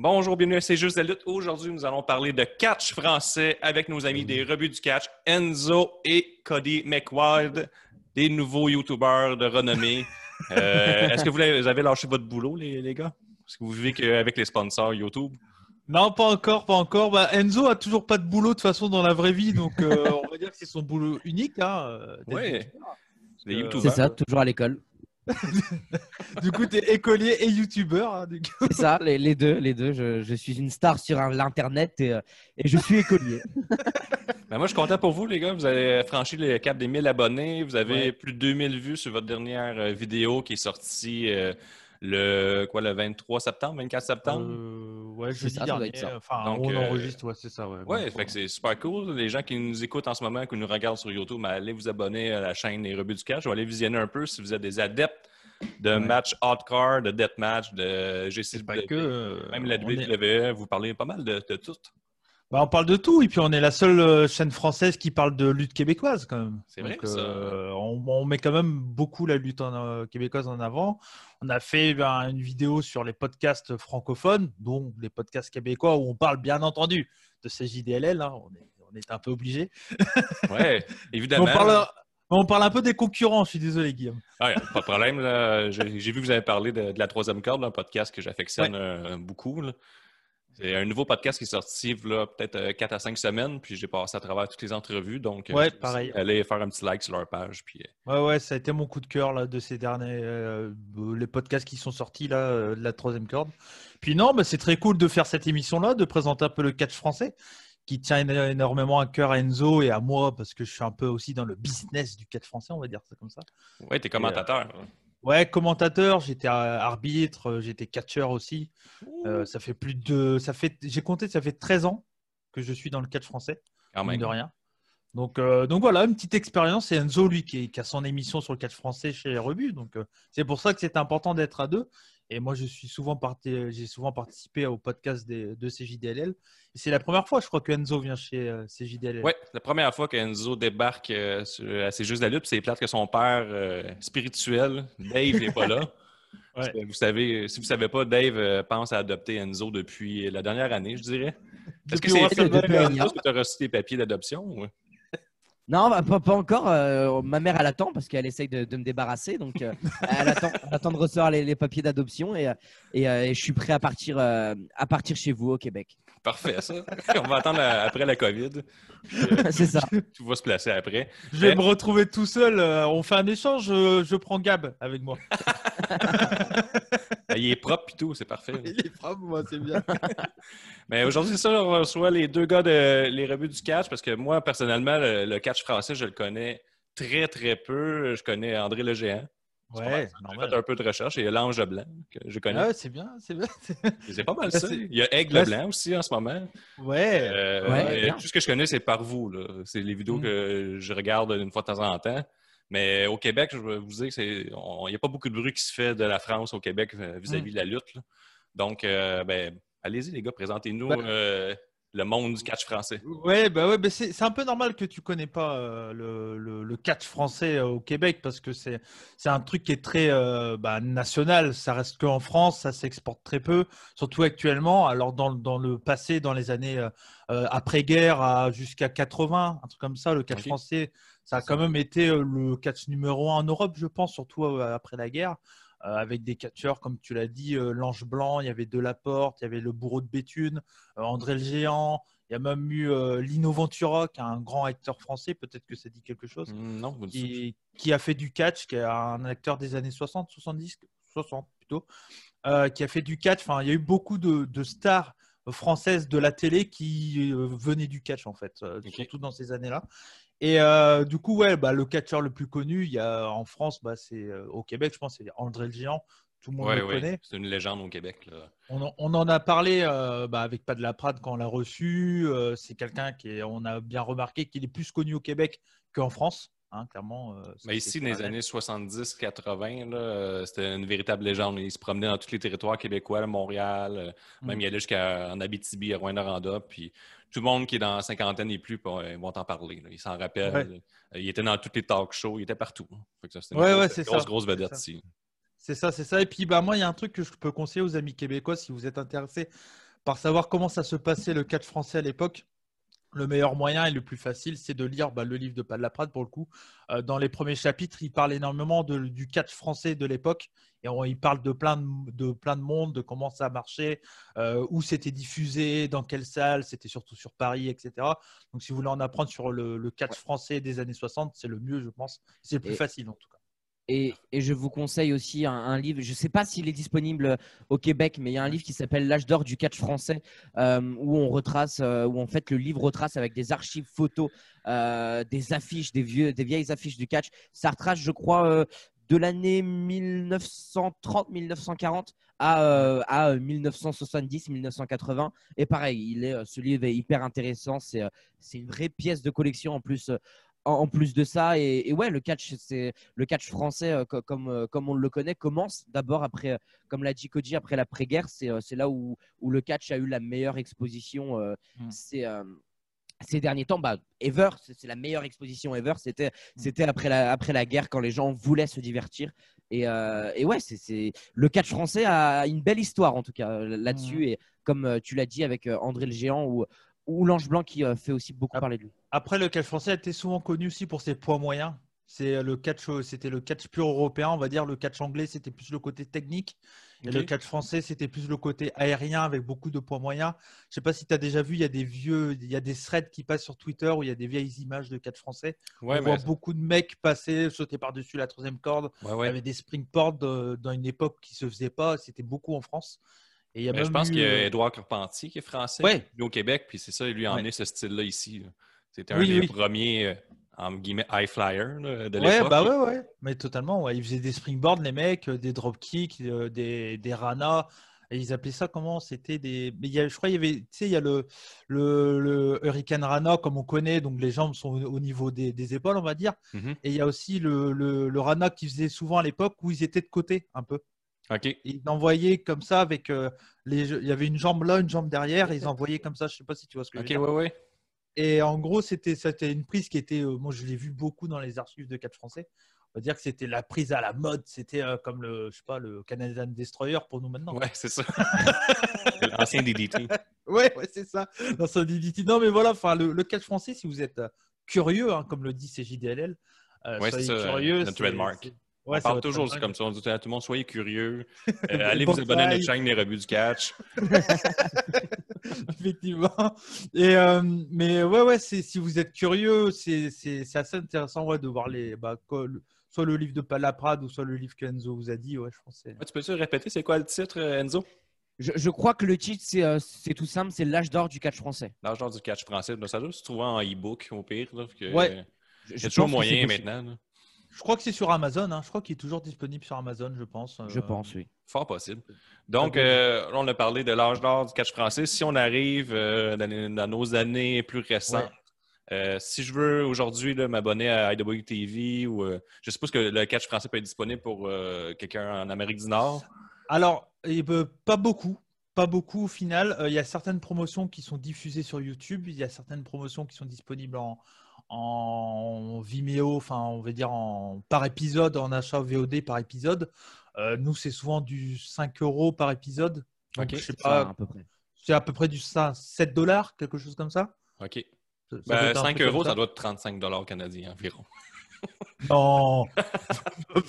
Bonjour, bienvenue à C'est juste la lutte. Aujourd'hui, nous allons parler de catch français avec nos amis des rebuts du catch, Enzo et Cody McWild, des nouveaux YouTubers de renommée. Euh, Est-ce que vous avez, lâché votre boulot, les, les gars? Est-ce que vous vivez qu'avec les sponsors YouTube? Non, pas encore, pas encore. Bah, Enzo a toujours pas de boulot de toute façon dans la vraie vie, donc euh, on va dire que c'est son boulot unique. Hein, euh, YouTubers. C'est ça, toujours à l'école. Du coup, t'es écolier et youtubeur. hein. C'est ça, les, les deux, les deux. Je, je suis une star sur l'internet et, euh, et je suis écolier. Ben, moi, je suis content pour vous, les gars. Vous avez franchi le cap des 1000 abonnés. Vous avez Ouais. plus de 2000 vues sur votre dernière euh, vidéo qui est sortie euh, le, quoi, le 23 septembre, 24 septembre? Euh, ouais, C'est jeudi ça, dernier. ça. Enfin, Donc, on euh, enregistre, ouais, c'est ça. Ouais, Ouais, fait que c'est super cool. Les gens qui nous écoutent en ce moment, qui nous regardent sur YouTube, ben, allez vous abonner à la chaîne Les Rebuts du Catch. Allez visionner un peu si vous êtes des adeptes de Ouais. matchs hardcore, de deathmatch, de GCW. c'est pas que. euh, Même la est- WWE, vous parlez pas mal de, de tout. Bah, on parle de tout, et puis on est la seule euh, chaîne française qui parle de lutte québécoise quand même. C'est vrai, ça. euh, on, on met quand même beaucoup la lutte en, euh, québécoise en avant. On a fait ben, une vidéo sur les podcasts francophones, dont les podcasts québécois, où on parle bien entendu de ces JDLL. hein. On, est, on est un peu obligé. Ouais, évidemment. On parle, on parle un peu des concurrents, je suis désolé, Guillaume. Ah, pas de problème. J'ai vu que vous avez parlé de, de la troisième corde, un podcast que j'affectionne beaucoup. là. C'est un nouveau podcast qui est sorti là, peut-être 4 à 5 semaines, puis j'ai passé à travers toutes les entrevues. Donc, euh, Ouais, pareil. Allez faire un petit like sur leur page. Puis, euh, Ouais, ouais, ça a été mon coup de cœur là, de ces derniers euh, les podcasts qui sont sortis là, euh, de la troisième corde. Puis non, bah, c'est très cool de faire cette émission-là, de présenter un peu le catch français, qui tient éno- énormément à cœur à Enzo et à moi, parce que je suis un peu aussi dans le business du catch français, on va dire ça comme ça. ouais, t'es commentateur. Ouais, commentateur, j'étais arbitre, euh, j'étais catcheur aussi. Euh, ça fait plus de, ça fait, j'ai compté, ça fait 13 ans que je suis dans le catch français mine de rien. Donc, euh, donc voilà, une petite expérience. Et Enzo, lui, qui, qui a son émission sur le catch français chez Rebu. Donc, euh, c'est pour ça que c'est important d'être à deux. Et moi, je suis souvent parti, j'ai souvent participé au podcast des, de CJDLL. C'est la première fois, je crois, que Enzo vient chez euh, CJDLL. Ouais, c'est la première fois qu'Enzo débarque euh, sur- à C'est juste la lutte, c'est plate que son père euh, spirituel, Dave, n'est pas là. Parce que Vous savez, si vous ne savez pas, Dave euh, pense à adopter Enzo depuis la dernière année, je dirais. Est-ce que c'est. Est-ce que tu as reçu tes papiers d'adoption? ou- Non, bah, pas, pas encore. euh, ma mère, elle attend parce qu'elle essaye de, de me débarrasser. Donc, euh, elle, attend, elle attend de recevoir les, les papiers d'adoption et, euh, et, euh, et je suis prêt à partir, euh, à partir chez vous au Québec. Parfait, ça. On va attendre après la COVID. Euh, C'est ça. tout va se placer après. Je vais Mais- me retrouver tout seul. euh, on fait un échange. Je, je prends Gab avec moi. Ben, Il est propre et tout, c'est parfait. Il est propre, moi, c'est bien. Mais aujourd'hui, c'est ça, on reçoit les deux gars de les rebuts du catch parce que moi, personnellement, le, le catch français, je le connais très, très peu. Je connais André Le Géant. Ouais, J'ai fait un peu de recherche et l'Ange Blanc, que je connais. Ah c'est bien, c'est bien. C'est pas mal ça. Il y a Aigle là, Blanc aussi en ce moment. Ouais. Euh, Ouais, tout ce que je connais, c'est par vous. C'est les vidéos Mm. que je regarde une fois de temps en temps. Mais au Québec, je vais vous dire qu'il n'y a pas beaucoup de bruit qui se fait de la France au Québec euh, vis-à-vis Mm. de la lutte. là. Donc, euh, ben, allez-y, les gars, présentez-nous euh, le monde du catch français. Ouais, bah ouais, bah c'est un peu normal que tu connais pas euh, le, le, le catch français euh, au Québec parce que c'est un truc qui est très euh, bah, national. Ça reste qu'en France, ça s'exporte très peu, surtout actuellement. Alors dans, le- dans le passé, dans les années après-guerre, jusqu'à 80, un truc comme ça, le catch français, ça a quand même été le catch numéro un en Europe, je pense, surtout après la guerre. Euh, avec des catcheurs, comme tu l'as dit, euh, l'Ange Blanc, il y avait Delaporte, il y avait le Bourreau de Béthune, euh, André le Géant, il y a même eu Lino Ventura, qui est un grand acteur français, peut-être que ça dit quelque chose, Mm, Non, qui, qui a fait du catch, qui est un acteur des années 60, 70, 60 plutôt, euh, qui a fait du catch. Enfin, il y a eu beaucoup de, de stars françaises de la télé qui euh, venaient du catch, en fait, euh, surtout dans ces années-là. Et euh, du coup, ouais, bah, le catcheur le plus connu, il y a en France, bah, c'est euh, au Québec, je pense, c'est André le Géant. Tout le monde Ouais, le ouais. connaît. C'est une légende au Québec. Là. On en, on en a parlé euh, bah, avec Pas de la Prade quand on l'a reçu. Euh, c'est quelqu'un qui est, on a bien remarqué qu'il est plus connu au Québec qu'en France. Hein, euh, Mais ici, dans les années 70-80, là, euh, c'était une véritable légende. Il se promenait dans tous les territoires québécois, Montréal, euh, même Mm. il allait jusqu'en Abitibi, à Rouyn-Noranda. Puis tout le monde qui est dans la cinquantaine et plus euh, vont t'en parler. là. Ils s'en rappellent. Ouais. Euh, Il était dans tous les talk shows, il était partout. Ça, c'était une Ouais, grosse, ouais, c'est grosse, ça. grosse C'est vedette ici. C'est ça, c'est ça. Et puis, bah, moi, il y a un truc que je peux conseiller aux amis québécois si vous êtes intéressés par savoir comment ça se passait le catch français à l'époque. Le meilleur moyen et le plus facile, c'est de lire bah, le livre de Pas de la Prade pour le coup. Euh, dans les premiers chapitres, il parle énormément de- du catch français de l'époque. Et on- il parle de plein de, de plein de monde, de comment ça marchait, euh, où c'était diffusé, dans quelle salle, c'était surtout sur Paris, etc. Donc, si vous voulez en apprendre sur le, le catch français des années 60, c'est le mieux, je pense. C'est le plus Et- facile en tout cas. Et, je vous conseille aussi un, livre, je ne sais pas s'il est disponible au Québec, mais il y a un livre qui s'appelle L'âge d'or du catch français, euh, où on retrace, euh, où en fait le livre retrace avec des archives photos, euh, des affiches, des, vieux, des vieilles affiches du catch. Ça retrace, je crois, euh, de l'année 1930-1940 à, euh, à 1970-1980. Et pareil, il est, euh, ce livre est hyper intéressant. C'est euh, c'est une vraie pièce de collection en plus. En plus de ça, et, et ouais, le catch, c'est le catch français, euh, co- comme, euh, comme on le connaît, commence d'abord après, euh, comme l'a dit Koji, après l'après-guerre. C'est c'est là où, où le catch a eu la meilleure exposition. euh, Mm. c'est, ces derniers temps, bah, ever, c'est la meilleure exposition ever. C'était, c'était après la, après la guerre quand les gens voulaient se divertir. Et, euh, et ouais, c'est, c'est le catch français a une belle histoire en tout cas là-dessus. Et comme tu l'as dit avec André le Géant ou, ou l'Ange Blanc qui euh, fait aussi beaucoup parler de lui. Après, le catch français était souvent connu aussi pour ses poids moyens. C'est le catch, c'était le catch pur européen, on va dire. Le catch anglais, c'était plus le côté technique. Et le catch français, c'était plus le côté aérien avec beaucoup de poids moyens. Je sais pas si tu as déjà vu, il y a des vieux, il y a des threads qui passent sur Twitter où il y a des vieilles images de catch français. Ouais, on voit beaucoup de mecs passer, sauter par-dessus la troisième corde. ouais, Il ouais. y avait des springboards euh, dans une époque qui se faisait pas. C'était beaucoup en France. Et il y a Mais je pense eu, qu'il y a euh, Édouard Carpentier qui est français, Ouais. lui au Québec, puis c'est ça, lui a Ouais. emmené ce style-là ici. C'était un Oui, des oui. premiers, euh, en guillemets, high flyer là, de Ouais, l'époque. bah ouais, ouais, mais totalement. Ouais. Ils faisaient des springboards, les mecs, euh, des dropkicks, des, des rana. Et ils appelaient ça comment? C'était des. Mais il y a, je crois, il y avait. Tu sais, il y a le, le, le Hurricane Rana, comme on connaît, donc les jambes sont au, au niveau des, des épaules, on va dire. Mhm. Et il y a aussi le, le, le Rana qui faisait souvent à l'époque où ils étaient de côté, un peu. OK. Ils envoyaient comme ça avec. euh, les, il y avait une jambe là, une jambe derrière, et ils envoyaient comme ça. Je sais pas si tu vois ce que je veux ouais, dire. ouais. Et en gros, c'était c'était une prise qui était, euh, moi je l'ai vu beaucoup dans les archives de catch français. On va dire que c'était la prise à la mode. C'était euh, comme le, je sais pas, le Canadian Destroyer pour nous maintenant. Ouais, c'est ça. L'ancien DDT. ouais, ouais, c'est ça. Son DDT. Non, mais voilà, enfin le, le catch français, si vous êtes curieux, hein, comme le dit CJDLL, Ouais, c'est soyez ça, curieux. notre trademark. C'est- On parle toujours comme ça. On dit à tout le monde, soyez curieux. Euh, allez vous abonner à notre chaîne Les Rebuts du Catch. Effectivement. Et, euh, mais ouais, ouais, si vous êtes curieux, c'est, assez intéressant ouais, de voir les, bah, quoi, le- soit le livre de Palaprade ou soit le livre qu'Enzo vous a dit. Ouais, je pense Ouais, tu peux-tu répéter, c'est quoi le titre, euh, Enzo? Je, je crois que le titre, c'est euh, c'est tout simple, c'est l'âge d'or du catch français. L'âge d'or du catch français. Ça doit se trouver en e-book, au pire. Là, parce que, Ouais. euh, Je- Il y je a toujours moyen maintenant. là. Je crois que c'est sur Amazon. hein. Je crois qu'il est toujours disponible sur Amazon, je pense. Je Euh, pense, oui. Fort possible. Donc, euh, là, on a parlé de l'âge d'or du catch français. Si on arrive euh, dans, nos années plus récentes, euh, si je veux aujourd'hui m'abonner à IWTV ou euh, je suppose que le catch français peut être disponible pour euh, quelqu'un en Amérique du Nord. Alors, eh ben, pas beaucoup. Pas beaucoup au final. Euh, Il y a certaines promotions qui sont diffusées sur YouTube. Il y a certaines promotions qui sont disponibles en, en Vimeo, enfin, on va dire en, par épisode, en achat VOD par épisode. Euh, nous, c'est souvent du 5 euros par épisode. Donc, Ok. je sais ça, pas, à peu près. c'est à peu près du 5 7 dollars, quelque chose comme ça. OK. Ça- ça Ben, doit être un 5 truc euros, ça doit être 35 dollars canadiens environ. Non,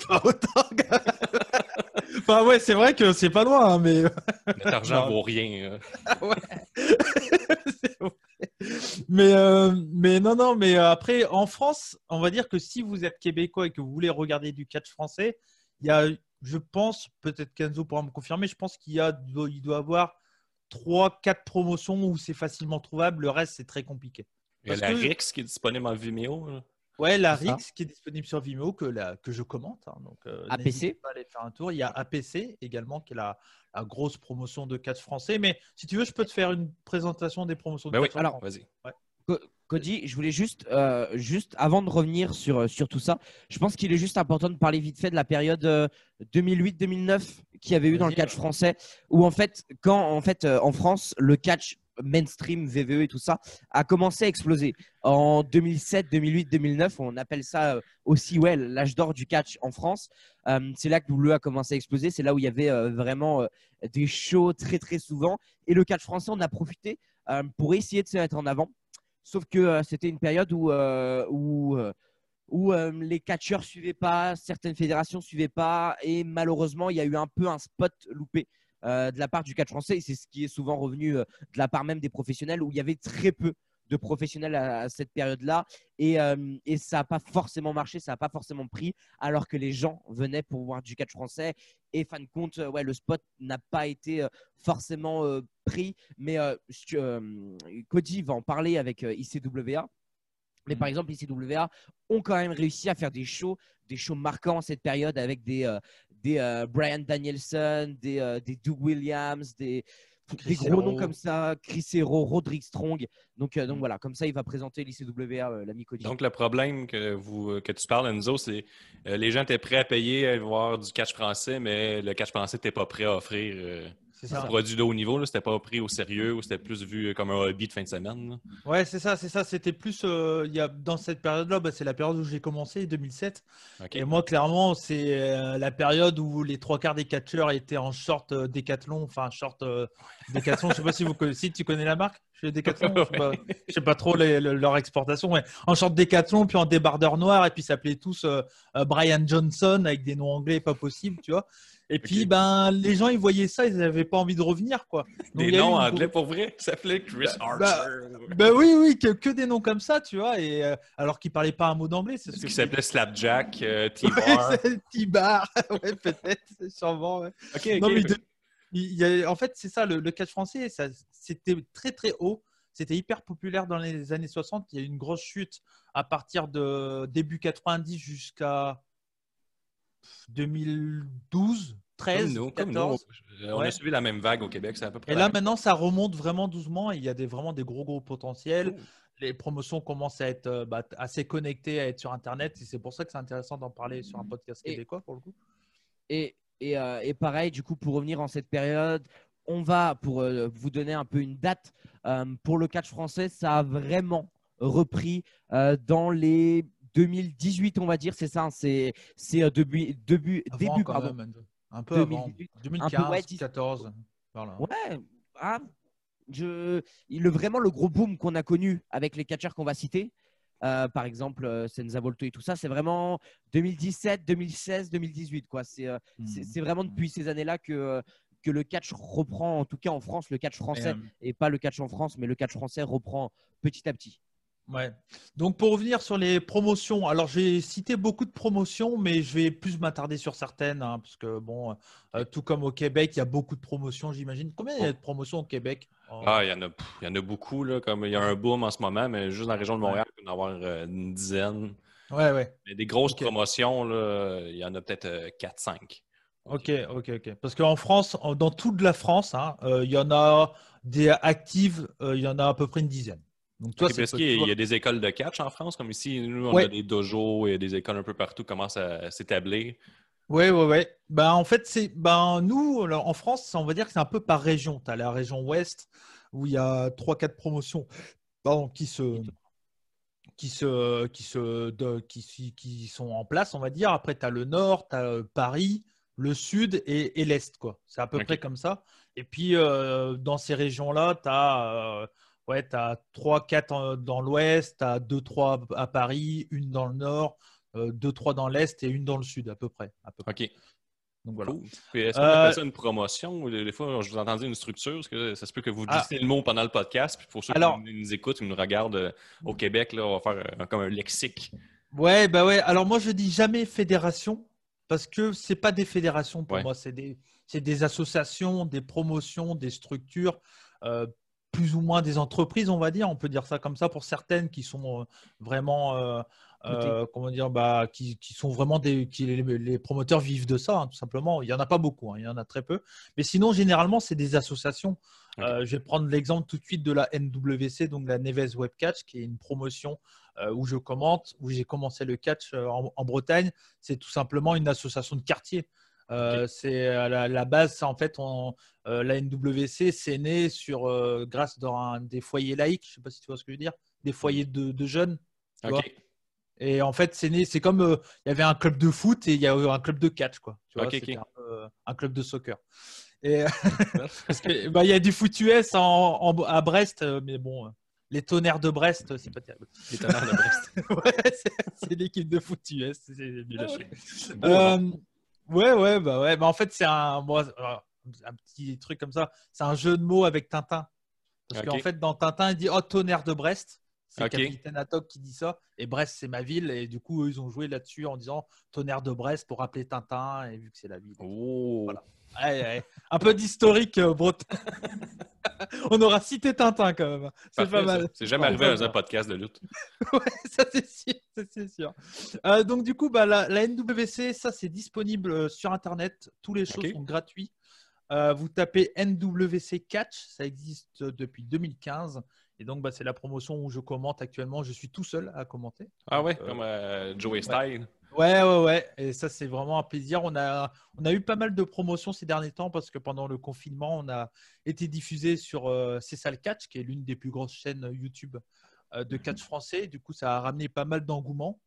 pas autant. enfin, ouais, c'est vrai que c'est pas loin, hein, mais. Notre argent vaut rien. euh. C'est vrai. Mais, euh, mais non, non, mais euh, après, en France, on va dire que si vous êtes québécois et que vous voulez regarder du catch français, il y a, je pense, peut-être Kenzo pourra me confirmer, je pense qu'il y a, il doit avoir 3-4 promotions où c'est facilement trouvable, le reste c'est très compliqué. Il y a Parce la que- Rix qui est disponible en Vimeo. là. Ouais, la. Rix qui est disponible sur Vimeo, que, la, que je commente. hein, donc, euh, APC. pas à aller faire un tour. Il y a APC également, qui est la, la grosse promotion de catch français. Mais si tu veux, je peux te faire une présentation des promotions de Ben oui, catch en alors. Vas-y. Cody, je voulais juste, euh, juste avant de revenir sur, sur tout ça, je pense qu'il est juste important de parler vite fait de la période euh, 2008-2009 qu'il y avait eu dans le catch français, où en fait, quand en fait euh, en France, le catch mainstream, VVE et tout ça a commencé à exploser. En 2007, 2008, 2009, on appelle ça euh, aussi ouais, l'âge d'or du catch en France. Euh, c'est là que WWE a commencé à exploser. C'est là où il y avait euh, vraiment des shows très très souvent. Et le catch français, on a profité pour essayer de se mettre en avant. Sauf que c'était une période où, où, où les catcheurs suivaient pas, certaines fédérations suivaient pas, et malheureusement, il y a eu un peu un spot loupé de la part du catch français. Et c'est ce qui est souvent revenu euh, de la part même des professionnels, où il y avait très peu de professionnels à, cette période-là, et, euh, et ça n'a pas forcément marché, ça n'a pas forcément pris, alors que les gens venaient pour voir du catch français. Et fin de compte, euh, ouais, le spot n'a pas été euh, forcément euh, pris, mais euh, euh, Cody va en parler avec euh, ICWA. Mais par exemple, ICWA ont quand même réussi à faire des shows, des shows marquants en cette période avec des, euh, des euh, Brian Danielson, des, euh, des Doug Williams, des, des gros noms comme ça, Chris Hero, Roderick Strong. Donc, euh, donc voilà, comme ça, il va présenter l'ICWA, euh, l'ami Cody. Donc, le problème que, vous, que tu parles, Enzo, c'est euh, les gens étaient prêts à payer à voir du catch français, mais le catch français n'était pas prêt à offrir euh, ça. produit de haut niveau. là. C'était pas pris au sérieux ou c'était plus vu comme un hobby de fin de semaine. là. Ouais, c'est ça, c'est ça. C'était plus euh, il y a, dans cette période-là, bah, c'est la période où j'ai commencé, 2007. OK. Et moi, clairement, c'est euh, la période où les trois quarts des catcheurs étaient en short euh, décathlon, enfin short euh, décathlon. Je sais pas si vous connaissez, si tu connais la marque chez. Je sais pas, je sais pas trop les- le- leur exportation. Ouais. En short décathlon, puis en débardeur noir, et puis ils s'appelaient tous euh, euh, Brian Johnson avec des noms anglais pas possible, tu vois. Et puis, Ok. ben, les gens, ils voyaient ça, ils n'avaient pas envie de revenir, quoi. Donc, Des noms anglais pour vrai? Ça s'appelait Chris Bah, Archer. Ben oui, oui, que, que des noms comme ça, tu vois, et euh, alors qu'ils parlaient pas un mot d'anglais, c'est ce qui s'appelait Slapjack, euh, T-Bar. T-bar, ouais, peut-être, c'est sûrement. ouais. OK, Non, OK. mais de- il y a- en fait, c'est ça, le, le catch français, ça, c'était très très haut. C'était hyper populaire dans les années 60. Il y a eu une grosse chute à partir de début 90 jusqu'à 2012, 13, Comme nous, comme 14. nous. Euh, On Ouais. a suivi la même vague au Québec, c'est à peu près Et là, maintenant, ça remonte vraiment doucement. Il y a des, vraiment des gros, gros potentiels. Les promotions commencent à être euh, bah, assez connectées, à être sur Internet. Et c'est pour ça que c'est intéressant d'en parler sur un podcast Et- québécois, pour le coup. Et, et, euh, et pareil, du coup, pour revenir en cette période, on va, pour euh, vous donner un peu une date, euh, pour le catch français, ça a vraiment repris dans les 2018, on va dire, c'est ça, hein, c'est c'est euh, début, début, Avant, début quand pardon. même, un peu avant. 2018, 2015, ouais, dix- 14. Voilà. Ouais, ah, je, le, vraiment le gros boom qu'on a connu avec les catcheurs qu'on va citer, euh, par exemple euh, Senza Volto et tout ça, c'est vraiment 2017, 2016, 2018. Quoi. C'est, euh, c'est, c'est vraiment depuis ces années-là que, euh, que le catch reprend, en tout cas en France, le catch français, Et, et pas le catch en France, mais le catch français reprend petit à petit. Ouais. Donc pour revenir sur les promotions, alors j'ai cité beaucoup de promotions, mais je vais plus m'attarder sur certaines, hein, parce que bon, euh, tout comme au Québec, il y a beaucoup de promotions, j'imagine. Combien il y a de promotions au Québec? Oh. Ah, il y en a, pff, il y en a beaucoup, là, comme il y a un boom en ce moment, mais juste dans la région de Montréal, il peut y en avoir euh, une dizaine. Ouais, ouais. Mais des grosses promotions, là, il y en a peut-être euh, 4-5. Ok, ok, ok. Parce qu'en France, dans toute la France, hein, euh, il y en a des actives, euh, il y en a à peu près une dizaine. Donc toi, parce qu'il y a- il y a des écoles de catch en France, comme ici, nous, on Ouais. a des dojos et des écoles un peu partout qui commencent à s'établir. Oui, oui, oui. Ben, en fait, c'est ben, nous, en France, on va dire que c'est un peu par région. Tu as la région ouest où il y a 3-4 promotions pardon, qui, se, qui, se, qui, se, de- qui, sont en place, on va dire. Après, tu as le nord, tu as Paris, le sud et, et l'est. quoi. C'est à peu près comme ça. Et puis, euh, dans ces régions-là, tu as, ouais, as 3-4 dans l'ouest, tu as 2-3 à Paris, une dans le nord, 2-3 dans l'est et une dans le sud, à peu près. À peu près. OK. Donc voilà. Cool. Est-ce qu'on Euh, appelle ça une promotion? Des fois, je vous entendais une structure. Parce que ça se peut que vous Ah. disiez le mot pendant le podcast. Puis pour ceux Alors- qui nous écoutent, qui nous regardent euh, au Québec, là, on va faire euh, comme un lexique. Ouais, bah ouais. Alors moi, je dis jamais fédération parce que c'est pas des fédérations pour Ouais. moi. C'est des, des associations, des promotions, des structures, euh, plus ou moins des entreprises, on va dire. On peut dire ça comme ça pour certaines qui sont euh, vraiment euh, euh, comment dire, bah, qui, qui sont vraiment des, qui les, les promoteurs vivent de ça, hein, tout simplement. Il y en a pas beaucoup, hein, il y en a très peu. Mais sinon, généralement, c'est des associations. Euh, je vais prendre l'exemple tout de suite de la NWC, donc la Neves Web Catch, qui est une promotion où je commente, où j'ai commencé le catch en, en Bretagne. C'est tout simplement une association de quartier. Euh, C'est à la, la base, en fait, on, euh, la NWC, c'est né sur euh, grâce dans un, des foyers laïcs. Je sais pas si tu vois ce que je veux dire, des foyers de, de jeunes. tu vois. OK. Et en fait, c'est né, c'est comme euh, il y avait un club de foot et il y a eu un club de catch, quoi. Tu vois, un, euh, club de soccer. Et parce que bah, il y a du foot US en, en- à Brest, euh, mais bon, euh, les tonnerres de Brest, euh, c'est pas terrible. Les tonnerres de Brest. ouais, c'est, l'équipe de foot US, c'est Ah hein? Euh, ouais, ouais, bah ouais. Bah, en fait, c'est un, bon, euh, un petit truc comme ça. C'est un jeu de mots avec Tintin. Parce qu'en fait, dans Tintin, il dit Oh, tonnerre de Brest. C'est Ok. le capitaine Haddock qui dit ça. Et Brest, c'est ma ville. Et du coup, eux, ils ont joué là-dessus en disant tonnerre de Brest pour rappeler Tintin. Et vu que c'est la ville. Oh. Voilà. Un peu d'historique euh, breton. On aura cité Tintin quand même. C'est pas mal. C'est jamais arrivé dans un podcast de lutte. Ouais, ça c'est sûr. ça, c'est sûr. Euh, donc du coup, bah, la, la NWC, ça c'est disponible euh, sur Internet. Tous les choses Ok. sont gratuits. Euh, vous tapez NWC Catch, ça existe depuis 2015. Et donc, bah, c'est la promotion où je commente actuellement. Je suis tout seul à commenter. Ah ouais, Euh, comme euh, Joey Style. Ouais, ouais, ouais. Et ça, c'est vraiment un plaisir. On a, on a eu pas mal de promotions ces derniers temps parce que pendant le confinement, on a été diffusé sur euh, C'est ça le catch, qui est l'une des plus grosses chaînes YouTube euh, de catch français. Du coup, ça a ramené pas mal d'engouement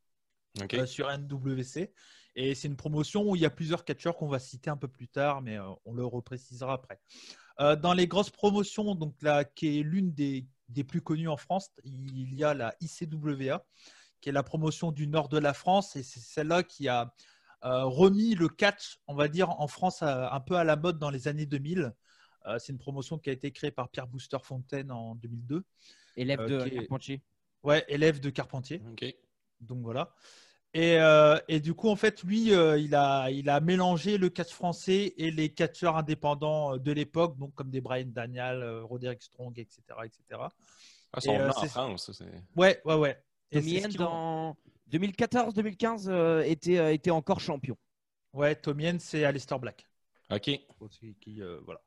euh, sur NWC. Et c'est une promotion où il y a plusieurs catcheurs qu'on va citer un peu plus tard, mais euh, on le reprécisera après. Dans les grosses promotions, donc là, qui est l'une des, des plus connues en France, il y a la ICWA, qui est la promotion du nord de la France, et c'est celle-là qui a euh, remis le catch, on va dire, en France à- un peu à la mode dans les années 2000. Euh, c'est une promotion qui a été créée par Pierre Booster Fontaine en 2002. Élève Euh, de est- Carpentier. Ouais, élève de Carpentier. Donc voilà. Et, euh, et du coup, en fait, lui, euh, il, a, il a mélangé le catch français et les catcheurs indépendants euh, de l'époque, donc comme des Brian Daniel, euh, Roderick Strong, etc. etc. Ah, Et, euh, en c'est- France. ça, c'est- Ouais, ouais, ouais. Tommy End, en 2014-2015, euh, était, euh, était encore champion. Ouais, Tomien, c'est Alistair Black. OK. Aussi, qui, euh, voilà.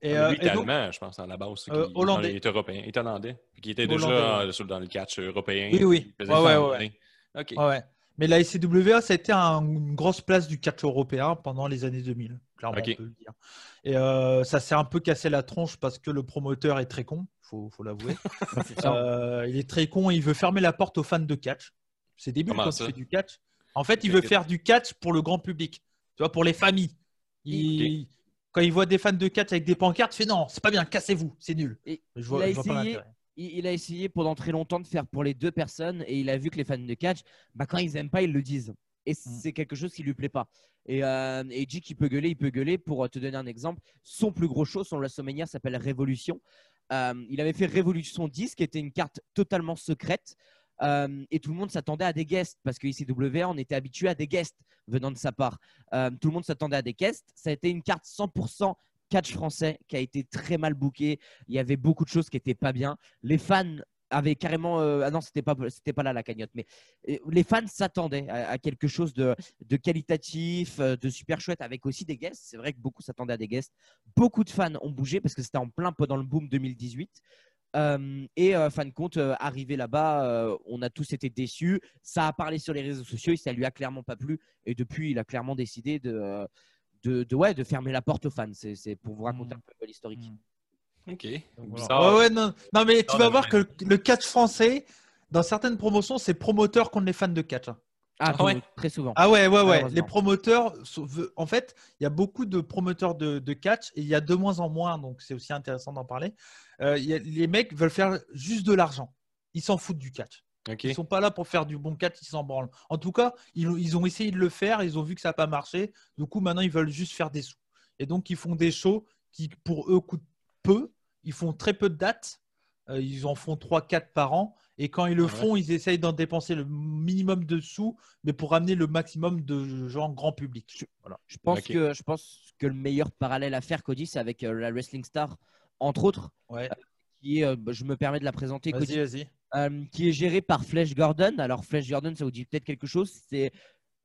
Et, Et euh, lui, il est donc- allemand, je pense, à la base. Euh, qui- hollandais. Il est européen. Il est hollandais. Puis Qui était déjà Hollandais, sur- dans le catch européen. Oui, oui. Ouais, ouais, ouais. Ouais, ouais. Mais la ICWA, ça a été un- une grosse place du catch européen pendant les années 2000, clairement, on peut le dire. Et euh, ça s'est un peu cassé la tronche parce que le promoteur est très con, faut, faut l'avouer. Euh, il est très con, il veut fermer la porte aux fans de catch. C'est débile Comment quand ça tu fais du catch. En fait, il veut faire du catch pour le grand public, tu vois, pour les familles. Il- Quand il voit des fans de catch avec des pancartes, il fait non, c'est pas bien, cassez-vous, c'est nul. Et Je vois, il a je vois pas essayé- l'intérêt. Il, il a essayé pendant très longtemps de faire pour les deux personnes et il a vu que les fans de catch, bah, quand ils aiment pas, ils le disent. Et c'est quelque chose qui lui plaît pas. Et, euh, et Dick, il peut gueuler, il peut gueuler. Pour euh, te donner un exemple, son plus gros show, son WrestleMania s'appelle Révolution. Euh, il avait fait Révolution 10, qui était une carte totalement secrète. Euh, et tout le monde s'attendait à des guests parce que ICWA, on était habitué à des guests venant de sa part. Euh, tout le monde s'attendait à des guests. Ça a été une carte 100% catch français qui a été très mal bookée. Il y avait beaucoup de choses qui n'étaient pas bien. Les fans avaient carrément. euh, ah non, c'était pas, pas là la cagnotte, mais euh, les fans s'attendaient à, quelque chose de, qualitatif, euh, de super chouette, avec aussi des guests. C'est vrai que beaucoup s'attendaient à des guests. Beaucoup de fans ont bougé parce que c'était en plein pendant le boom 2018. Euh, et euh, fin de compte, arrivé là-bas, on a tous été déçus. Ça a parlé sur les réseaux sociaux et ça lui a clairement pas plu. Et depuis, il a clairement décidé de, de, de, ouais, de fermer la porte aux fans. C'est pour vous raconter un peu l'historique. OK. Voilà. Ouais, ouais, non, non, mais tu Non, vas voir que le, catch français, dans certaines promotions, c'est promoteur contre les fans de catch. hein. Ah, Ah ouais. très souvent. Ah ouais, ouais, ouais. Les promoteurs, en fait, il y a beaucoup de promoteurs de, de catch et il y a de moins en moins, donc c'est aussi intéressant d'en parler. Euh, il y a- les mecs veulent faire juste de l'argent. Ils s'en foutent du catch. Ils sont pas là pour faire du bon catch, ils s'en branlent. En tout cas, ils, ont- ils ont essayé de le faire, ils ont vu que ça n'a pas marché. Du coup, maintenant, ils veulent juste faire des sous. Et donc, ils font des shows qui, pour eux, coûtent peu. Ils font très peu de dates. Euh, ils en font 3-4 par an. Et quand ils le Ah ouais. font, ils essayent d'en dépenser le minimum de sous, mais pour ramener le maximum de gens grand public. Voilà. Je pense, que, je pense que le meilleur parallèle à faire, Cody, c'est avec euh, la Wrestling Star, entre autres, Ouais. qui est, euh, je me permets de la présenter, Vas-y, Cody, vas-y. Euh, qui est géré par Flash Gordon. Alors, Flash Gordon, ça vous dit peut-être quelque chose. C'est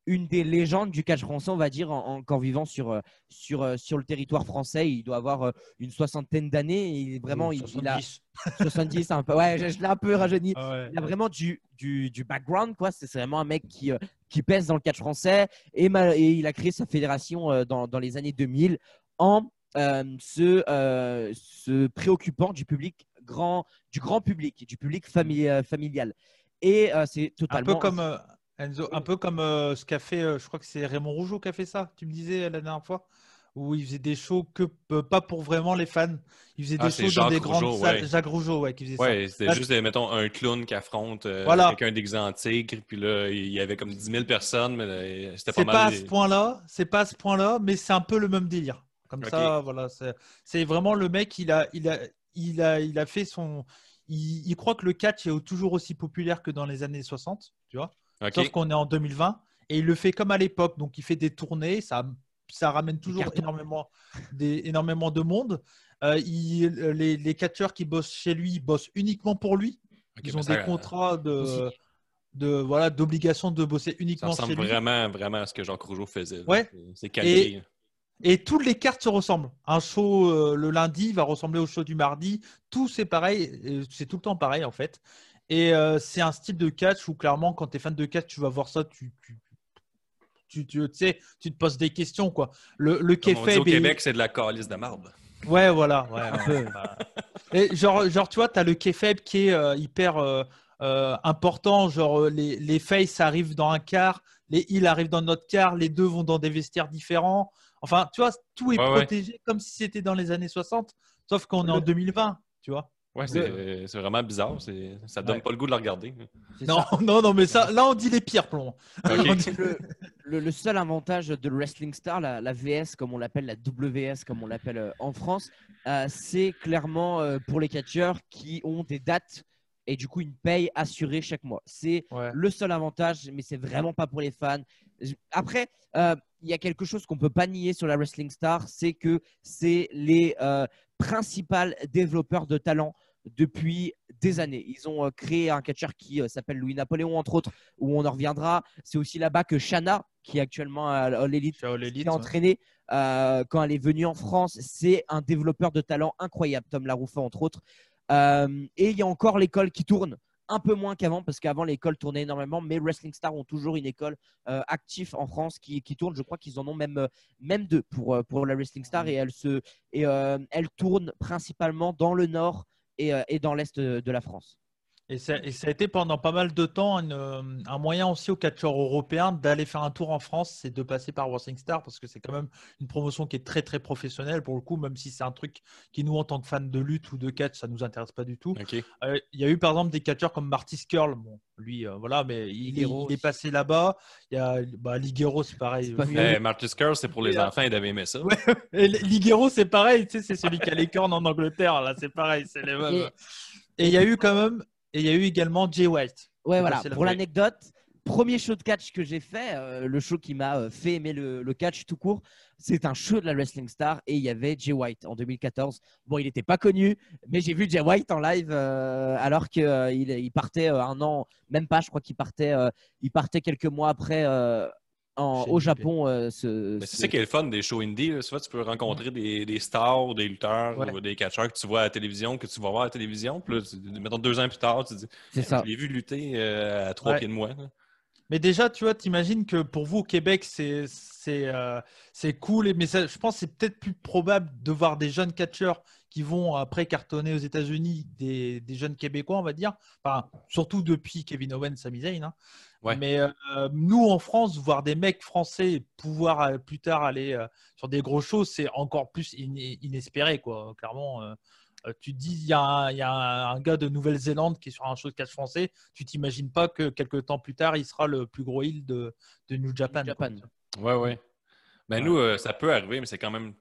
une des légendes du catch français, on va dire, en- encore vivant sur, euh, sur, euh, sur le territoire français. Il doit avoir une soixantaine d'années. et Vraiment, il, il a 70. 70, un peu. Ouais, je, je l'ai un peu rajeuni. Ah ouais. Il a vraiment du, du, du background, quoi. C'est vraiment un mec qui, qui pèse dans le catch français et, il a créé sa fédération dans, dans les années 2000 en euh, se, euh, se préoccupant du public grand, du grand public, du public famili- euh, familial. Et euh, c'est Un totalement. peu comme euh, Enzo, un peu comme euh, ce qu'a fait, euh, je crois que c'est Raymond Rougeau qui a fait ça. Tu me disais la dernière fois où il faisait des shows que euh, pas pour vraiment les fans. Il faisait Ah, des c'est shows dans des grandes Rougeau, salles. ouais. Jacques Rougeau, ouais, qui faisait Ouais, c'était Ah, juste, mettons, un clown qui affronte euh, Voilà. quelqu'un déguisé en tigre, puis là, il y avait comme 10 000 personnes, mais euh, c'était ça. pas C'est pas à mal. ce point-là, c'est pas à ce point-là, mais c'est un peu le même délire. Comme ça, voilà. c'est- C'est vraiment le mec. Il a, il a, il a, il a fait son. Il, il croit que le catch est toujours aussi populaire que dans les années 60, tu vois. Sauf qu'on est en 2020 et il le fait comme à l'époque. Donc il fait des tournées, ça, ça ramène toujours énormément, des, énormément de monde. Euh, il- les, les catcheurs qui bossent chez lui ils bossent uniquement pour lui. Ils ont ça, des contrats de, Aussi. de voilà d'obligation de bosser Ça uniquement ressemble chez lui. vraiment, vraiment à ce que Jacques Rougeau faisait. Ouais. C'est-. Et toutes les cartes se ressemblent. Un show euh, le lundi va ressembler au show du mardi. Tout c'est pareil. euh, C'est tout le temps pareil en fait. Et euh, c'est un style de catch où clairement, quand tu es fan de catch, tu vas voir ça, tu, tu, tu, tu, sais, tu te poses des questions quoi. Le, le Comme on dit au Québec, c'est de la calice de marde. Ouais, voilà. ouais, Un ouais. peu. Et genre, genre, tu vois, tu as le kayfabe qui est euh, hyper euh, important. Genre, les, les faces arrivent dans un quart, les heels arrivent dans notre quart, les deux vont dans des vestiaires différents. Enfin, tu vois, tout est Ouais, ouais. protégé comme si c'était dans les années 60, sauf qu'on est en Le- 2020, tu vois. Ouais, c'est c'est vraiment bizarre. c'est- Ça donne Ouais. pas le goût de le regarder. Non, ça. non, non, mais ça, là, on dit les pires plombs. Le, le- le seul avantage de Wrestling Star, la, la VS comme on l'appelle, la WS comme on l'appelle euh, en France, euh, c'est clairement euh, pour les catcheurs qui ont des dates et du coup une paye assurée chaque mois. C'est Ouais. le seul avantage, mais c'est vraiment pas pour les fans. Après, euh, il y a quelque chose qu'on peut pas nier sur la Wrestling Star, c'est que c'est les euh, principaux développeurs de talent depuis des années. Ils ont euh, créé un catcheur qui s'appelle Louis Napoléon, entre autres, où on en reviendra. C'est aussi là-bas que Shana, qui est actuellement à l'élite, ouais. entraînée quand elle est venue en France. C'est un développeur de talent incroyable, Tom Laroufa, entre autres. Euh, et il y a encore l'école qui tourne. Un peu moins qu'avant, parce qu'avant l'école tournait énormément, mais Wrestling Star ont toujours une école euh, active en France qui, qui tourne. Je crois qu'ils en ont même, euh, même deux pour, pour la Wrestling Star et elle, se, et, euh, elle tourne principalement dans le nord et, et dans l'est de la France. Et ça, et ça a été pendant pas mal de temps une, euh, un moyen aussi aux catcheurs européens d'aller faire un tour en France, c'est de passer par Wrestling Star parce que c'est quand même une promotion qui est très très professionnelle pour le coup, même si c'est un truc qui nous en tant que fans de lutte ou de catch, ça nous intéresse pas du tout. Euh, Il y a eu par exemple des catcheurs comme Marty Skrull, bon lui euh, voilà, mais il, il est passé là-bas. Il y a bah, Ligero c'est pareil. Oui, Eh, Marcus Curl, c'est pour les Et, euh, enfants, ils avaient aimé ça. Ouais. Et Ligero, c'est pareil, tu sais, c'est celui qui a les cornes en Angleterre, là, c'est pareil, c'est les mêmes. Et il y a eu quand même, et il y a eu également Jay White. Ouais, voilà. Pour l'anecdote, premier show de catch que j'ai fait, euh, le show qui m'a euh, fait aimer le, le catch tout court, c'est un show de la Wrestling Star et il y avait Jay White en 2014. Bon, il n'était pas connu, mais j'ai vu Jay White en live euh, alors qu'il il, il partait un an, même pas, je crois qu'il partait, il partait quelques mois après en, au. Japon. euh, ce- c'est ce- ça qui est le fun des shows indie. Là. Souvent, tu peux rencontrer des, des stars, des lutteurs Ouais. ou des catcheurs que tu vois à la télévision, que tu vas voir à la télévision. Puis là, tu- mettons deux ans plus tard, tu te dis C'est ça. Je l'ai vu lutter euh, à trois Ouais. pieds de moi. là. Mais déjà, tu vois, t'imagines que pour vous au Québec, c'est c'est euh, c'est cool. Mais ça- je pense que c'est peut-être plus probable de voir des jeunes catcheurs qui vont après cartonner aux États-Unis, des, des jeunes Québécois, on va dire. Enfin, surtout depuis Kevin Owens, Sami Zayn. hein. Ouais. Mais euh, nous, en France, voir des mecs français pouvoir euh, plus tard aller euh, sur des gros shows, c'est encore plus in- inespéré, quoi. Clairement. tu te dis, il y a, un, il y a un- un gars de Nouvelle-Zélande qui est sur un show de catch français. Tu t'imagines pas que quelques temps plus tard, il sera le plus gros heel de, de New Japan. New. Japan. Ouais, ouais. Ben, nous, euh, ça peut arriver, mais c'est quand même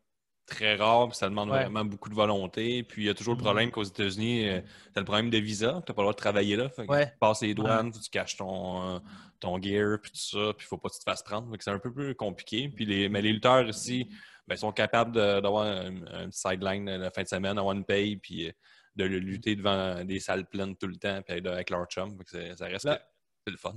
très rare. Puis ça demande Ouais. vraiment beaucoup de volonté. Puis il y a toujours le Mhm. problème qu'aux États-Unis, tu as le problème de visa. Tu n'as pas le droit de travailler là. Fait que Ouais. Tu passes les douanes, tu caches ton, euh, ton gear, puis tout ça. Puis il faut pas que tu te fasses prendre. C'est un peu plus compliqué. Puis les, mais les lutteurs ici, ben, sont capables d'avoir un, un sideline euh, la fin de semaine, avoir une paye, puis euh, de lutter devant des salles pleines tout le temps puis avec leur chum. Fait que c'est- ça reste que le fun.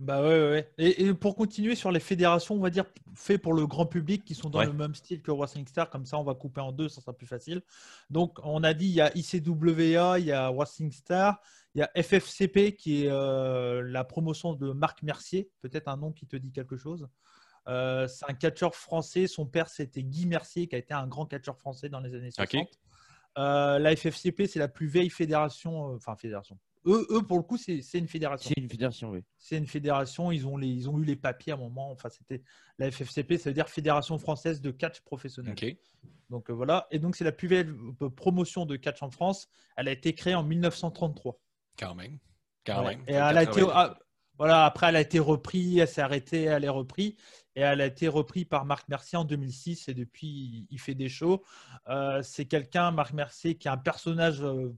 Bah ouais, ouais, ouais. Et, et pour continuer sur les fédérations, on va dire, fait pour le grand public, qui sont dans Ouais. le même style que Wrestling Star, comme ça on va couper en deux, ça sera plus facile. Donc on a dit, il y a ICWA, il y a Wrestling Star, il y a FFCP qui est euh, la promotion de Marc Mercier, peut-être un nom qui te dit quelque chose. Euh, c'est un catcheur français, son père c'était Guy Mercier, qui a été un grand catcheur français dans les années 60. Euh, la FFCP, c'est la plus vieille fédération, enfin fédération. Eux, eux, pour le coup, c'est c'est une fédération. C'est une fédération, oui. C'est une fédération, ils ont, les, ils ont eu les papiers à un moment. Enfin, c'était la FFCP, ça veut dire Fédération française de catch professionnel. OK. Donc euh, voilà. Et donc, c'est la plus vieille euh, promotion de catch en France. Elle a été créée en 1933. Quand même. Quand Ouais. même. Et elle a été, 80. ah, voilà, après, elle a été reprise, elle s'est arrêtée, elle est reprise. Et elle a été reprise par Marc Mercier en 2006. Et depuis, il- il fait des shows. Euh, c'est quelqu'un, Marc Mercier, qui est un personnage euh,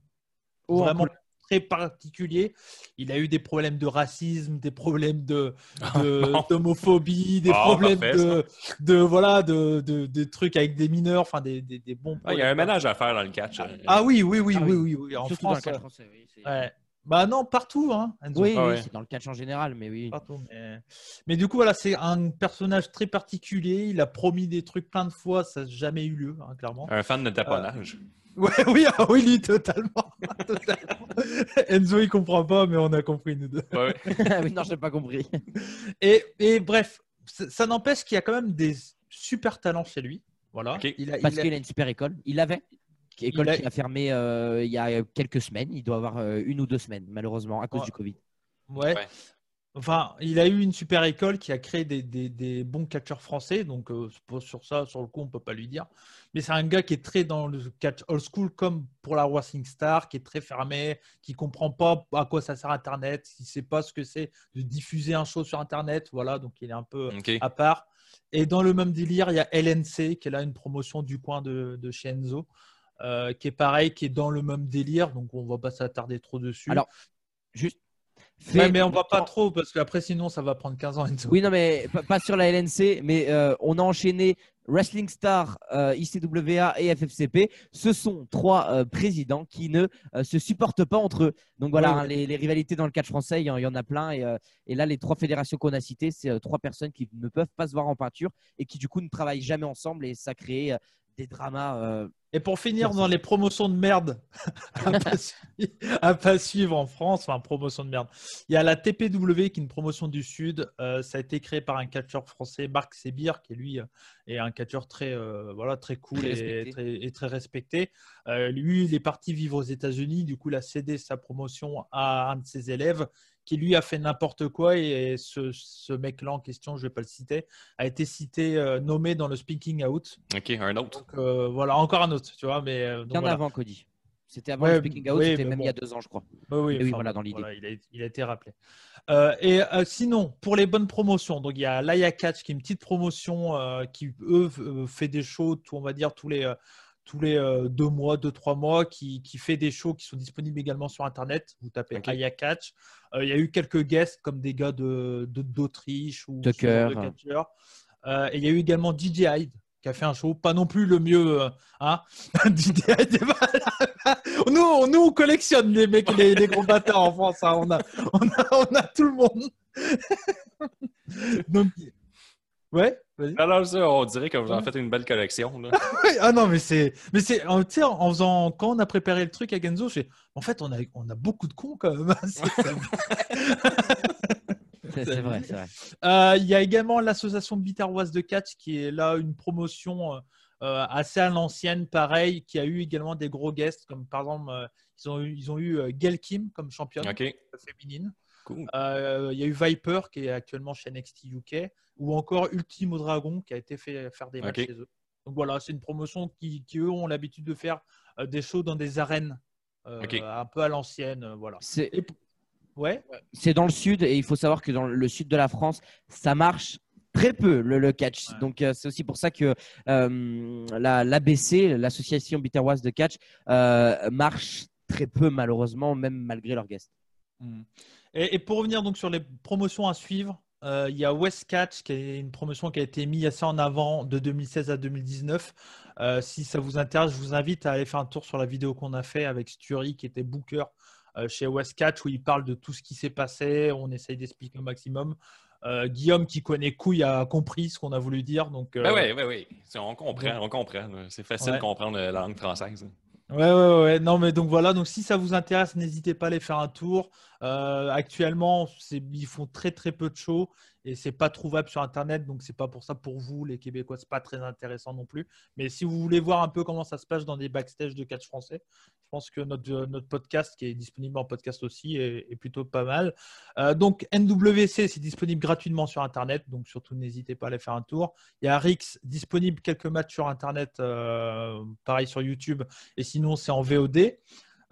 Oh, vraiment cool. Très particulier. Il a eu des problèmes de racisme, des problèmes de, Ah, de- d'homophobie, des Ah, problèmes parfait, de, de voilà de, de, de trucs avec des mineurs, enfin des, des, des bons. Ah, il y a un problèmes. ménage à faire dans le catch. euh. Ah oui, oui, oui, Ah oui, oui. oui, oui, En Surtout dans le France. catch euh, français, oui. c'est- ouais. Bah non, partout, hein. Oui, Ah oui, ouais. c'est dans le catch en général, mais oui. Partout, mais... mais du coup, voilà, c'est un personnage très particulier. Il a promis des trucs plein de fois, ça n'a jamais eu lieu, hein, clairement. Un fan de taponnage. Ouais, oui, ah oui, lui, totalement. Enzo, il comprend pas, mais on a compris, nous deux. Ouais. Ah non, j'ai pas compris. Et, et bref, ça, ça n'empêche qu'il y a quand même des super talents chez lui. Voilà. Ok. Il a, Parce a- qu'il a une super école. Il avait. École Il a- qui a fermé euh, il y a quelques semaines. Il doit avoir euh, une ou deux semaines, malheureusement, à cause Ouais. du Covid. Ouais. Ouais. Enfin, il a eu une super école qui a créé des, des- des bons catcheurs français. Donc, euh, sur ça, sur le coup, on peut pas lui dire. Mais c'est un gars qui est très dans le catch old school, comme pour la Wrestling Star, qui est très fermé, qui comprend pas à quoi ça sert Internet, qui sait pas ce que c'est de diffuser un show sur Internet. Voilà, donc il est un peu à part. Et dans le même délire, il y a LNC, qui est là une promotion du coin de, de chez Enzo, euh, qui est pareil, qui est dans le même délire. Donc, on va pas s'attarder trop dessus. Alors, Juste. Ouais, mais on va pas trop parce qu'après sinon ça va prendre 15 ans Enzo. Oui, non, mais pas, sur la LNC, mais euh, on a enchaîné Wrestling Star, euh, ICWA et FFCP. Ce sont trois euh, présidents qui ne se supportent pas entre eux. Donc voilà, Ouais, hein, les, les rivalités dans le catch français, il y, y en a plein. Et, et là, les trois fédérations qu'on a citées, c'est trois personnes qui ne peuvent pas se voir en peinture et qui du coup ne travaillent jamais ensemble et ça crée des dramas. euh, Et pour finir dans les promotions de merde à pas, suivre, à pas suivre en France, enfin promotion de merde, il y a la TPW qui est une promotion du Sud. Euh, ça a été créé par un catcheur français, Marc Sébir, qui lui euh, est un catcheur très, euh, voilà, très cool Très et, très, et très respecté. Lui, il est parti vivre aux États-Unis. Du coup, il a cédé sa promotion à un de ses élèves qui lui a fait n'importe quoi et ce, ce mec-là en question, je vais pas le citer, a été cité, euh, nommé dans le Speaking Out. OK, un autre. Donc euh, voilà, encore un autre, tu vois. Mais euh, donc, Bien voilà. avant, Cody. C'était avant Ouais, le Speaking Out, oui, c'était même bon. il y a deux ans, je crois. Oui, oui, oui, voilà, dans l'idée. il, a, il a été rappelé. Euh, et euh, sinon, pour les bonnes promotions, donc il y a Laia Catch qui est une petite promotion euh, qui, eux, fait des shows, tout, on va dire, tous les, euh, tous les euh, deux mois, deux, trois mois, qui, qui fait des shows qui sont disponibles également sur Internet. Vous tapez Ok. Aya Catch. Euh, il y a eu quelques guests comme des gars de- de- d'Autriche ou Tucker. de catcheurs. Euh, et il y a eu également DJ Hyde qui a fait un show, pas non plus le mieux. hein DJ Hyde, nous, nous, on collectionne les mecs, les, les gros bâtards en France. hein. On, a, on, a, on a tout le monde. Donc, ouais, vas-y. Alors, ça, on dirait que vous en faites une belle collection. là. Ah non, mais c'est, mais c'est, en- tu sais, en faisant, quand on a préparé le truc à Genzo, j'ai, en fait, on a, on a beaucoup de cons quand même. hein. C'est- vrai, c'est vrai. Euh, Il y a également l'association Biterroise de catch qui est là une promotion euh, euh, assez à l'ancienne, pareil, qui a eu également des gros guests, comme par exemple, euh, ils ont eu, ils ont eu euh, Gail Kim comme championne féminine. Cool. Euh, Il y a eu Viper qui est actuellement chez NXT UK, ou encore Ultimo Dragon qui a été fait faire des matchs chez eux. Donc voilà, c'est une promotion qui, qui, eux, ont l'habitude de faire euh, des shows dans des arènes euh, un peu à l'ancienne. voilà. C'est ouais, c'est dans le sud et il faut savoir que dans le sud de la France, ça marche très peu le, le catch. Ouais. Donc euh, c'est aussi pour ça que euh, la- l'ABC, l'association biterroise de catch, euh, marche très peu malheureusement, même malgré leurs guests. Et, et pour revenir donc sur les promotions à suivre, euh, il y a West Catch, qui est une promotion qui a été mise assez en avant de 2016 à 2019. Euh, si ça vous intéresse, je vous invite à aller faire un tour sur la vidéo qu'on a fait avec Stury, qui était booker euh, chez West Catch, où il parle de tout ce qui s'est passé. On essaye d'expliquer au maximum. Guillaume, qui connaît couille, a compris ce qu'on a voulu dire. Donc, Ben oui, oui, oui. On comprend, on comprend. C'est facile Ouais. de comprendre la langue française. Ouais, ouais, ouais. Non, mais donc voilà. Donc si ça vous intéresse, n'hésitez pas à aller faire un tour. Euh, actuellement, ils font très très peu de shows et c'est pas trouvable sur Internet. Donc c'est pas pour ça pour vous, les Québécois, c'est pas très intéressant non plus. Mais si vous voulez voir un peu comment ça se passe dans des backstage de catch français, je pense que notre, euh, notre podcast, qui est disponible en podcast aussi, est, plutôt pas mal. Euh, donc NWC, c'est disponible gratuitement sur Internet. Donc surtout, n'hésitez pas à aller faire un tour. Il y a Rix, disponible quelques matchs sur Internet, pareil sur YouTube. Et sinon, c'est en VOD.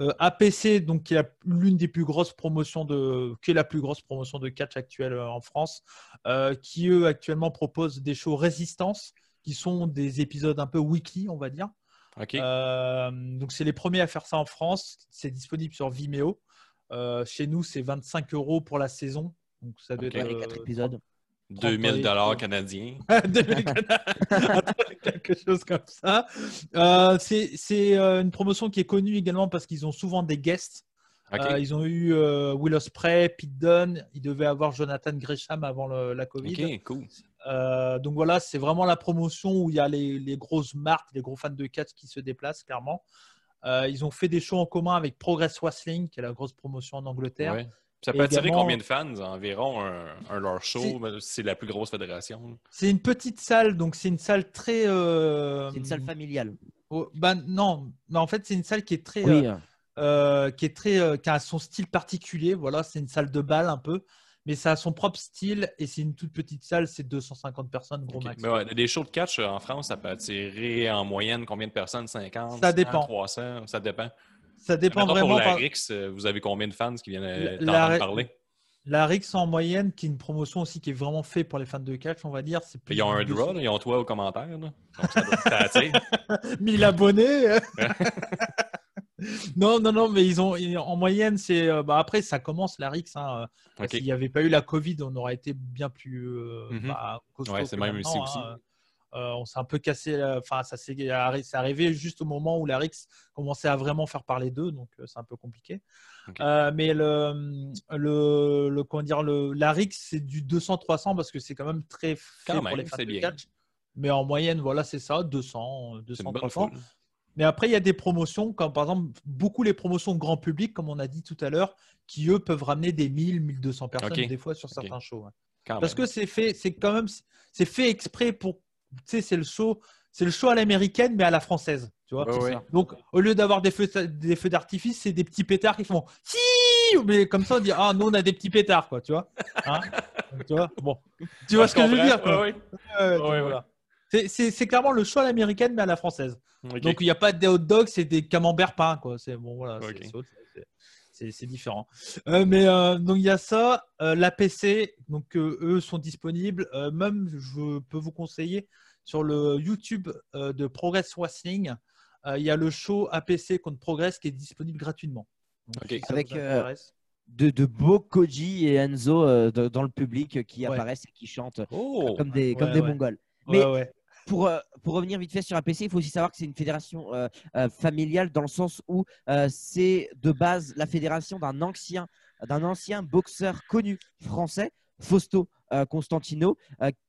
Euh, APC, donc, qui est la- l'une des plus grosses promotions de, qui est la plus grosse promotion de catch actuelle euh, en France, euh, qui eux actuellement proposent des shows résistance, qui sont des épisodes un peu weekly, on va dire. Euh, donc, c'est les premiers à faire ça en France. C'est disponible sur Vimeo. Euh, chez nous, c'est 25 euros pour la saison. Donc, ça doit être les quatre épisodes. 2000 dollars canadiens. 2000 quelque chose comme ça. Euh, c'est c'est, euh, une promotion qui est connue également parce qu'ils ont souvent des guests. Euh, ils ont eu euh, Will Ospreay, Pete Dunne. Ils devaient avoir Jonathan Gresham avant le- la Covid. Cool. Donc voilà, c'est vraiment la promotion où il y a les, les grosses marques, les gros fans de catch qui se déplacent clairement. Ils ont fait des shows en commun avec Progress Wrestling, qui est la grosse promotion en Angleterre. Ouais. Ça peut attirer également- combien de fans environ un, un leur show? C'est- la plus grosse fédération? C'est une petite salle, donc c'est une salle très. euh, C'est une salle familiale. oh, bah, non, mais en fait, c'est une salle qui est très. Oui, euh, euh, euh, qui est très, euh, qui a son style particulier. Voilà, c'est une salle de bal un peu, mais ça a son propre style et c'est une toute petite salle. C'est 250 personnes, gros OK. max. Mais ouais, des shows de catch en France, ça peut attirer en moyenne combien de personnes? 50? Ça 100, dépend. 300? Ça dépend. Ça dépend vraiment. Pour la RIX, euh, vous avez combien de fans qui viennent euh, La- parler? La Rix en moyenne, qui est une promotion aussi qui est vraiment faite pour les fans de catch, on va dire. C'est plus Ils ont un draw, là, ils ont toi au commentaire. Là. Donc, ça doit t'attirer. 1000 abonnés. non, non, non, mais ils ont en moyenne, c'est euh, bah, après ça commence la Rix. Hein. S'il n'y avait pas eu la Covid, on aurait été bien plus euh, Mhm. bah, Ouais, c'est même ici aussi. hein. On s'est un peu cassé. Enfin, ça s'est arrivé juste au moment où la Rix commençait à vraiment faire parler d'eux, donc euh, c'est un peu compliqué. Euh, mais le, le, le- comment dire, le, la Rix, c'est du 200-300 parce que c'est quand même très fait pour les fans de bien. catch. Mais en moyenne, voilà, c'est ça, 200, C'est une 200, bonne 300. foule. Mais après, il y a des promotions, comme par exemple, beaucoup les promotions grand public, comme on a dit tout à l'heure, qui eux peuvent ramener des 1000, 1200 personnes des fois sur certains shows. Parce même. que c'est fait, c'est quand même, c'est fait exprès pour, sais, c'est le show, c'est le show à l'américaine, mais à la française, tu vois. Ouais, C'est ouais. ça. Donc, au lieu d'avoir des feux, des feux d'artifice, c'est des petits pétards qui font si, mais comme ça on dit ah nous on a des petits pétards quoi, tu vois. Hein tu vois, bon, tu vois ce que je veux dire. Ouais, ouais. voilà. C'est- clairement le show à l'américaine, mais à la française. Donc il n'y a pas des hot dogs, c'est des camemberts peints quoi. C'est bon voilà. C'est différent. Euh, mais euh, donc il y a ça, euh, l'APC, donc euh, eux sont disponibles. Euh, même je peux vous conseiller sur le YouTube euh, de Progress Wrestling, euh, il y a le show APC contre Progress qui est disponible gratuitement. Donc, Avec, euh, de, de beaux Koji et Enzo euh, de- dans le public qui Ouais. apparaissent et qui chantent Oh! comme des, comme Ouais, des ouais. Mongols. Ouais, mais- ouais. Pour, euh, pour revenir vite fait sur APC, il faut aussi savoir que c'est une fédération euh, euh, familiale dans le sens où c'est de base la fédération d'un ancien, d'un ancien boxeur connu français, Fausto euh, Constantino,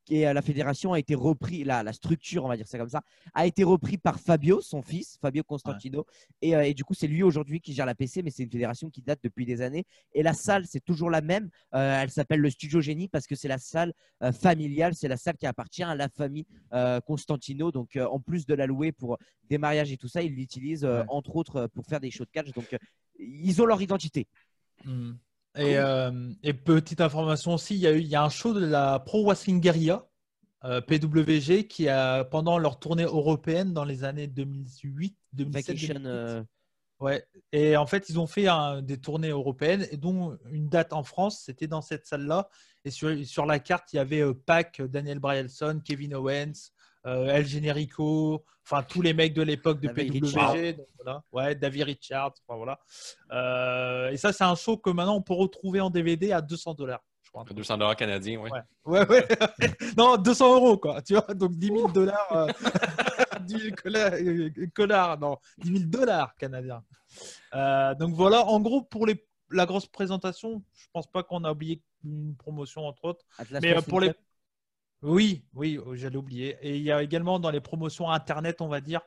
et euh, la fédération a été repris, la, la structure, on va dire ça comme ça, a été repris par Fabio, son fils, Fabio Constantino, et, euh, et du coup c'est lui aujourd'hui qui gère la PC, mais c'est une fédération qui date depuis des années. Et la salle, c'est toujours la même. Euh, elle s'appelle le Studio Génie parce que c'est la salle euh, familiale, c'est la salle qui appartient à la famille euh, Constantino. Donc, en plus de la louer pour des mariages et tout ça, ils l'utilisent Ouais. entre autres pour faire des shows de catch. Donc, ils ont leur identité. Hmm. Et, euh, et petite information aussi, il y, a eu, il y a un show de la Pro Wrestling Guerrilla, euh, PWG, qui a, pendant leur tournée européenne dans les années 2008, 2007, Vacation, 2008, euh, Ouais. Et en fait, ils ont fait un- des tournées européennes et dont une date en France, c'était dans cette salle-là. Et sur, sur la carte, il y avait euh, Pac, Daniel Bryanson, Kevin Owens, El Generico, enfin tous les mecs de l'époque de David PWG. Richards. donc voilà. Ouais, David Richards. Enfin, voilà. Euh, et ça, c'est un show que maintenant on peut retrouver en DVD à 200 dollars. crois. 200 dollars canadiens, ouais. Ouais, ouais, ouais. non, 200 euros, quoi. Tu vois, donc 10 000 dollars. euh, 10 000 connard- euh, connard, non, 10 000 dollars canadiens. Euh, donc voilà, en gros, pour les, la grosse présentation, je pense pas qu'on a oublié une promotion, entre autres. Atlas Mais euh, pour les. Oui, oui, oh, j'allais oublier. Et il y a également dans les promotions internet, on va dire,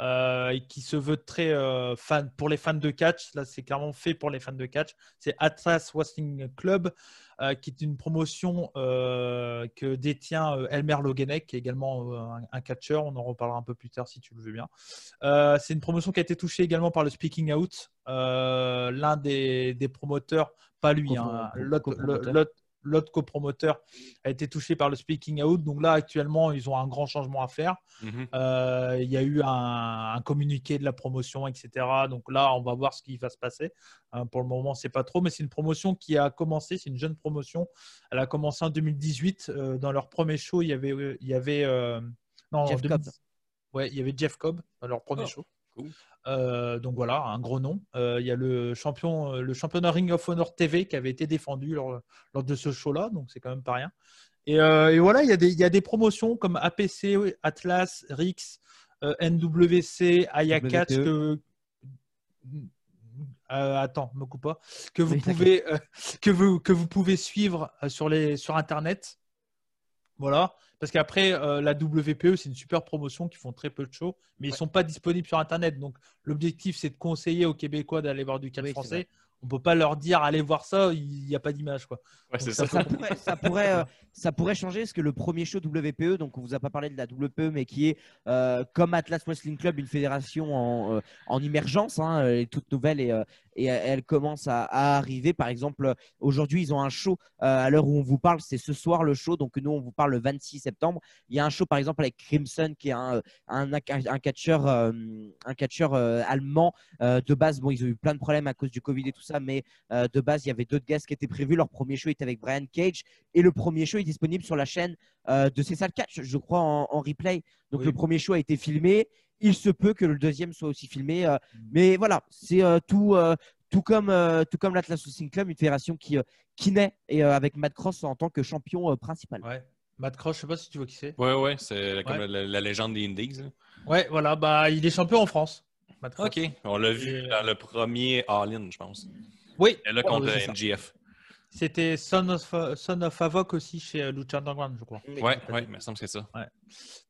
euh, qui se veut très euh, fan pour les fans de catch. Là, c'est clairement fait pour les fans de catch. C'est Atlas Wrestling Club, euh, qui est une promotion que détient Elmer Logenek, qui est également un, un catcheur. On en reparlera un peu plus tard si tu le veux bien. C'est une promotion qui a été touchée également par le Speaking Out, l'un des, des promoteurs, pas lui, hein, l'autre-. L'autre copromoteur a été touché par le Speaking Out. Donc là, actuellement, ils ont un grand changement à faire. Mhm. Euh, il y a eu un, un communiqué de la promotion, etc. Donc là, on va voir ce qui va se passer. Hein, pour le moment, c'est pas trop, mais c'est une promotion qui a commencé. C'est une jeune promotion. Elle a commencé en 2018. Euh, dans leur premier show, il y avait, euh, il y avait euh, non, en Jeff 2010 Cobb. Ouais, il y avait Jeff Cobb dans leur premier Oh, show. Cool. Euh, donc voilà, un gros nom. Euh, il y a le champion, euh, le championnat Ring of Honor TV qui avait été défendu lors, lors de ce show-là, donc c'est quand même pas rien. Et, euh, et voilà, il y, a des, il y a des promotions comme APC, Atlas, Rix, euh, NWC, Ayacat, WPE. que. Euh, attends, me coupe pas. Que vous Oui, pouvez, euh, que vous, que vous pouvez suivre sur, les, sur Internet. Voilà. Parce qu'après, euh, la WPE, c'est une super promotion qui font très peu de shows, mais ils ne sont pas disponibles sur Internet. Donc, l'objectif, c'est de conseiller aux Québécois d'aller voir du catch Oui, français. On ne peut pas leur dire, allez voir ça, il n'y a pas d'image. quoi. Ouais, Donc, c'est ça ça. ça pourrait, ça, pourrait, euh, ça pourrait changer parce que le premier show WPE, donc on vous a pas parlé de la WPE, mais qui est euh, comme Atlas Wrestling Club, une fédération en, euh, en immergence, hein, elle est toute nouvelle et, euh, et elle commence à, à arriver. Par exemple, aujourd'hui, ils ont un show euh, à l'heure où on vous parle, c'est ce soir le show, donc nous on vous parle le 26 septembre. Il y a un show par exemple avec Crimson qui est un, un, un catcheur, euh, un catcheur euh, allemand euh, de base. Bon, ils ont eu plein de problèmes à cause du Covid et tout ça, mais euh, de base, il y avait d'autres guests qui étaient prévus. Leur premier show était avec Brian Cage et le premier show est disponible sur la chaîne euh, de César Catch, je crois, en, en replay. Donc Oui. le premier show a été filmé. Il se peut que le deuxième soit aussi filmé. euh, mais voilà, c'est euh, tout, euh, tout comme, euh, tout comme l'Atlas Wrestling Club, une fédération qui, euh, qui naît et euh, avec Matt Cross en tant que champion euh, principal. Ouais. Matt Cross, je sais pas si tu vois qui c'est. Ouais, ouais, c'est comme Ouais. la, la légende des Indies. là. Ouais, voilà, bah, il est champion en France. Matt Cross. OK. On l'a vu Et- dans le premier All-In, je pense. Oui, Et là, Ouais, contre ouais, c'était Son of, Son of Havoc aussi chez euh, Lucha Underground, je crois. Ouais, ouais, il me semble que c'est ça.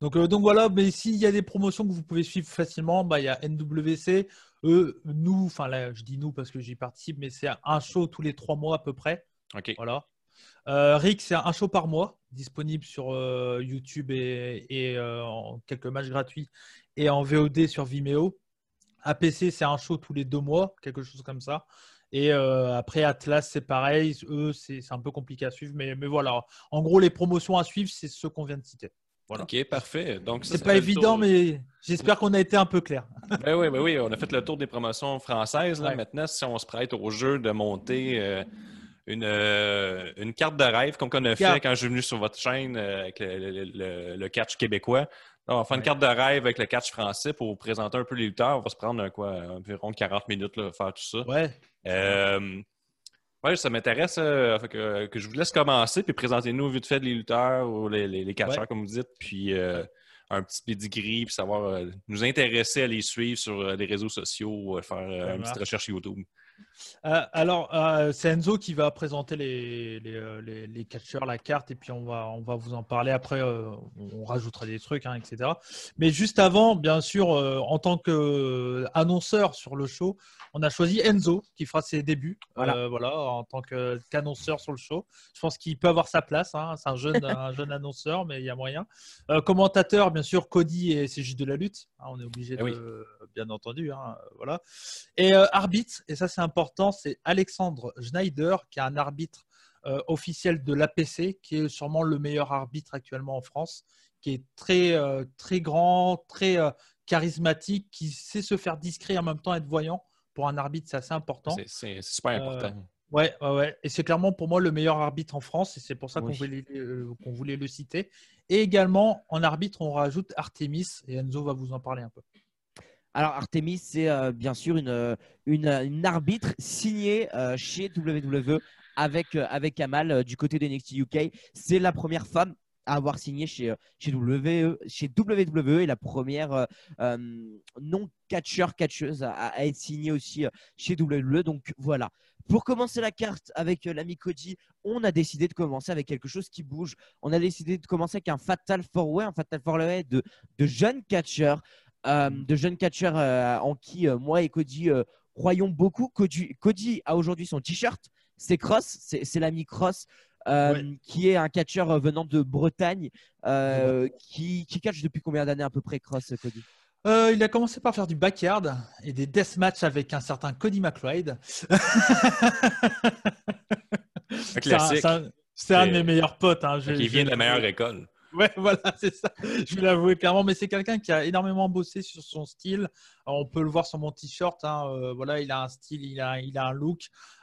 Donc, euh, donc voilà, mais s'il y a des promotions que vous pouvez suivre facilement, bah, il y a NWC. Eux, nous, enfin là, je dis nous parce que j'y participe, mais c'est un show tous les trois mois à peu près. OK. Voilà. Euh, Rick, c'est un show par mois, disponible sur euh, YouTube et, et, euh, en quelques matchs gratuits et en VOD sur Vimeo. APC, c'est un show tous les deux mois, quelque chose comme ça. Et euh, après, Atlas, c'est pareil. Eux, c'est un peu compliqué à suivre. Mais, mais voilà. En gros, les promotions à suivre, c'est ceux qu'on vient de citer. Voilà. OK, parfait. Donc, C'est pas évident, mais j'espère qu'on a été un peu clair. Ben oui, ben oui, on a fait le tour des promotions françaises. Là. Ouais. Maintenant, si on se prête au jeu de monter euh, une, euh, une carte de rêve, comme qu'on a fait quand je suis venu sur votre chaîne euh, avec le, le- le- le catch québécois. On va faire une Ouais. carte de rêve avec le catch français pour vous présenter un peu les lutteurs. On va se prendre quoi, environ 40 minutes là, faire tout ça. Ouais. Euh, ouais, ça m'intéresse euh, que, que je vous laisse commencer puis présentez-nous vite fait les lutteurs ou les, les, les catcheurs, Ouais. comme vous dites, puis euh, un petit pedigree, puis savoir nous intéresser à les suivre sur les réseaux sociaux, faire une petite recherche YouTube. Euh, alors, euh, c'est Enzo qui va présenter les, les, euh, les, les catcheurs, la carte, et puis on va, on va vous en parler. Après, euh, on rajoutera des trucs, hein, etc. Mais juste avant, bien sûr, en tant qu'annonceur sur le show, on a choisi Enzo qui fera ses débuts. Voilà. Voilà, en tant qu'annonceur sur le show. Je pense qu'il peut avoir sa place. hein. C'est un jeune, un jeune annonceur, mais il y a moyen. Commentateur, bien sûr, Cody et c'est juste de la lutte. hein, on est obligé Eh de, oui. bien entendu. voilà. Et arbitre, et ça c'est important, c'est Alexandre Schneider, qui est un arbitre euh, officiel de l'APC, qui est sûrement le meilleur arbitre actuellement en France, qui est très, euh, très grand, très euh, charismatique, qui sait se faire discret et en même temps être voyant. Pour un arbitre, c'est assez important. C'est- super important. Ouais, ouais, ouais. Et c'est clairement pour moi le meilleur arbitre en France, et c'est pour ça qu'on Oui. voulait, euh, qu'on voulait le citer. Et également, en arbitre, on rajoute Artemis, et Enzo va vous en parler un peu. Alors Artemis, c'est euh, bien sûr une, euh, une arbitre signée euh, chez WWE avec, euh, avec Kamal euh, du côté de NXT UK. C'est la première femme à avoir signé chez, euh, WWE, chez WWE et la première euh, euh, non-catcheur catcheuse à, être signée aussi euh, chez WWE. Donc voilà. Pour commencer la carte avec euh, l'ami Cody, on a décidé de commencer avec quelque chose qui bouge. On a décidé de commencer avec un Fatal Four Way, un Fatal Four Way de, de jeunes catcheurs, euh, de jeunes catcheurs euh, en qui euh, moi et Cody euh, croyons beaucoup. Cody, Cody a aujourd'hui son t-shirt, c'est Cross, c'est l'ami Cross. euh, qui est un catcheur euh, venant de Bretagne, euh, qui, qui catch depuis combien d'années à peu près Cross, Cody? Euh, il a commencé par faire du backyard et des deathmatch avec un certain Cody McLeod. C'est un- classique. c'est un- un de mes meilleurs potes. Hein. Je- Qui je- vient de la meilleure école. Ouais, voilà, c'est ça. Je vais l'avouer clairement, mais c'est quelqu'un qui a énormément bossé sur son style. On peut le voir sur mon t-shirt. hein, euh, voilà, il a un style, il a, il un look.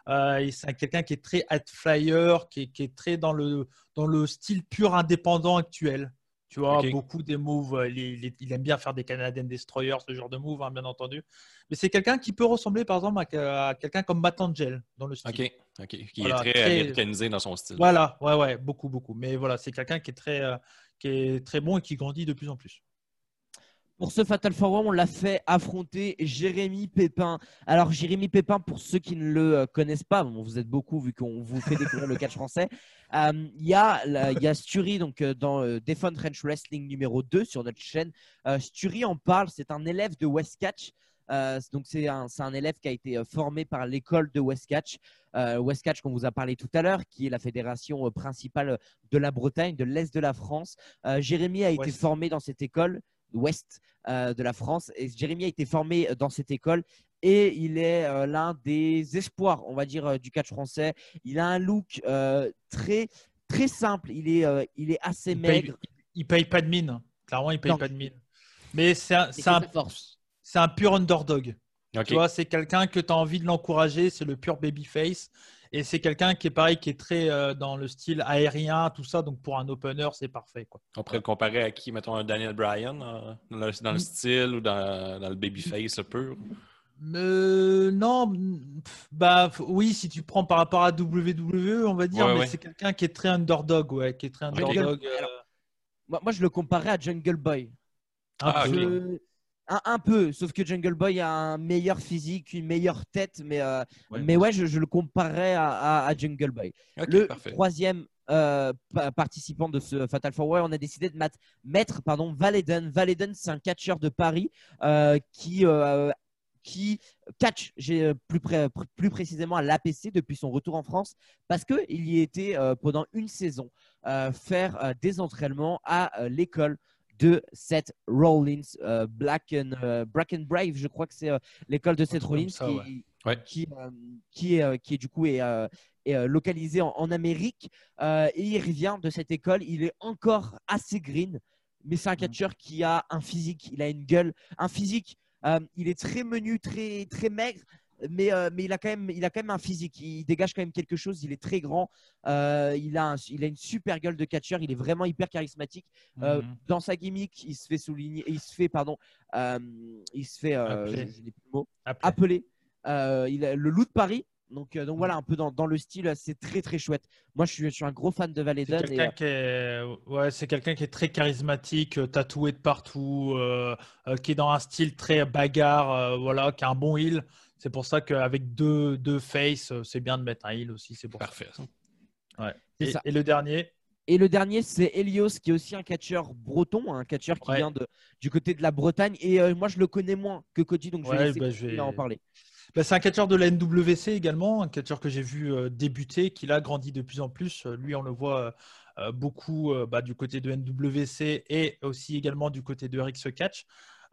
Euh, c'est quelqu'un qui est très high flyer, qui est, qui est très dans le, dans le style pur indépendant actuel. Tu vois, beaucoup des moves. euh, Il, aime bien faire des Canadian Destroyers, ce genre de move, hein, bien entendu. Mais c'est quelqu'un qui peut ressembler, par exemple, à, à quelqu'un comme Matt Angel dans le style. OK. OK. Qui Voilà, est très, très- américanisé dans son style. Voilà, ouais, ouais, beaucoup, beaucoup. Mais voilà, c'est quelqu'un qui est très, euh, qui est très bon et qui grandit de plus en plus. Pour ce Fatal Four Way, on l'a fait affronter Jérémy Pépin. Alors, Jérémy Pépin, pour ceux qui ne le euh, connaissent pas, bon, vous êtes beaucoup vu qu'on vous fait découvrir le catch français. Euh, Il y, a y Sturi donc, euh, dans euh, Defend French Wrestling numéro 2 sur notre chaîne. Sturi en parle, c'est un élève de West Catch. Euh, donc, c'est un, élève qui a été formé par l'école de West Catch. Euh, West Catch, qu'on vous a parlé tout à l'heure, qui est la fédération principale de la Bretagne, de l'Est de la France. Euh, Jérémy a été formé dans cette école, Ouest euh, de la France. Et Jérémy a été formé dans cette école et il est euh, l'un des espoirs, on va dire, euh, du catch français. Il a un look euh, très, très simple. Il est, euh, il est assez Il paye, maigre. il paye pas de mine. Clairement, il paye Non. pas de mine. Mais c'est un, pur underdog. OK. Tu vois, c'est quelqu'un que tu as envie de l'encourager. C'est le pur babyface. Et c'est quelqu'un qui est pareil, qui est très euh, dans le style aérien, tout ça. Donc pour un opener, c'est parfait. Quoi. On pourrait le comparer à qui, mettons, un Daniel Bryan, euh, dans, le, dans le Mm. style ou dans, dans le babyface pur? Euh, non, pff, bah oui, si tu prends par rapport à WWE, on va dire, Ouais, mais ouais. c'est quelqu'un qui est très underdog, ouais, qui est très underdog. euh, Alors, Moi, je le comparais à Jungle Boy. un Ah. Je- Un, un peu, sauf que Jungle Boy a un meilleur physique, une meilleure tête, mais, euh, Ouais. mais ouais, je, je le comparais à, à- à Jungle Boy. Le parfait. troisième euh, pa- participant de ce Fatal Four Way, on a décidé de mettre pardon, Valeden. Valeden, c'est un catcheur de Paris euh, qui, qui catch j'ai, plus, plus précisément à l'APC depuis son retour en France parce qu'il y était euh, pendant une saison euh, faire euh, des entraînements à l'école de Seth Rollins, euh, Black, and, euh, Black and Brave, je crois que c'est euh, l'école de Seth Rollins ça, qui, ouais. Ouais. qui, euh, qui est, qui est du coup est, est, localisé en, en Amérique euh, et il revient de cette école. Il est encore assez green, mais c'est un catcheur qui a un physique, il a une gueule, un physique. euh, il est très menu, très très maigre, mais, euh, mais il a quand même il a quand même un physique. Il dégage quand même quelque chose. Il est très grand. euh, il a un- il a une super gueule de catcheur. Il est vraiment hyper charismatique. Euh, Mhm. Dans sa gimmick, il se fait souligner, il se fait pardon, il se fait Appeler. je- je n'ai plus le mot Après. appelé il a le loup de Paris. Donc, donc voilà, un peu dans, dans le style, c'est très très chouette. Moi, je suis, je suis un gros fan de C'est Valeden. et, quelqu'un qui est, ouais, c'est quelqu'un qui est très charismatique, tatoué de partout, euh, qui est dans un style très bagarre, euh, voilà, qui a un bon heal. C'est pour ça qu'avec deux, deux faces, euh, c'est bien de mettre un heal aussi. C'est pour ça. Parfait. ça. Ouais. Et, ça. et le dernier, Et le dernier, c'est Elios, qui est aussi un catcheur breton, un catcheur qui Ouais. vient de, du côté de la Bretagne. Et euh, moi, je le connais moins que Cody, donc je vais laisser bah, Cody je vais- en parler. bah, c'est un catcheur de la NWC également, un catcheur que j'ai vu euh, débuter, qui là grandit de plus en plus. Lui, on le voit euh, beaucoup euh, bah, du côté de NWC et aussi également du côté de RX Catch.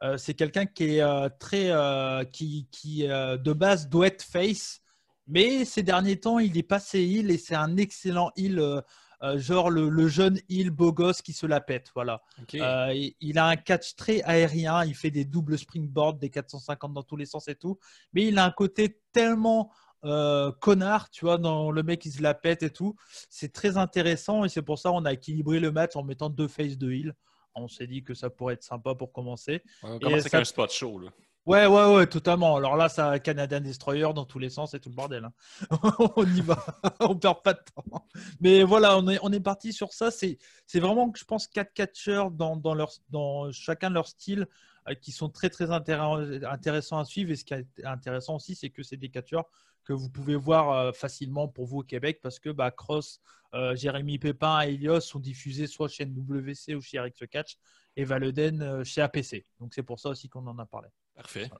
Euh, c'est quelqu'un qui est euh, très, euh, qui, qui de base doit être face, mais ces derniers temps, il est passé heal et c'est un excellent heal, euh, genre le, le jeune heal beau gosse qui se la pète, voilà. Euh, il- il a un catch très aérien, il fait des doubles springboards, des 450 dans tous les sens et tout. Mais il a un côté tellement euh, connard, tu vois, dans le mec il se la pète et tout. C'est très intéressant et c'est pour ça qu'on a équilibré le match en mettant deux faces de heal. On s'est dit que ça pourrait être sympa pour commencer. On commence avec ça- un spot show. Là. Ouais, ouais, ouais, totalement. Alors là, ça a Canadian Destroyer dans tous les sens et tout le bordel. hein. on y va, on perd pas de temps. Mais voilà, on est, on est parti sur ça. C'est, c'est vraiment, je pense, quatre catcheurs dans, dans, leur, dans chacun de leur style euh, qui sont très, très intér- intéressants à suivre. Et ce qui est intéressant aussi, c'est que c'est des catcheurs que vous pouvez voir euh, facilement pour vous au Québec parce que bah, Cross, euh, Jérémy Pépin et Elios sont diffusés soit chez NWC ou chez RX Catch et Valeden euh, chez APC. Donc c'est pour ça aussi qu'on en a parlé. Parfait.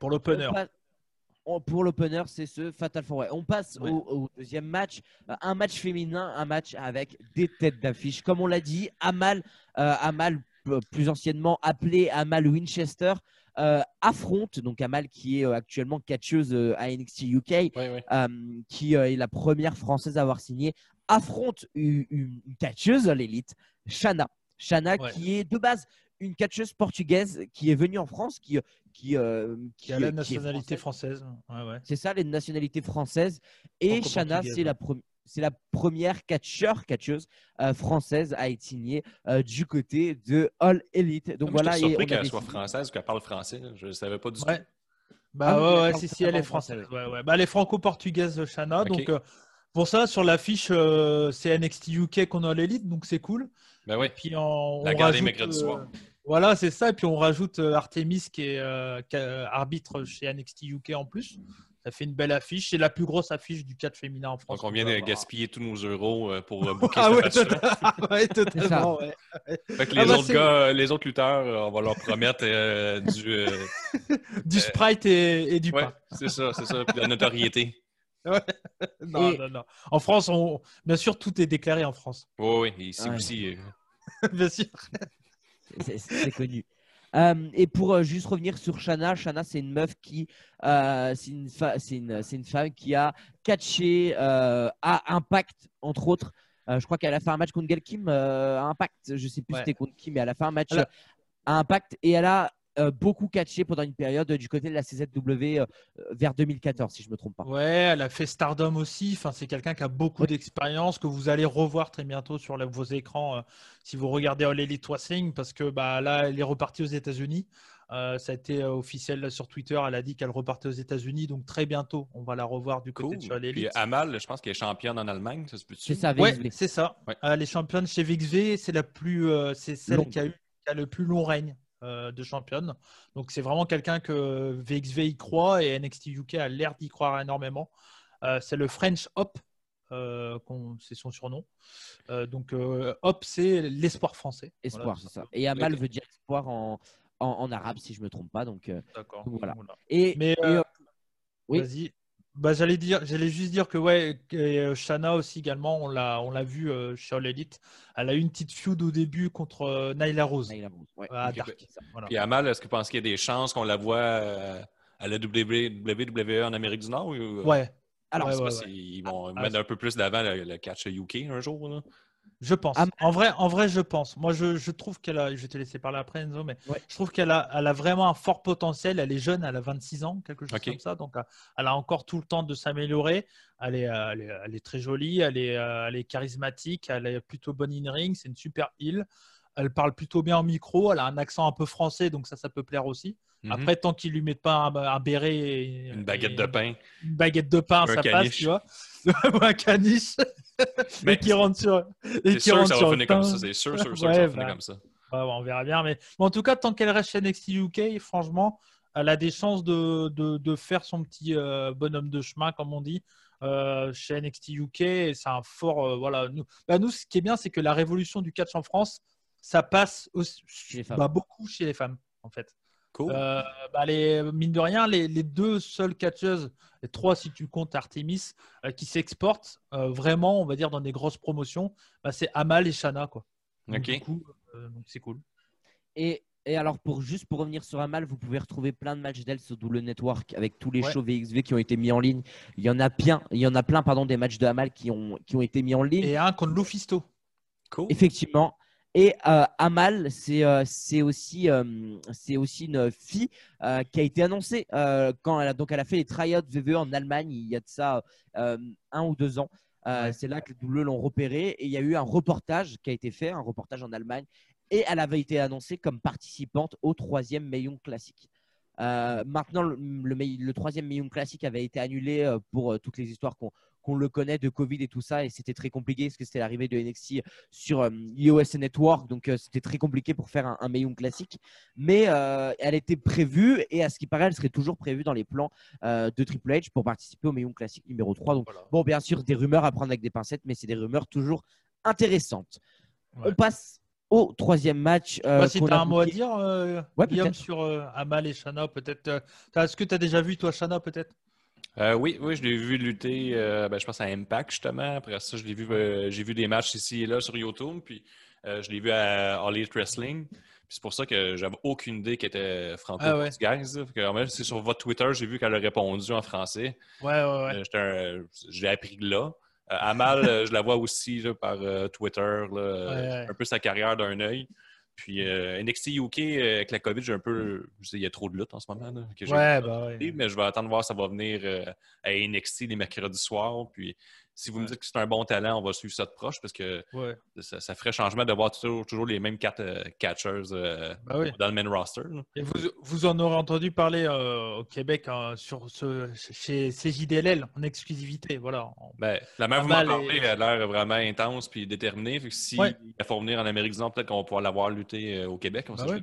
Pour l'opener. Pour l'opener, c'est ce Fatal Four Way. On passe Ouais. au, au deuxième match. Un match féminin, un match avec des têtes d'affiche. Comme on l'a dit, Amal, euh, Amal plus anciennement appelé Amal Winchester, euh, affronte donc Amal qui est euh, actuellement catcheuse euh, à NXT UK, Oui, oui. euh, qui est la première française à avoir signé, affronte une, catcheuse à l'élite, Shana. Shana Ouais. qui est de base une catcheuse portugaise qui est venue en France, qui, qui, euh, qui a la qui nationalité française. française. Ouais, ouais. C'est ça, les nationalités françaises. Et Shana, c'est la, ouais. C'est la première catcheur, catcheuse euh, française à être signée euh, du côté de All Elite. Donc Moi, voilà. J'étais et surpris qu'elle soit française ou qu'elle parle français. Je ne savais pas du Ouais. tout. Bah Ah oui, ouais, elle ouais, parle si, si, elle est française. français. Ouais, ouais. Bah, elle est franco-portugaise, Shana. Ok. Donc, euh, pour ça, sur l'affiche, euh, c'est NXT UK qu'on a l'élite, donc c'est cool. Ben oui. Puis on, La on rajoute, euh, soir. Voilà, c'est ça. Et puis on rajoute euh, Artemis qui est, qui est, arbitre chez NXT UK en plus. Ça fait une belle affiche. C'est la plus grosse affiche du catch féminin en France. Donc, on vient de avoir. gaspiller tous nos euros euh, pour euh, booker Ah ce ouais, tota- ouais, totalement. ouais. Fait que Ah les, bah, autres gars, les autres lutteurs, euh, on va leur promettre euh, du. euh, Du Sprite et, et du ouais, pain. c'est ça, c'est ça. Puis de la notoriété. Non, Et- non, non. En France, on... bien sûr, tout est déclaré en France. Oui, oui. Ici Ouais. aussi. euh, bien sûr. C'est connu. Euh, et pour euh, juste revenir sur Shana, Shana c'est une meuf qui, euh, c'est une, une, femme qui a catché euh, à Impact entre autres. Je crois qu'elle a fait un match contre Gail Kim euh, à Impact. Je sais plus Ouais. c'était contre qui, mais elle a fait un match à Impact et elle a euh, beaucoup catché pendant une période euh, du côté de la CZW euh, vers 2014 si je me trompe pas. Ouais, elle a fait Stardom aussi. Enfin, c'est quelqu'un qui a beaucoup Ouais. d'expérience que vous allez revoir très bientôt sur la- vos écrans euh, si vous regardez All Elite Wrestling parce que bah, là, elle est repartie aux États-Unis. Euh, ça a été euh, officiel là, sur Twitter. Elle a dit qu'elle repartait aux États-Unis. Donc, très bientôt, on va la revoir du côté Cool. de All Puis Elite. Amal, je pense qu'elle est championne en Allemagne, ça se peut-tu? C'est ça, Ouais, c'est ça. Ouais. Euh, les championnes chez VXV, c'est la plus, euh, c'est celle Longue. qui a eu qui a le plus long règne euh, de championne. Donc c'est vraiment quelqu'un que VXV y croit et NXT UK a l'air d'y croire énormément. Euh, c'est le French Hop, euh, c'est son surnom. Euh, donc euh, Hop, c'est l'espoir français. Espoir, Voilà, c'est ça. Et Amal veut dire espoir en, en, en arabe si je me trompe pas. Donc, euh, D'accord. Donc voilà. Voilà. et, Mais et, euh, euh, oui. Vas-y. Bah, j'allais dire, j'allais juste dire que ouais, euh, Shana aussi également, on l'a, on l'a vu euh, chez All Elite. Elle a eu une petite feud au début contre euh, Nyla Rose Naila Rose, ouais. à Dark. ben, Voilà. Puis Amal, est-ce que vous pensez qu'il y a des chances qu'on la voit euh, à la WWE en Amérique du Nord? Ou, euh, Ouais, Alors, je sais ouais, pas ouais, s'ils vont Ah, mettre un peu plus d'avant le, le catch UK un jour. Là. Je pense. Ah, En vrai, en vrai, je pense. Moi, je, je trouve qu'elle a. Je vais te laisser parler après, Enzo, mais Ouais. je trouve qu'elle a, elle a vraiment un fort potentiel. Elle est jeune, elle a 26 ans, quelque chose comme ça. Donc, elle a encore tout le temps de s'améliorer. Elle est, euh, elle est, elle est très jolie, elle est, euh, elle est charismatique, elle est plutôt bonne in ring. C'est une super heel. Elle parle plutôt bien au micro. Elle a un accent un peu français, donc ça, ça peut plaire aussi. Mhm. Après, tant qu'ils lui mettent pas un, un béret, et, Une baguette et- de pain. une baguette de pain, Un ça passe, caniche. tu vois. Ou un caniche. Mais qui rentre sur. C'est qui sûr que rentre ça sur va finir comme ça. C'est sûr, sûr, sûr Ouais, que ça va finir bah. comme ça. Ouais, ouais, on verra bien. Mais, mais en tout cas, tant qu'elle reste chez NXT UK, franchement, elle a des chances de, de, de faire son petit euh, bonhomme de chemin, comme on dit, euh, chez NXT UK. C'est un fort. euh, voilà. Nous, bah, nous, ce qui est bien, c'est que la révolution du catch en France, ça passe aussi- Chez les femmes. bah, beaucoup chez les femmes, en fait. Cool. Euh, bah, les, mine de rien, les, les deux seules catcheuses, les trois si tu comptes Artemis, euh, qui s'exportent euh, vraiment, on va dire, dans des grosses promotions, bah, c'est Amal et Shana. Quoi. Donc, Ok. du coup, euh, donc c'est cool. Et, et alors, pour, juste pour revenir sur Amal, vous pouvez retrouver plein de matchs d'elle sur Double Network avec tous les Ouais. shows VXV qui ont été mis en ligne. Il y en a plein, il y en a plein pardon, des matchs de Amal qui ont, qui ont été mis en ligne. Et un contre Lufisto. cool. Effectivement. Et euh, Amal, c'est euh, aussi, euh, c'est aussi une fille qui a été annoncée quand elle a, donc elle a fait les tryouts VVE en Allemagne il y a de ça un ou deux ans. Ouais. C'est là que les l'ont repérée et il y a eu un reportage qui a été fait, un reportage en Allemagne, et elle avait été annoncée comme participante au troisième Maillon Classique. Maintenant, le, le, mei- le troisième Million Classique avait été annulé pour toutes les histoires qu'on qu'on le connaît de Covid et tout ça, et c'était très compliqué parce que c'était l'arrivée de NXT sur euh, iOS Network, donc euh, c'était très compliqué pour faire un, un Classique. Mais euh, elle était prévue, et à ce qui paraît, elle serait toujours prévue dans les plans de Triple H pour participer au Million Classique numéro 3. Donc, Voilà. bon, bien sûr, des rumeurs à prendre avec des pincettes, mais c'est des rumeurs toujours intéressantes. Ouais. On passe au troisième match. euh, Bah, si tu as un mot à dire, euh, Ouais, Guillaume, sur euh, Amal et Shana, peut-être. Est-ce que tu as déjà vu, toi, Shana, peut-être? Euh, oui, oui, je l'ai vu lutter, euh, ben, je pense à Impact justement. Après ça, je l'ai vu, euh, j'ai vu des matchs ici et là sur YouTube, puis je l'ai vu à All Elite Wrestling. Puis c'est pour ça que j'avais aucune idée qu'elle était franco-portugaise. en fait, C'est sur votre Twitter, j'ai vu qu'elle a répondu en français. Ouais, ouais, ouais. Je l'ai appris là. Amal, je la vois aussi là, par Twitter, là, ouais. un peu sa carrière d'un œil. Puis euh, NXT UK, euh, avec la COVID, j'ai un peu. je sais, Il y a trop de lutte en ce moment. Là, que j'ai- Ouais, bah ouais. mais je vais attendre de voir si ça va venir euh, à NXT les mercredis soirs. Puis si vous me dites que c'est un bon talent, on va suivre ça de proche parce que ouais. ça, ça ferait changement d'avoir toujours, toujours les mêmes quatre euh, catchers euh, Bah oui. dans le main roster. Et vous, vous en aurez entendu parler euh, au Québec hein, sur ce, chez CJDLL en exclusivité. Voilà. En- Ben, la mère vous m'en parlez, et- elle a l'air vraiment intense puis déterminée. Fait que si Ouais. il faut venir en Amérique du Nord, peut-être qu'on va pouvoir l'avoir lutter euh, au Québec. comme ça, Bah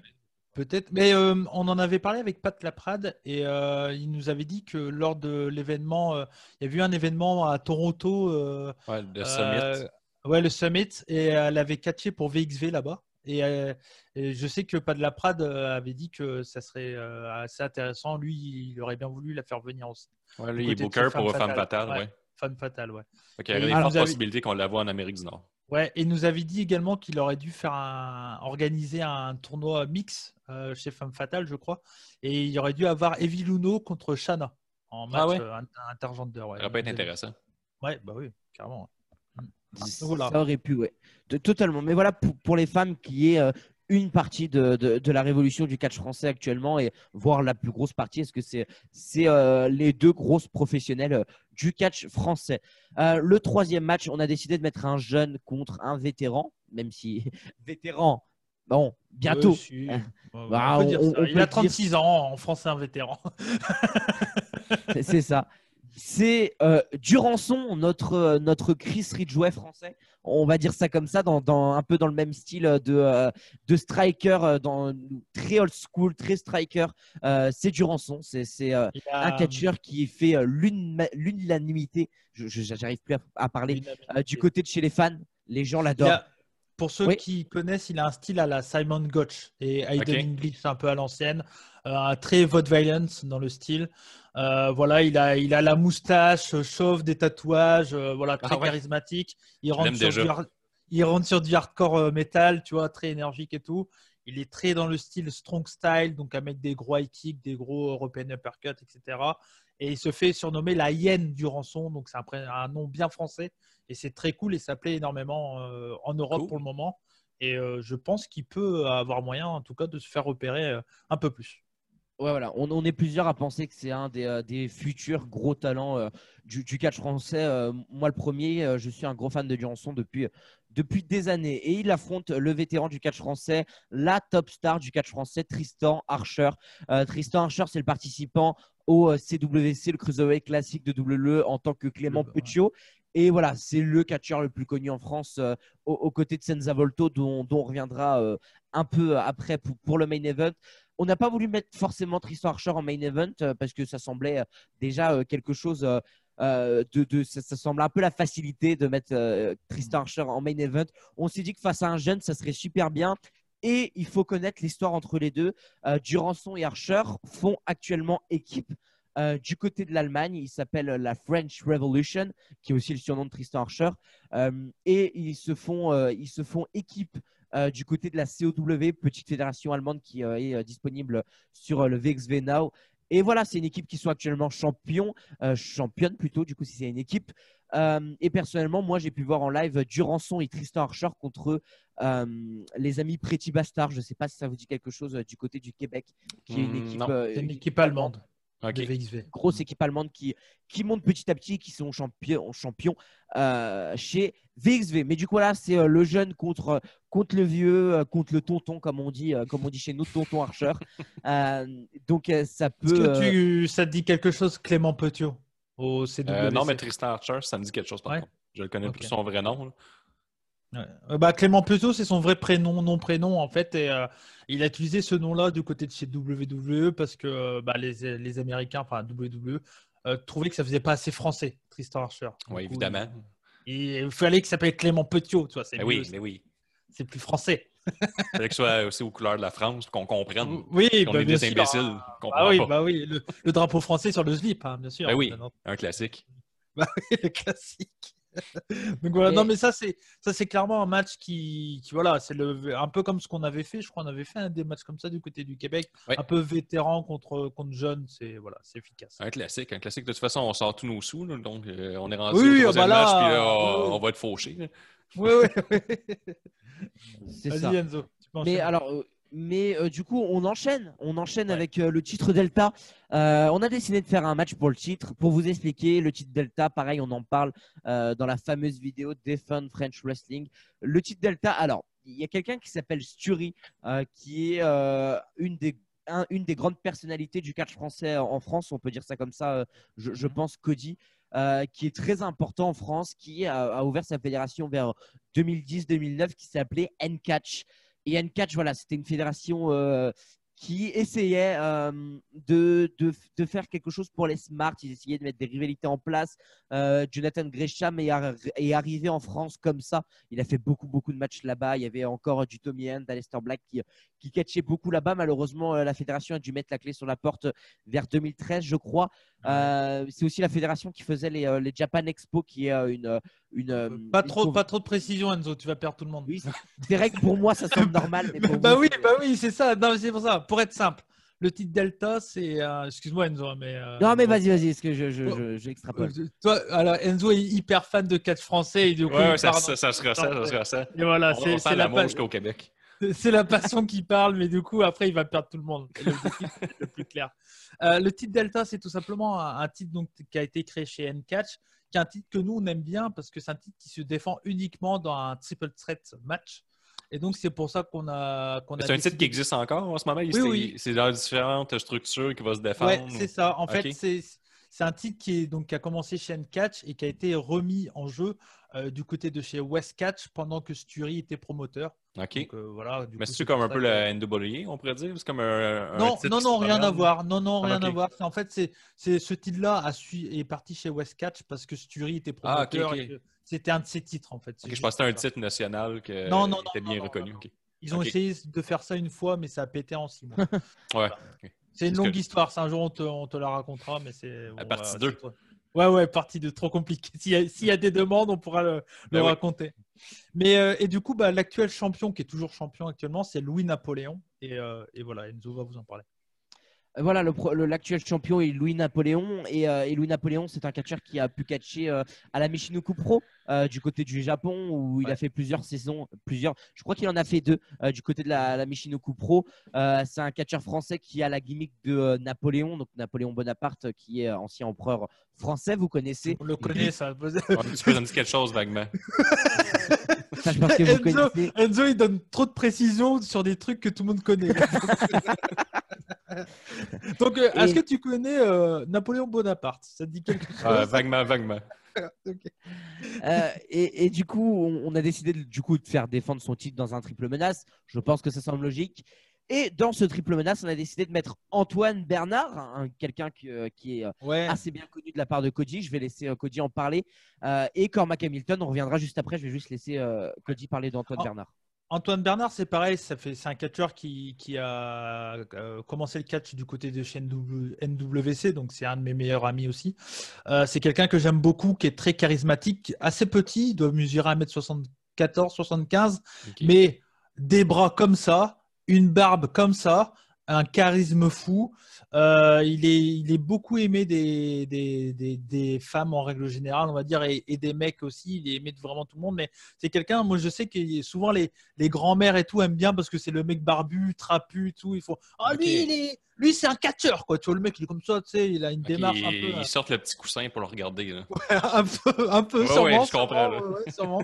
Peut-être. Mais euh, on en avait parlé avec Pat Laprade et euh, il nous avait dit que lors de l'événement, euh, il y a eu un événement à Toronto. Ouais, le Summit. ouais, le Summit. Et elle avait catché pour VXV là-bas. Et, et je sais que Pat Laprade avait dit que ça serait assez intéressant. Lui, il aurait bien voulu la faire venir aussi. Ouais, lui, il est booker Femme pour Femme Fatale. Fatale. Ouais. Femme fatale, ouais. Qu'il y a des il fortes possibilités qu'on la voit en Amérique du Nord. Ouais, et il nous avait dit également qu'il aurait dû faire un, organiser un tournoi mix euh, chez Femme Fatale, je crois. Et il aurait dû avoir Evie Luno contre Shana en match Ah ouais? euh, inter- intergender. Ouais. Ça aurait pas été intéressant. Ouais, bah oui, carrément. ouais. Ça Voilà. aurait pu, ouais. Totalement. Mais voilà, pour, pour les femmes, qui est euh, une partie de, de- de la révolution du catch français actuellement, et voire la plus grosse partie, est-ce que c'est c'est euh, les deux grosses professionnelles euh, du catch français? Euh, Le troisième match, on a décidé de mettre un jeune contre un vétéran, même si vétéran, bon, bientôt. Si. Bah, on il a dire- 36 ans, en français un vétéran. C'est ça. C'est euh, Durançon, notre, euh, notre Chris Ridgway français. On va dire ça comme ça, dans, dans- un peu dans le même style de, euh, de striker, euh, dans, très old school, très striker. Euh, c'est Durançon. C'est euh, a- un catcheur qui fait euh, l'une- l'unanimité. Je je- J'arrive plus à, à parler. Euh, du côté de chez les fans, les gens l'adorent. a- pour ceux Oui. qui connaissent, il a un style à la Simon Gotch et Aiden Ok. English un peu à l'ancienne, euh, très vote violence dans le style. Euh, voilà, il a, il a la moustache euh, chauve, des tatouages, euh, voilà, très Ah ouais. charismatique. Il rentre, sur du, hard- il rentre sur du hardcore euh, metal, tu vois, très énergique et tout. Il est très dans le style strong style, donc à mettre des gros high kicks, des gros European uppercuts, etc. Et il se fait surnommer la hyène du rançon, donc c'est un, un nom bien français. Et c'est très cool et ça plaît énormément euh, en Europe Cool. pour le moment. Et euh, je pense qu'il peut avoir moyen, en tout cas, de se faire repérer euh, un peu plus. Ouais, voilà. On, on est plusieurs à penser que c'est un des, euh, des futurs gros talents euh, du, du catch français. Euh, moi, le premier, euh, je suis un gros fan de Durançon depuis, depuis des années. Et il affronte le vétéran du catch français, la top star du catch français, Tristan Archer. Tristan Archer, c'est le participant au CWC, le Cruiserweight classique de WWE en tant que Clément. Puccio. Et voilà, c'est le catcheur le plus connu en France euh, aux, aux côtés de Senza Volto, dont, dont on reviendra euh, un peu après pour, pour le main event. On n'a pas voulu mettre forcément Tristan Archer en main event euh, parce que ça semblait euh, déjà euh, quelque chose euh, de, de- ça, ça semblait un peu la facilité de mettre euh, Tristan Archer en main event. On s'est dit que face à un jeune, ça serait super bien. Et il faut connaître l'histoire entre les deux. Euh, Durançon et Archer font actuellement équipe. du côté de l'Allemagne, il s'appelle la French Revolution, qui est aussi le surnom de Tristan Archer. Et ils se font, ils se font équipe euh, du côté de la COW, petite fédération allemande qui euh, est euh, disponible sur euh, le VXV Now. Et voilà, c'est une équipe qui sont actuellement champion, euh, championne plutôt, du coup, si c'est une équipe. Euh, et personnellement, moi, j'ai pu voir en live Durançon et Tristan Archer contre euh, les amis Pretty Bastard. Je ne sais pas si ça vous dit quelque chose euh, du côté du Québec, qui est une Hmm, équipe, euh, une équipe allemande. Ok. de VXV. grosse équipe allemande qui, qui monte petit à petit, qui sont champions, champions euh, chez VXV. Mais du coup, là, c'est euh, le jeune contre, contre le vieux, euh, contre le tonton, comme on dit, euh, comme on dit chez nous, tonton Archer. Euh, donc, euh, ça Est-ce peut. que euh, tu, ça te dit quelque chose, Clément Petiot au CWC Euh, non, mais Tristan Archer, ça me dit quelque chose par Ouais. contre. Je le connais plus son vrai nom. Ouais. Euh, bah, Clément Petiot, c'est son vrai prénom, nom prénom en fait, et euh, il a utilisé ce nom-là du côté de chez WWE parce que euh, bah, les, les Américains, enfin WWE, euh, trouvaient que ça faisait pas assez français, Tristan Archer. Oui, évidemment. Il, fallait qu'il s'appelle Clément Petiot, tu vois, c'est mieux, oui, mais oui. c'est plus français. Il fallait que ce soit aussi aux couleurs de la France, qu'on comprenne Oui, qu'on bah, est des imbéciles. Ah oui, bah oui, le, le drapeau français sur le slip, hein, bien sûr. Ben oui, un classique. le classique. Donc voilà, Et- non mais ça c'est ça c'est clairement un match qui, qui voilà, c'est le un peu comme ce qu'on avait fait, je crois on avait fait un des matchs comme ça du côté du Québec, Ouais. un peu vétéran contre contre jeune, c'est voilà, c'est efficace. Un classique, un classique. De toute façon, on sort tous nos sous, là, donc euh, on est rendu Oui, au oui, troisième bah là, match, puis là, oui, on, oui. on va être fauchés. là. Oui oui. c'est ça. Vas-y Enzo. tu peux Mais alors, mais euh, du coup, on enchaîne. On enchaîne Ouais. avec euh, le titre Delta. Euh, on a décidé de faire un match pour le titre. Pour vous expliquer, le titre Delta, pareil, on en parle dans la fameuse vidéo Defend French Wrestling. Le titre Delta, alors, il y a quelqu'un qui s'appelle Sturi, qui est une des un- une des grandes personnalités du catch français en France, on peut dire ça comme ça, je, je pense Cody, euh, qui est très important en France, qui a, a ouvert sa fédération vers 2010-2009, qui s'appelait N-Catch. Et N-Catch, voilà, c'était une fédération euh, qui essayait euh, de, de, de faire quelque chose pour les Smart. Ils essayaient de mettre des rivalités en place. Euh, Jonathan Gresham est, ar- est arrivé en France comme ça. Il a fait beaucoup, beaucoup de matchs là-bas. Il y avait encore du Tommy End, Aleister Black qui, qui catchait beaucoup là-bas. Malheureusement, euh, la fédération a dû mettre la clé sur la porte vers 2013, je crois. Euh, c'est aussi la fédération qui faisait les, euh, les Japan Expo, qui est une. une pas une trop conv- pas trop de précision Enzo, tu vas perdre tout le monde. Oui, c'est vrai que pour moi, ça semble normal. Mais pour bah vous, oui, c'est- bah oui, c'est ça. Non, c'est pour ça. Pour être simple, le titre Delta, c'est euh, excuse-moi Enzo, mais euh, Non, mais vas-y, vas-y, est-ce que je, je, je- j'extrapole Euh, Toi, alors Enzo est hyper fan de catch français et du coup, Ouais, ça, ça, ça se ressent, ça se ressent. Et voilà, On, c'est on c'est sent la, l'amour pa- jusqu'au Québec. C'est la passion qui parle, mais du coup, après, il va perdre tout le monde. Le, titre, le plus clair. Euh, le titre Delta, c'est tout simplement un, un titre donc, qui a été créé chez N-Catch, qui est un titre que nous, on aime bien parce que c'est un titre qui se défend uniquement dans un triple threat match. Et donc, c'est pour ça qu'on a. C'est un titre qui existe encore en ce moment? Oui, c'est- oui. C'est dans différentes structures qui va se défendre. Ouais, c'est ça. En fait, c'est c'est un titre qui, est, donc, qui a commencé chez N-Catch et qui a été remis en jeu euh, du côté de chez West Catch pendant que Sturi était promoteur. OK. Donc, euh, voilà, du Mais c'est comme un peu que- la NWA, on pourrait dire. C'est comme un. un Non, non, non, rien à voir. Non, non, Ah, rien à voir. En fait, c'est ce titre-là est parti chez West Catch parce que Sturi était Ah, promoteur. ok. et que C'était un de ses titres, en fait. Je pensais que c'était un titre national qui non, était bien non, reconnu. non. Ils ont essayé de faire ça une fois, mais ça a pété en six mois. Ouais. C'est une longue que- histoire. C'est un jour, on te, on te la racontera, mais c'est. Bon, partie deux. c'est trop- Ouais, ouais, partie 2, trop compliqué. S'il y, a- s'il y a des demandes, on pourra le, le Ben oui. raconter. Mais, euh, et du coup, bah, l'actuel champion, qui est toujours champion actuellement, c'est Louis Napoléon. Et, euh, et voilà, Enzo va vous en parler. Voilà, le pro- le- l'actuel champion est Louis Napoléon. Et, euh, et Louis Napoléon, c'est un catcheur qui a pu catcher euh, à la Michinoku Pro euh, du côté du Japon, où il Ouais. a fait plusieurs saisons. plusieurs. Je crois qu'il en a fait deux euh, du côté de la, la Michinoku Pro. Euh, c'est un catcheur français qui a la gimmick de euh, Napoléon, donc Napoléon Bonaparte, qui est ancien empereur français. Vous connaissez. On le connaît, ça. Ouais, tu peux nous dire quelque chose vaguement. Ça, je pense que vous Enzo, connaissez. Enzo, il donne trop de précisions sur des trucs que tout le monde connaît. Donc, euh, est-ce Et- que tu connais euh, Napoléon Bonaparte? Ça te dit quelque chose? Euh, vaguement, vaguement. Euh, et, et du coup, on, on a décidé de, du coup de faire défendre son titre dans un triple menace. Je pense que ça semble logique. Et dans ce triple menace, on a décidé de mettre Antoine Bernard, un- quelqu'un qui, euh, qui est euh, Ouais. assez bien connu de la part de Cody. Je vais laisser euh, Cody en parler. Euh, et Cormac Hamilton, on reviendra juste après. Je vais juste laisser euh, Cody parler d'Antoine Oh. Bernard. Antoine Bernard, c'est pareil, ça fait, c'est un catcheur qui, qui a euh, commencé le catch du côté de chez NW NWC, donc c'est un de mes meilleurs amis aussi. Euh, c'est quelqu'un que j'aime beaucoup, qui est très charismatique, assez petit, il doit mesurer 1m74, 75, Ok. mais des bras comme ça, une barbe comme ça, un charisme fou. Euh, il, est, il est beaucoup aimé des, des, des, des femmes en règle générale, on va dire, et, et des mecs aussi. Il est aimé de vraiment tout le monde, mais c'est quelqu'un, moi je sais que souvent les, les grands-mères et tout aiment bien parce que c'est le mec barbu, trapu, tout. Il faut Ah, lui, il est, lui, c'est un catcheur, quoi. Tu vois, le mec, il est comme ça, tu sais, il a une démarche un peu. ils sortent le petit coussin pour le regarder. là. un peu, un peu Ouais, sûrement, ouais, je comprends, sûrement, ouais, ouais, sûrement.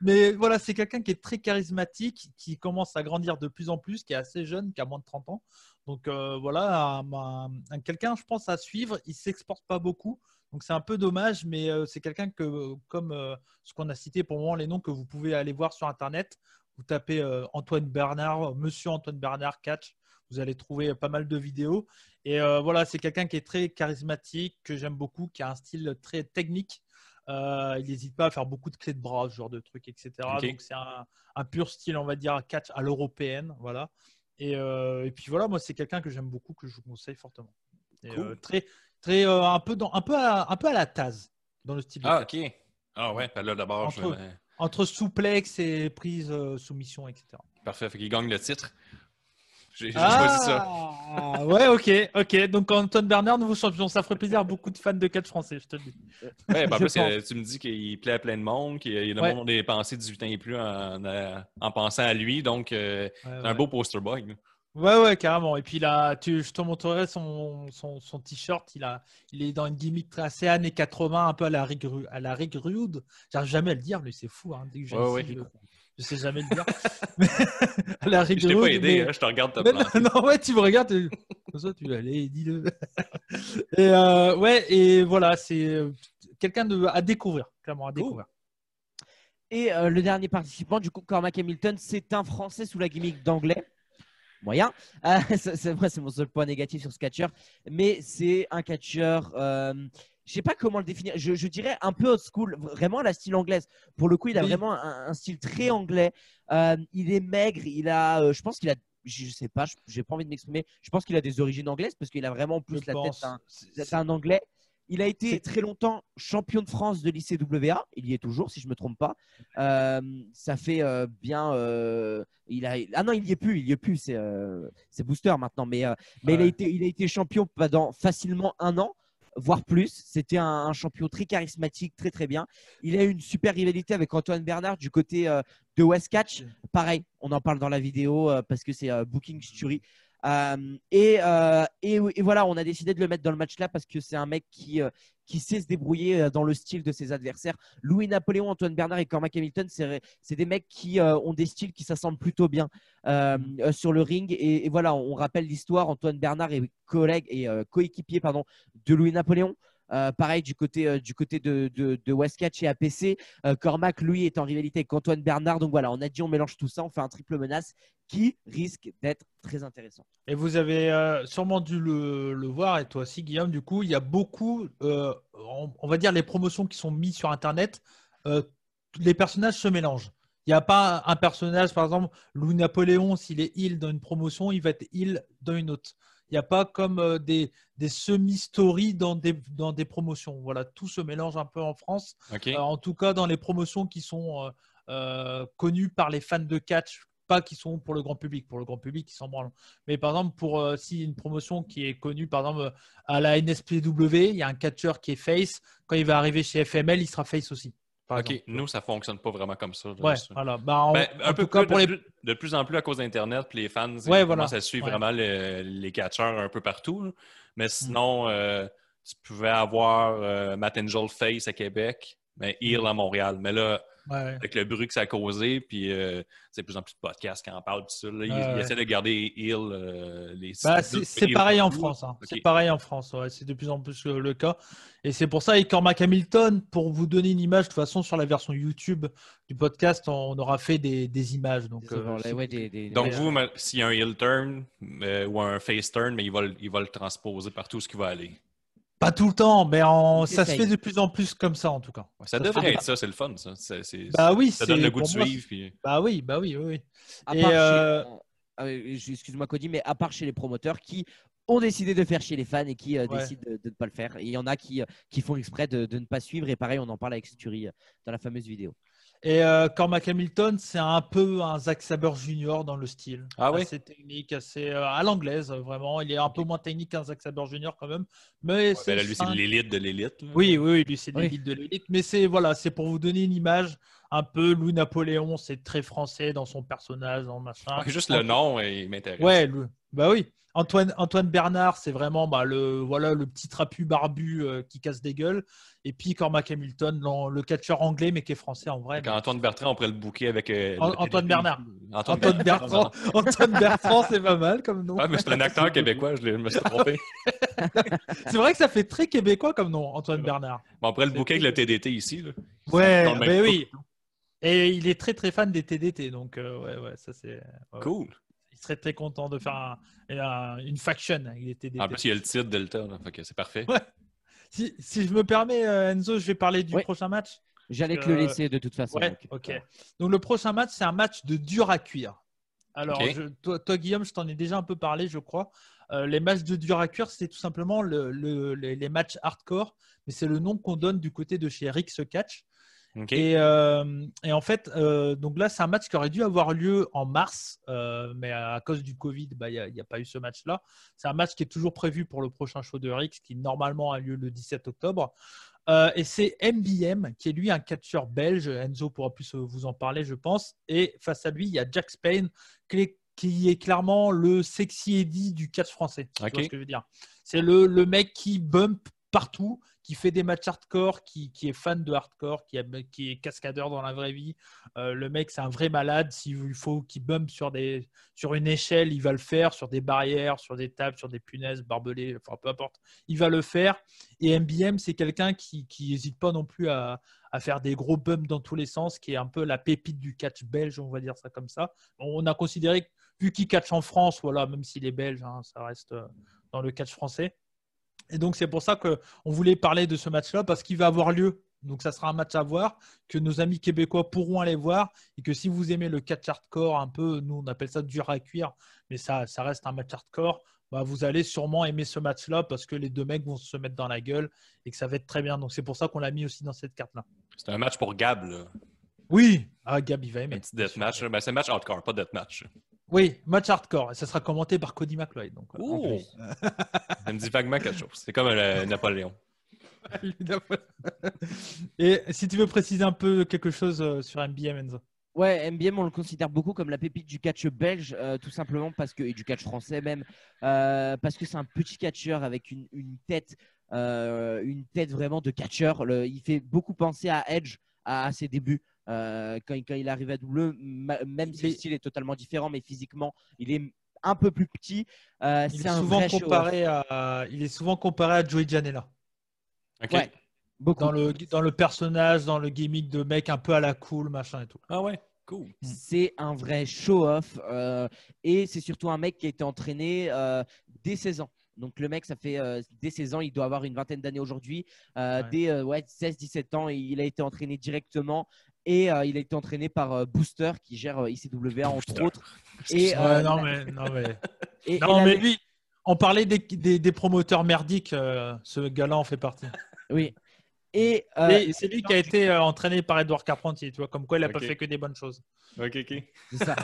Mais voilà, c'est quelqu'un qui est très charismatique, qui commence à grandir de plus en plus, qui est assez jeune, qui a moins de 30 ans. Donc euh, voilà, un- un- un- quelqu'un, je pense, à suivre. Il s'exporte pas beaucoup. Donc c'est un peu dommage, mais euh, c'est quelqu'un que, comme euh, ce qu'on a cité pour le moment, les noms que vous pouvez aller voir sur Internet. Vous tapez euh, Antoine Bernard, Monsieur Antoine Bernard Catch. Vous allez trouver pas mal de vidéos. Et euh, voilà, c'est quelqu'un qui est très charismatique, que j'aime beaucoup, qui a un style très technique. Euh, il n'hésite pas à faire beaucoup de clés de bras, ce genre de trucs, etc. Donc c'est un, un pur style, on va dire, catch à l'européenne. Voilà. Et, euh, et puis voilà, moi, c'est quelqu'un que j'aime beaucoup, que je vous conseille fortement. Et, Cool. très, très, un, peu dans, un, peu à, un peu à la Taz, dans le style. Ah, ok. Ah ouais, ben là d'abord, je Entre- Entre souplex et prise euh, soumission, etc. Parfait, fait qu'il gagne le titre. J'ai choisi ça. Ah, ouais, ok, ok. Donc Antoine Bernard, nouveau champion, ça ferait plaisir à beaucoup de fans de catch français, je te le dis. Ouais, plus, pense. euh, tu me dis qu'il plaît à plein de monde, qu'il y a le Ouais. monde des pensées 18 ans et plus en, en- en pensant à lui. Donc, euh, Ouais, c'est un beau poster boy. là. Ouais, ouais, carrément. Et puis là, tu, je te montrerai son, son, son t-shirt. Il, a, il est dans une gimmick assez années 80, un peu à la Rick, à la Rick Rude. J'arrive jamais à le dire, mais c'est fou. Hein, dès que Ouais, ouais. Je, sais jamais le dire. Mais- à la Rick Je t'ai pas aidé, mais- hein, je te regarde planter. non, non, ouais, tu me regardes. tu- Comme ça, tu allez, dis-le. et euh, ouais, et voilà, c'est euh, quelqu'un à découvrir, clairement, à découvrir. Et euh, le dernier participant, du coup, Cormac Hamilton, c'est un Français sous la gimmick d'anglais. Moyen. Euh, c'est c'est vrai, c'est mon seul point négatif sur ce catcheur. Mais c'est un catcheur. Je sais pas comment le définir. Je, je dirais un peu old school, vraiment la style anglaise. Pour le coup, il a Oui. vraiment un, un style très anglais. Euh, il est maigre. Il a, euh, je pense qu'il a, je sais pas, je- j'ai pas envie de m'exprimer. Je pense qu'il a des origines anglaises parce qu'il a vraiment plus Je la pense. tête d'un Anglais. Il a été très longtemps champion de France de lycée WA. Il y est toujours, si je me trompe pas. Euh, ça fait euh, bien. euh, il a, ah non, il y est plus. Il y est plus. C'est Booster maintenant. Mais, mais il, a été, il a été champion pendant facilement un an, voire plus. C'était un, un champion très charismatique, très très bien. Il a eu une super rivalité avec Antoine Bernard du côté euh, de West Catch. Pareil, on en parle dans la vidéo euh, parce que c'est euh, Booking Story. Euh, et, euh, et, voilà, on a décidé de le mettre dans le match là parce que c'est un mec qui, euh, sait se débrouiller dans le style de ses adversaires. Louis Napoléon, Antoine Bernard et Cormac Hamilton, c'est des mecs qui ont des styles qui s'assemblent plutôt bien sur le ring. Et, voilà, on rappelle l'histoire. Antoine Bernard est collègue et coéquipier de Louis Napoléon. Euh, pareil du côté, euh, du côté de, de, Westcatch et APC. Euh, Cormac, lui, est en rivalité avec Antoine Bernard. Donc voilà, on a dit on mélange tout ça, on fait un triple menace qui risque d'être très intéressant. Et vous avez sûrement dû le, voir, et toi aussi, Guillaume, du coup, il y a beaucoup, on, on va dire, les promotions qui sont mises sur Internet, les personnages se mélangent. Il n'y a pas un personnage, par exemple, Louis Napoléon, s'il est heal dans une promotion, il va être heal dans une autre. Il n'y a pas comme euh, des, des semi-stories dans des, dans des promotions. Voilà, tout se mélange un peu en France. Euh, en tout cas, dans les promotions qui sont euh, connues par les fans de catch, pas qui sont pour le grand public. Pour le grand public, ils s'en branlent. Mais par exemple, pour euh, si une promotion qui est connue, par exemple, à la NSPW, il y a un catcheur qui est face. Quand il va arriver chez FML, il sera face aussi. OK. exemple. Nous, ça fonctionne pas vraiment comme ça. voilà. Ben, en un peu cas, plus, pour de, les. de plus en plus à cause d'Internet, puis les fans ils Ouais, commencent à suivre Ouais. vraiment le- les catcheurs un peu partout. là. Mais sinon, euh, tu pouvais avoir euh, Matt Angel Face à Québec, mais Heal à Montréal. Mais là, Ouais, avec le bruit que ça a causé, puis euh, c'est de plus en plus de podcasts qui en parlent, puis ça, là, ils, Ouais, ils ouais. essaient de garder Heal. euh, les Bah, c'est Heal pareil en. France. hein. C'est pareil en France. ouais. C'est de plus en plus le, le cas. Et c'est pour ça, et Cormac Hamilton, pour vous donner une image, de toute façon, sur la version YouTube du podcast, on aura fait des, des images. Donc, Des euh, overlays, si- ouais, des- des- Donc, des- vous, s'il y a un heel turn euh, ou un face turn, mais il va, le- il va le transposer partout ce qui va aller. Pas tout le temps, mais ça se fait de plus en plus comme ça, en tout cas. Ouais, ça Ça devrait être ça, c'est le fun, ça. C'est- c'est- Bah oui, ça donne le goût de moi, suivre. Puis... Bah oui, bah oui, oui. euh, Ah Excuse-moi, Cody, mais à part chez les promoteurs qui ont décidé de faire chez les fans et qui euh, Ouais. décident de, de ne pas le faire. Et il y en a qui, euh, qui font exprès de, de ne pas suivre. Et pareil, on en parle avec Sturi dans la fameuse vidéo. Et euh, Cormac Hamilton, c'est un peu un Zack Saber Junior dans le style. Ah oui? Assez technique, assez euh, à l'anglaise, vraiment. Il est un peu moins technique qu'un Zack Saber Junior quand même. Mais Ouais, c'est ben là, lui, c'est l'élite de l'élite. Oui, oui, lui, c'est Oui. l'élite de l'élite. Mais c'est voilà, c'est pour vous donner une image un peu Louis Napoléon, c'est très français dans son personnage, dans le machin. Juste le nom, et il m'intéresse. Ouais, le- bah oui. Antoine, Antoine Bernard, c'est vraiment bah, le, voilà, le petit trapu barbu euh, qui casse des gueules. Et puis Cormac Hamilton, le catcheur anglais, mais qui est français en vrai. Quand Antoine Bertrand, on pourrait le avec. euh, An- le- Antoine Bernard. Antoine, Antoine Bertrand, Antoine Bertrand, c'est pas mal comme nom. Mais c'est un acteur québécois, je, me suis trompé. C'est vrai que ça fait très québécois comme nom, Antoine Bernard. Bon, on pourrait le booker avec le TDT ici. Là. Ouais, mais couple. oui. Et il est très très fan des TDT, donc euh, ouais, ouais, ça c'est. ouais. Cool. Il serait très content de faire un- un- une faction les TDT. En plus, il y a le titre Delta, là, fait que c'est parfait. Ouais. Si, si je me permets, euh, Enzo, je vais parler du Ouais. prochain match. J'allais te le laisser de toute façon. Ouais, donc, le prochain match, c'est un match de dur à cuire. Alors, je- toi, toi, Guillaume, je t'en ai déjà un peu parlé, je crois. Euh, les matchs de dur à cuire, c'est tout simplement le- le- les, les matchs hardcore, mais c'est le nom qu'on donne du côté de chez Rix Catch. Et, euh, et en fait, euh, donc là, c'est un match qui aurait dû avoir lieu en mars, euh, mais à cause du Covid, bah, il n'y a, a pas eu ce match-là. C'est un match qui est toujours prévu pour le prochain show de Rix, qui normalement a lieu le 17 octobre. Et c'est MBM, qui est lui un catcheur belge. Enzo pourra plus vous en parler, je pense. Et face à lui, il y a Jack Spain, qui est, clairement le sexy Eddie du catch français. Tu vois ce que je veux dire? C'est le, le mec qui bump partout, qui fait des matchs hardcore, qui, est fan de hardcore, qui, qui est cascadeur dans la vraie vie. Euh, le mec, c'est un vrai malade. S'il faut qu'il bump sur, des, sur une échelle, il va le faire. Sur des barrières, sur des tables, sur des punaises, barbelés, enfin peu importe. Il va le faire. Et MBM, c'est quelqu'un qui n'hésite pas non plus à, à faire des gros bumps dans tous les sens, qui est un peu la pépite du catch belge, on va dire ça comme ça. On a considéré que, vu qu'il catch en France, voilà, même s'il est belge, hein, ça reste euh, dans le catch français. Et donc, c'est pour ça qu'on voulait parler de ce match-là, parce qu'il va avoir lieu. Donc, ça sera un match à voir, que nos amis québécois pourront aller voir, et que si vous aimez le catch hardcore, un peu, nous, on appelle ça dur à cuire, mais ça, ça reste un match hardcore, bah, vous allez sûrement aimer ce match-là, parce que les deux mecs vont se mettre dans la gueule, et que ça va être très bien. Donc, c'est pour ça qu'on l'a mis aussi dans cette carte-là. C'est un match pour Gab, là. Oui, ah, Gab, il va Un aimer. petit deathmatch. Ben, c'est un match hardcore, pas deathmatch. Oui, match hardcore, et ça sera commenté par Cody McLeod. Donc, Oh! Ça me dit vaguement quelque chose. C'est comme euh, Napoléon. Et si tu veux préciser un peu quelque chose euh, sur MBM, Enzo? Ouais, MBM, on le considère beaucoup comme la pépite du catch belge, euh, tout simplement parce que, et du catch français même, euh, parce que c'est un petit catcheur avec une, une tête, euh, une tête vraiment de catcheur. Le- il fait beaucoup penser à Edge à, à ses débuts. Euh, quand, il- quand il arrive à double, même si le style est totalement différent, mais physiquement, il est un peu plus petit. Euh, Il c'est est, un souvent vrai show-off. comparé à, il est souvent comparé à Joey Janela. OK. Ouais. Beaucoup. Dans le, dans le personnage, dans le gimmick de mec un peu à la cool, machin et tout. Ah ouais, cool. C'est un vrai show-off euh, et c'est surtout un mec qui a été entraîné euh, dès 16 ans. Donc le mec, ça fait euh, dès 16 ans, il doit avoir une vingtaine d'années aujourd'hui. Euh, Ouais. Dès euh, ouais, 16-17 ans, il a été entraîné directement et euh, il a été entraîné par euh, Booster qui gère euh, ICWA entre Booster. autres. Et, Ouais, euh, non, mais, non, mais, et- non, et mais lui, on parlait des, des, des promoteurs merdiques. euh, ce gars-là en fait partie. oui. Et, euh, Et c'est lui qui a été euh, entraîné par Edouard Carpentier, tu vois, comme quoi il n'a pas fait que des bonnes choses. OK, OK. C'est ça.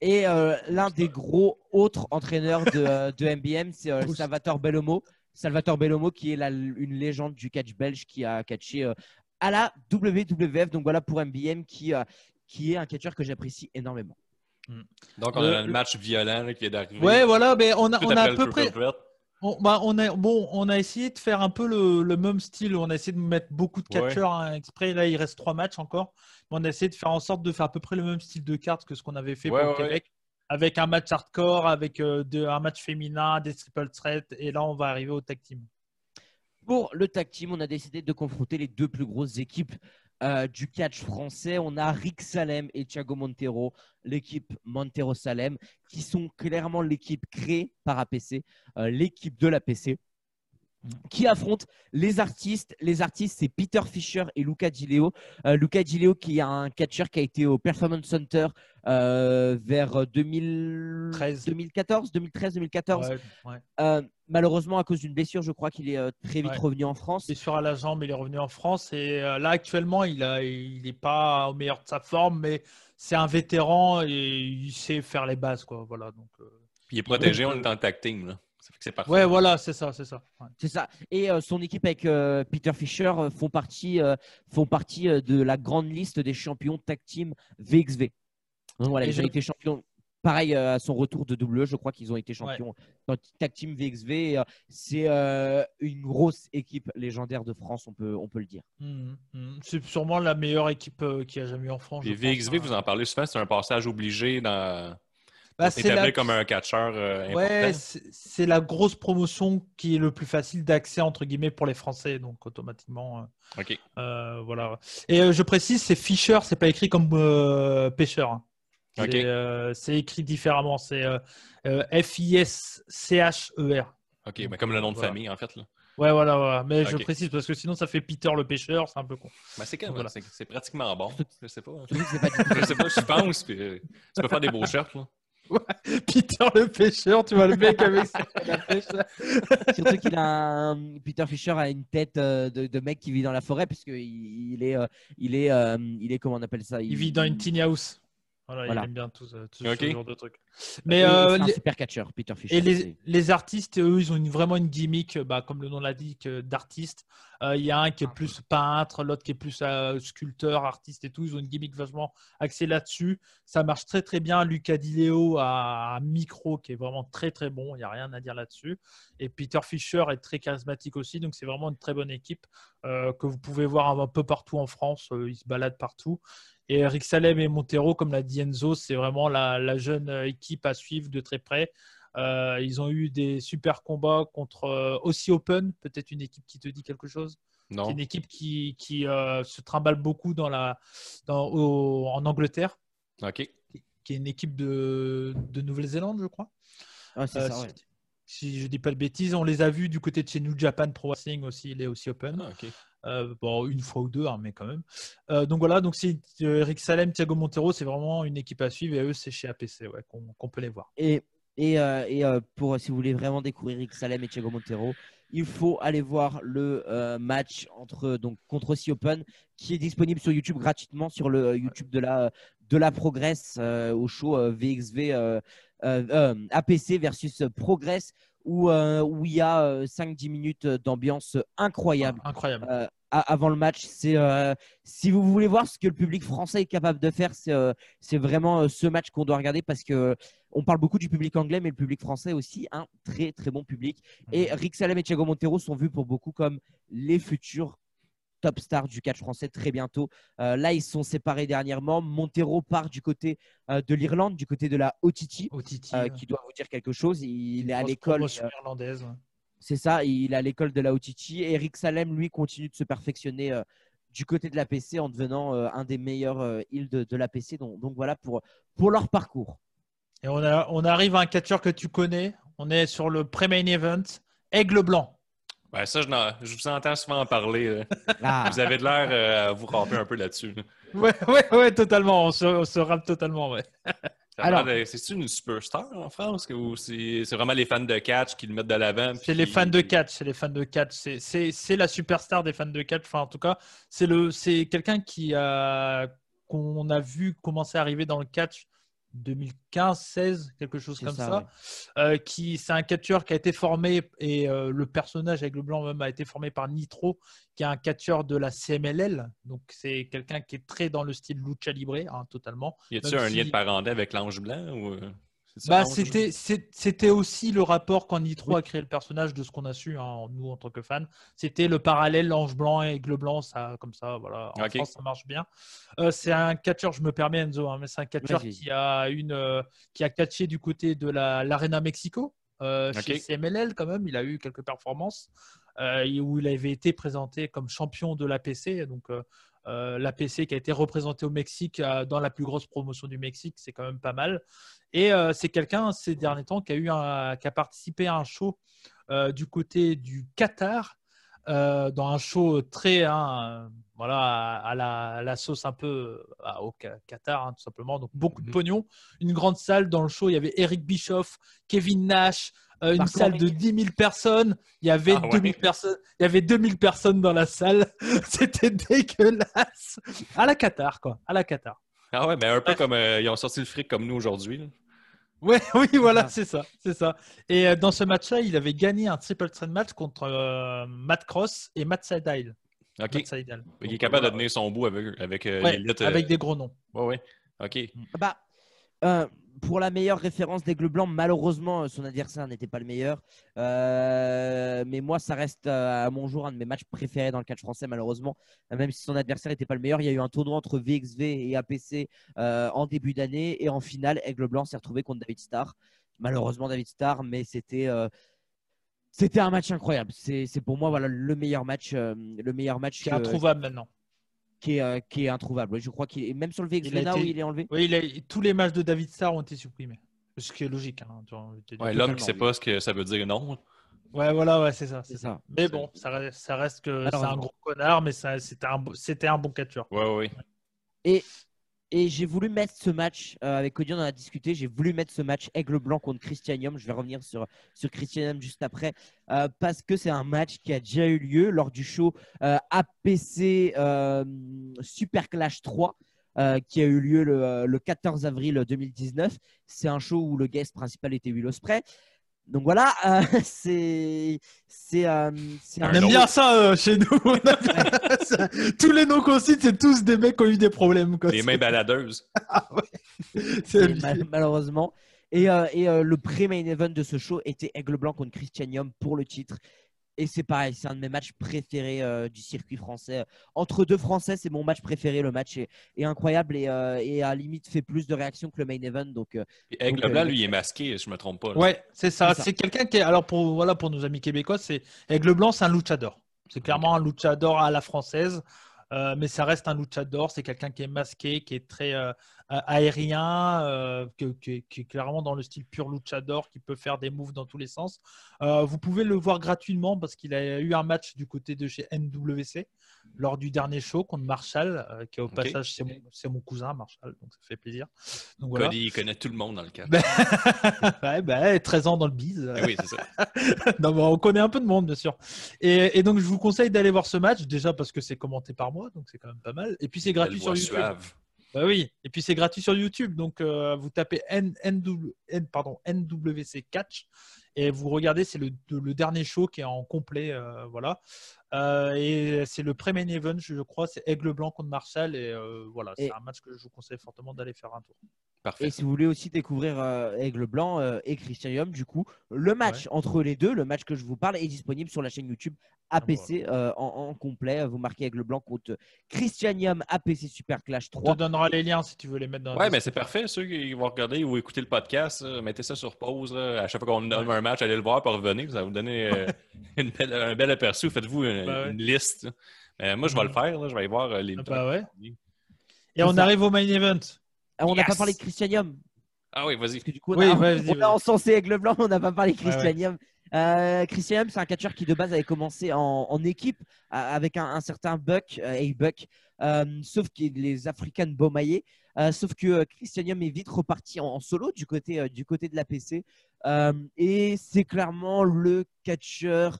Et euh, l'un des gros autres entraîneurs de, de MBM, c'est euh. Salvatore Bellomo. Salvatore Bellomo, qui est la- une légende du catch belge qui a catché euh, à la WWF. Donc voilà pour MBM, qui, euh, qui est un catcheur que j'apprécie énormément. Donc, on Le- a un match violent là, qui vient d'arriver. Ouais, voilà, mais on a, on a à le peu près. On, bah, on, a, bon, on a essayé de faire un peu le, le même style. On a essayé de mettre beaucoup de Ouais. catcheurs hein, exprès. Là, il reste trois matchs encore. Mais on a essayé de faire en sorte de faire à peu près le même style de carte que ce qu'on avait fait Ouais, pour le ouais, Québec. Avec un match hardcore, avec euh, de- un match féminin, des triple threats. Et là, on va arriver au tag team. Pour le tag team, on a décidé de confronter les deux plus grosses équipes euh, du catch français. On a Rick Salem et Thiago Montero, l'équipe Montero Salem, qui sont clairement l'équipe créée par APC, euh, l'équipe de l'APC, qui affrontent les artistes. Les artistes, c'est Peter Fischer et Luca Di Leo. Euh, Luca Di Leo, qui est un catcheur qui a été au Performance Center euh, vers 2000... 13. 2014, 2013, 2014. Ouais, ouais. Euh, malheureusement, à cause d'une blessure, je crois qu'il est euh, très vite Ouais. revenu en France. C'est sur à la jambe, il est revenu en France. Et euh, là, actuellement, il n'est il pas au meilleur de sa forme, mais c'est un vétéran et il sait faire les bases. Quoi. Voilà, donc, euh, Puis il est protégé, on est en tag team. Là. Ça fait que c'est parfait. Ouais, voilà, c'est ça, c'est ça. Ouais. C'est ça. Et euh, son équipe avec euh, Peter Fischer euh, font partie, euh, font partie euh, de la grande liste des champions tag team VXV. Donc voilà, Et ils ont été champions. Pareil euh, à son retour de WWE, je crois qu'ils ont été champions dans tag team VXV. Et, euh, C'est euh, une grosse équipe légendaire de France, on peut, on peut le dire. Mhm, mhm. C'est sûrement la meilleure équipe euh, qui a jamais eu en France. Pense, VXV, hein. vous en parlez souvent, c'est un passage obligé dans. Bah, c'est la- comme un catcheur euh, Ouais, c'est la grosse promotion qui est le plus facile d'accès entre guillemets pour les Français, donc automatiquement, euh, OK. euh, voilà. Et euh, je précise, c'est Fischer, c'est pas écrit comme euh, pêcheur. hein. C'est Ok. euh, c'est écrit différemment, c'est euh, euh, F-I-S-C-H-E-R. OK, mais comme le nom de Voilà. famille, en fait. Là. Ouais, voilà, voilà. Mais je précise parce que sinon ça fait Peter le pêcheur, c'est un peu con. Ben, c'est quand Voilà. c'est- pratiquement bon. Je sais pas. hein. Je sais pas, je pense. Puis, euh, tu peux faire des beaux shirts. Là. Peter le pêcheur, tu vois le mec avec sa à pêche. Surtout qu'il a un- Peter Fischer a une tête euh, de, de mec qui vit dans la forêt puisque il, il est euh, il est euh, il est comment on appelle ça? Il vit dans une tiny house. Voilà, Voilà. il aime bien tout, ce genre de trucs. Mais euh, un les- super catcheur Peter Fischer. Et les, les artistes, eux, ils ont une- vraiment une gimmick, bah, comme le nom l'indique, euh, d'artiste. Euh, Il y a un qui est plus peintre, l'autre qui est plus euh, sculpteur, artiste et tout. Ils ont une gimmick vachement axée là-dessus. Ça marche très très bien. Lucas Di Leo a un micro qui est vraiment très très bon. Il n'y a rien à dire là-dessus. Et Peter Fischer est très charismatique aussi. Donc c'est vraiment une très bonne équipe euh, que vous pouvez voir un peu partout en France. Euh, ils se baladent partout. Et Eric Salem et Montero, comme l'a dit Enzo, c'est vraiment la, la jeune euh, équipe à suivre de très près. Euh, ils ont eu des super combats contre euh, aussi Open, peut-être une équipe qui te dit quelque chose? C'est Non. une équipe qui, qui euh, se trimballe beaucoup dans la, dans, au- en Angleterre, OK. qui est une équipe de, de Nouvelle-Zélande, je crois. Ah, c'est Euh, ça, ouais. si, si je dis pas de bêtises, on les a vus du côté de chez New Japan Pro Wrestling aussi, il est aussi Open. Ah, OK. Euh, bon, une fois ou deux, hein, mais quand même. Euh, donc voilà, donc c'est euh, Eric Salem, Thiago Montero, c'est vraiment une équipe à suivre et eux, c'est chez APC, ouais, qu'on peut les voir. Et, et, euh, et pour si vous voulez vraiment découvrir Rick Salem et Thiago Montero, il faut aller voir le match entre donc contre Sea Open qui est disponible sur YouTube gratuitement sur le YouTube de la de la Progress au show VXV APC versus Progress où euh, où il y a 5-10 minutes d'ambiance incroyable Incroyable. euh, avant le match. C'est euh, si vous voulez voir ce que le public français est capable de faire, c'est euh, vraiment euh, ce match qu'on doit regarder parce que euh, on parle beaucoup du public anglais, mais le public français aussi un très très bon public. Et Rick Salem et Thiago Montero sont vus pour beaucoup comme les futurs top stars du catch français très bientôt. Euh, là, ils sont séparés dernièrement. Montero part du côté euh, de l'Irlande, du côté de la OTT, Au Titi. euh, qui doit vous dire quelque chose. Il est à l'école. euh, irlandaise. ouais. c'est ça, il est à l'école de la OTT. Et Eric Salem, lui, continue de se perfectionner du côté de l'APC en devenant un des meilleurs heels de, de l'APC. Donc, donc voilà pour, pour leur parcours. Et on, a, on arrive à un catcheur que tu connais. On est sur le pré-main event. Aigle blanc. Ben, ça, je, vous entends souvent en parler. Ah, Vous avez de l'air euh, à vous ramper un peu là-dessus. là. Ouais, ouais, totalement. On se, on se rappe totalement, ouais. Alors- C'est-tu une superstar en France ou c'est vraiment les fans de catch qui le mettent de l'avant? C'est les fans de catch. C'est les fans de catch. C'est- la superstar des fans de catch. Enfin, en tout cas, c'est quelqu'un qui a qu'on a vu commencer à arriver dans le catch 2015-16, quelque chose comme ça, ça. ouais. Euh, qui c'est un catcheur qui a été formé et euh, le personnage avec le blanc même a été formé par Nitro, qui est un catcheur de la CMLL. Donc c'est quelqu'un qui est très dans le style lucha libre, hein, totalement. Y a-t-il un si- lien de parenté avec l'ange blanc? Ou... Bah, l'ange c'était aussi le rapport quand Nitro a créé le personnage de ce qu'on a su hein, nous en tant que fans. C'était le parallèle ange blanc et aigle blanc, ça comme ça voilà. En. France ça marche bien. Euh, c'est un catcheur, je me permets Enzo, hein, mais c'est un catcheur qui a une euh, qui a catché du côté de la l'Arena Mexico euh, chez CMLL quand même. Il a eu quelques performances euh, et où il avait été présenté comme champion de l'APC. Donc euh, l'APC qui a été représenté au Mexique euh, dans la plus grosse promotion du Mexique, c'est quand même pas mal. Et euh, c'est quelqu'un ces derniers temps qui a, eu un, qui a participé à un show euh, du côté du Qatar, dans un show très, hein, voilà, à, à la, à la sauce un peu euh, au Qatar, hein, tout simplement. Donc beaucoup de Mhm. pognon. Une grande salle dans le show, il y avait Eric Bischoff, Kevin Nash. Euh, une salle de Henry. 10 000 personnes, il y avait Ah ouais. 2000 personnes, il y avait 2000 personnes dans la salle. C'était dégueulasse. À la Qatar, quoi. À la Qatar. Ah ouais, mais un peu Ouais. comme euh, ils ont sorti le fric comme nous aujourd'hui. Ouais, oui, voilà, Ah. c'est ça, c'est ça. Et euh, dans ce match-là, il avait gagné un triple threat match contre euh, Matt Cross et Matt Seidel. OK. Matt Seidel. Il est capable de tenir son bout avec, avec euh, Ouais, l'élite. euh, avec des gros noms. Ouais, ouais. OK. Bah, euh, pour la meilleure référence d'Aigle Blanc, malheureusement, euh, son adversaire n'était pas le meilleur. Euh, mais moi, ça reste euh, à mon jour un de mes matchs préférés dans le catch français, malheureusement. Même si son adversaire n'était pas le meilleur, il y a eu un tournoi entre VXV et APC euh, en début d'année. Et en finale, Aigle Blanc s'est retrouvé contre David Starr. Malheureusement, David Starr, mais c'était. c'était un match incroyable. C'est pour moi voilà, le meilleur match, le meilleur match Qui est introuvable maintenant. Qui est, euh, qui est introuvable. Oui, Je crois qu'il est même sur le VXV Il a now, été- il est enlevé. Oui, il a- tous les matchs de David Starr ont été supprimés. Ce qui est logique. Hein. Ouais, l'homme qui Totalement, sait pas ce que ça veut dire non. Ouais, voilà, ouais, c'est ça. Ça. ça. Mais bon, ça reste, ça reste que c'est un gros connard, mais c'était un, bon catcheur. Ouais, ouais, ouais. Et, et j'ai voulu mettre ce match, euh, avec Cody, on en a discuté, j'ai voulu mettre ce match Aigle Blanc contre Christianium. Je vais revenir sur, sur Christianium juste après, euh, parce que c'est un match qui a déjà eu lieu lors du show euh, APC euh, Super Clash 3. euh, qui a eu lieu le, euh, le 14 avril 2019. C'est un show où le guest principal était Will Ospreay. Donc voilà, euh, c'est c'est euh, Un On aime bien ça euh, chez nous. Ça- Tous les noms qu'on cite, c'est tous des mecs qui ont eu des problèmes. Quoi. Les mains baladeuses. Et mal- malheureusement. Et, euh, et euh, le pré-main event de ce show était Aigle Blanc contre Christianium pour le titre. Et c'est pareil, c'est un de mes matchs préférés euh, du circuit français. Entre deux Français, c'est mon match préféré. Le match est, est incroyable et, euh, et à la limite fait plus de réactions que le main event. Donc, euh, Aigle Blanc, euh, lui, il est masqué, je me trompe pas. là. Ouais, c'est ça. C'est quelqu'un qui est. Alors, pour, voilà, pour nos amis québécois, c'est Aigle Blanc, c'est un luchador. C'est clairement un luchador à la française. euh, mais ça reste un luchador. C'est quelqu'un qui est masqué, qui est très euh, aérien, euh, que- que- qui est clairement dans le style pur luchador, qui peut faire des moves dans tous les sens. Euh, vous pouvez le voir gratuitement parce qu'il a eu un match du côté de chez NWC lors du dernier show contre Marshall, euh, qui est au passage, c'est mon, cousin Marshall, donc ça fait plaisir. Donc voilà. Cody, il connaît tout le monde dans le. Ben- ouais, ben, 13 ans dans le bise. Oui, c'est ça. non, mais on connaît un peu de monde, bien sûr. Et, et donc, je vous conseille d'aller voir ce match, déjà parce que c'est commenté par moi, donc c'est quand même pas mal. Et puis, c'est gratuit sur YouTube. suave. Bah oui, et puis c'est gratuit sur YouTube. Donc, euh, vous tapez N, NW, N- pardon, NWC Catch et vous regardez, c'est le, le dernier show qui est en complet. euh, voilà. Euh, et c'est le pré-main event, je crois, c'est Aigle Blanc contre Marshall. Et voilà, c'est un match que je vous conseille fortement d'aller faire un tour. Parfait. et si vous voulez aussi découvrir euh, Aigle Blanc euh, et Christianium, du coup, le match entre les deux, le match que je vous parle, est disponible sur la chaîne YouTube APC euh, en, en complet. Vous marquez Aigle Blanc contre Christianium APC Super Clash On 3. te donnera les liens si tu veux les mettre dans la Ouais, mais c'est parfait. Ceux qui vont regarder ou écouter le podcast, euh, mettez ça sur pause. là. À chaque fois qu'on donne un match, allez le voir pour revenir. Ça va vous donner euh, une belle- un bel aperçu. Faites-vous une, Bah ouais. une liste. Euh, moi, je vais le faire. là. Je vais aller voir euh, les. Ah bah ouais. Et on ça. arrive au main event. Ah, on n'a pas parlé de Christianium. Ah oui, vas-y. Parce que du coup, on, Oui, a, vas-y, on a encensé Aigle Blanc, mais on n'a pas parlé de Ouais, ouais. Christianium. Euh, Christianium, c'est un catcheur qui de base avait commencé en, en équipe euh, avec un, un certain Buck, euh, hey Buck, euh, sauf qu'il les African Beaumaillé. Euh, sauf que Christianium est vite reparti en, en solo du côté, euh, du côté de la PC. Euh, et c'est clairement le catcheur.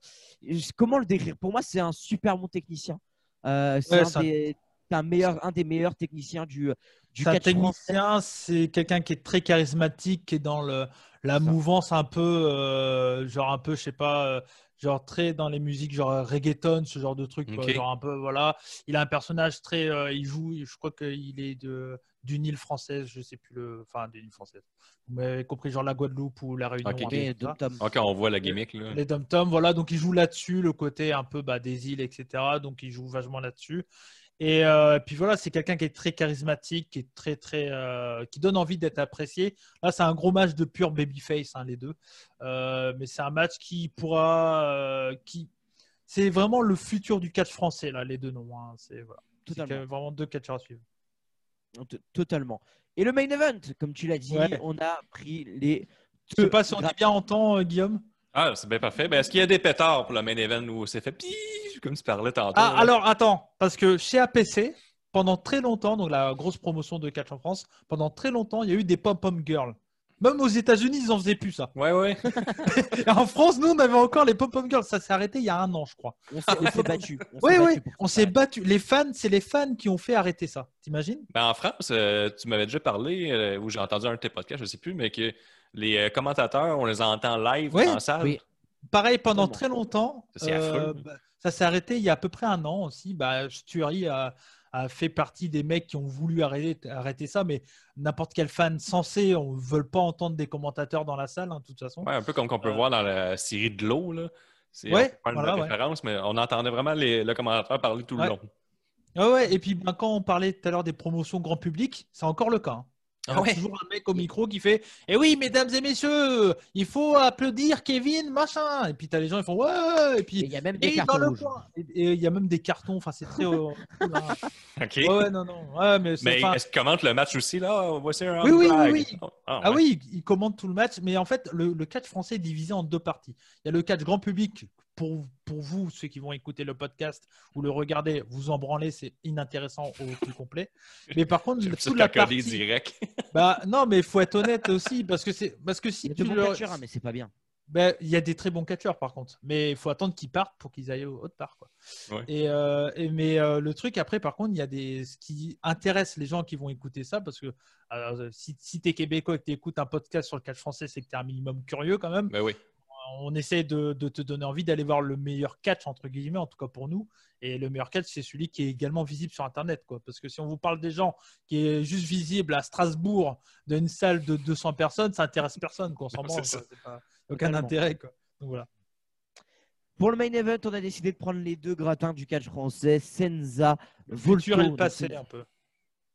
Comment le décrire? Pour moi, c'est un super bon technicien. Euh, c'est Ouais, un, des, un meilleur, un des meilleurs techniciens du, du un catch français. technicien, c'est quelqu'un qui est très charismatique, qui est dans le, la mouvance un peu, euh, genre un peu, je sais pas, euh, genre très dans les musiques, genre euh, reggaeton, ce genre de truc, quoi, Ok. genre un peu, voilà. Il a un personnage très, euh, il joue, je crois qu'il est de d'une île française, je sais plus le, enfin d'une île française. Vous m'avez compris, genre la Guadeloupe ou la Réunion. Ok. un peu Et comme ça. Dom Tom. Ok, on voit la gimmick. Là. Les Dom Tom, voilà, donc il joue là-dessus, le côté un peu bah, des îles, etc. Donc il joue vachement là-dessus. Et euh, puis voilà, c'est quelqu'un qui est très charismatique, qui est très très, euh, qui donne envie d'être apprécié. Là, c'est un gros match de pur babyface, hein, les deux. Euh, mais c'est un match qui pourra, qui, c'est vraiment le futur du catch français là, les deux noms. hein. C'est voilà, vraiment deux catcheurs à suivre. Totalement. Et le main event, comme tu l'as dit, Ouais. on a pris les. Je sais pas si on dit bien en temps, Guillaume. Ah, c'est bien parfait. Ben, Est-ce qu'il y a des pétards pour le main event où c'est fait pii, comme tu parlais tantôt? Ah, là? alors attends, parce que chez APC, pendant très longtemps, donc la grosse promotion de catch en France, pendant très longtemps, il y a eu des pom-pom girls. Même aux États-Unis, ils en faisaient plus ça. Ouais, ouais. Et en France, nous, on avait encore les pom-pom girls. Ça s'est arrêté il y a un an, je crois. On s'est battu. Oui, oui, on s'est battu. Les fans, c'est les fans qui ont fait arrêter ça. T'imagines? Ben, en France, euh, tu m'avais déjà parlé, euh, ou j'ai entendu un de tes podcasts, je sais plus, mais que les euh, commentateurs, on les entend live Ouais, en salle? oui. Pareil, pendant très longtemps. C'est affreux. bah, ça s'est arrêté il y a à peu près un an aussi. Bah, Stuary a, a fait partie des mecs qui ont voulu arrêter, arrêter ça, mais n'importe quel fan sensé, on ne veut pas entendre des commentateurs dans la salle, hein, de toute façon. Ouais, un peu comme qu'on peut Euh, voir dans la série de l'eau. là. C'est Ouais, pas une ouais. référence, mais on entendait vraiment les, le commentateur parler tout le long. Ouais, ouais, et puis ben, quand on parlait tout à l'heure des promotions grand public, c'est encore le cas. hein. Il y a Ah ouais. toujours un mec au micro qui fait Eh oui, mesdames et messieurs, il faut applaudir Kevin, machin. Et puis t'as les gens, ils font Ouais, et Et puis Il y a même des cartons le rouges. coin. Et il y a même des cartons, enfin c'est très. euh, hein. OK. Ouais, ouais, non, non. Ouais, mais Mais enfin, est-ce qu'il commente le match aussi, là? Voici un Oui, oui, oui, oui. Oh, Ah ouais. oui, il il commente tout le match, mais en fait, le, le catch français est divisé en deux parties. Il y a le catch grand public. Pour, pour vous, ceux qui vont écouter le podcast ou le regarder, vous en branlez, c'est inintéressant au plus complet. Mais par contre, toute la partie. direct. Bah non, mais il faut être honnête aussi, parce que c'est parce que Il si y a tu bons le- catcheurs, hein, mais c'est pas bien. ben, il y a des très bons catcheurs par contre, mais il faut attendre qu'ils partent pour qu'ils aillent autre part. Quoi. Ouais. Et, euh, et- mais euh, le truc après, par contre, il y a des ce qui intéresse les gens qui vont écouter ça, parce que alors, si, si tu es québécois et que tu écoutes un podcast sur le catch français, c'est que tu es un minimum curieux quand même. Ben oui. On essaie de, de te donner envie d'aller voir le meilleur catch entre guillemets, en tout cas pour nous. Et le meilleur catch, c'est celui qui est également visible sur Internet, quoi. Parce que si on vous parle des gens qui est juste visible à Strasbourg d'une salle de 200 personnes, ça intéresse personne, qu'on s'en Non, branle. c'est quoi. ça. C'est pas- aucun intérêt, quoi. Donc voilà. Pour le main event, on a décidé de prendre les deux gratins du catch français, Senza Le Volto. futur et le un peu.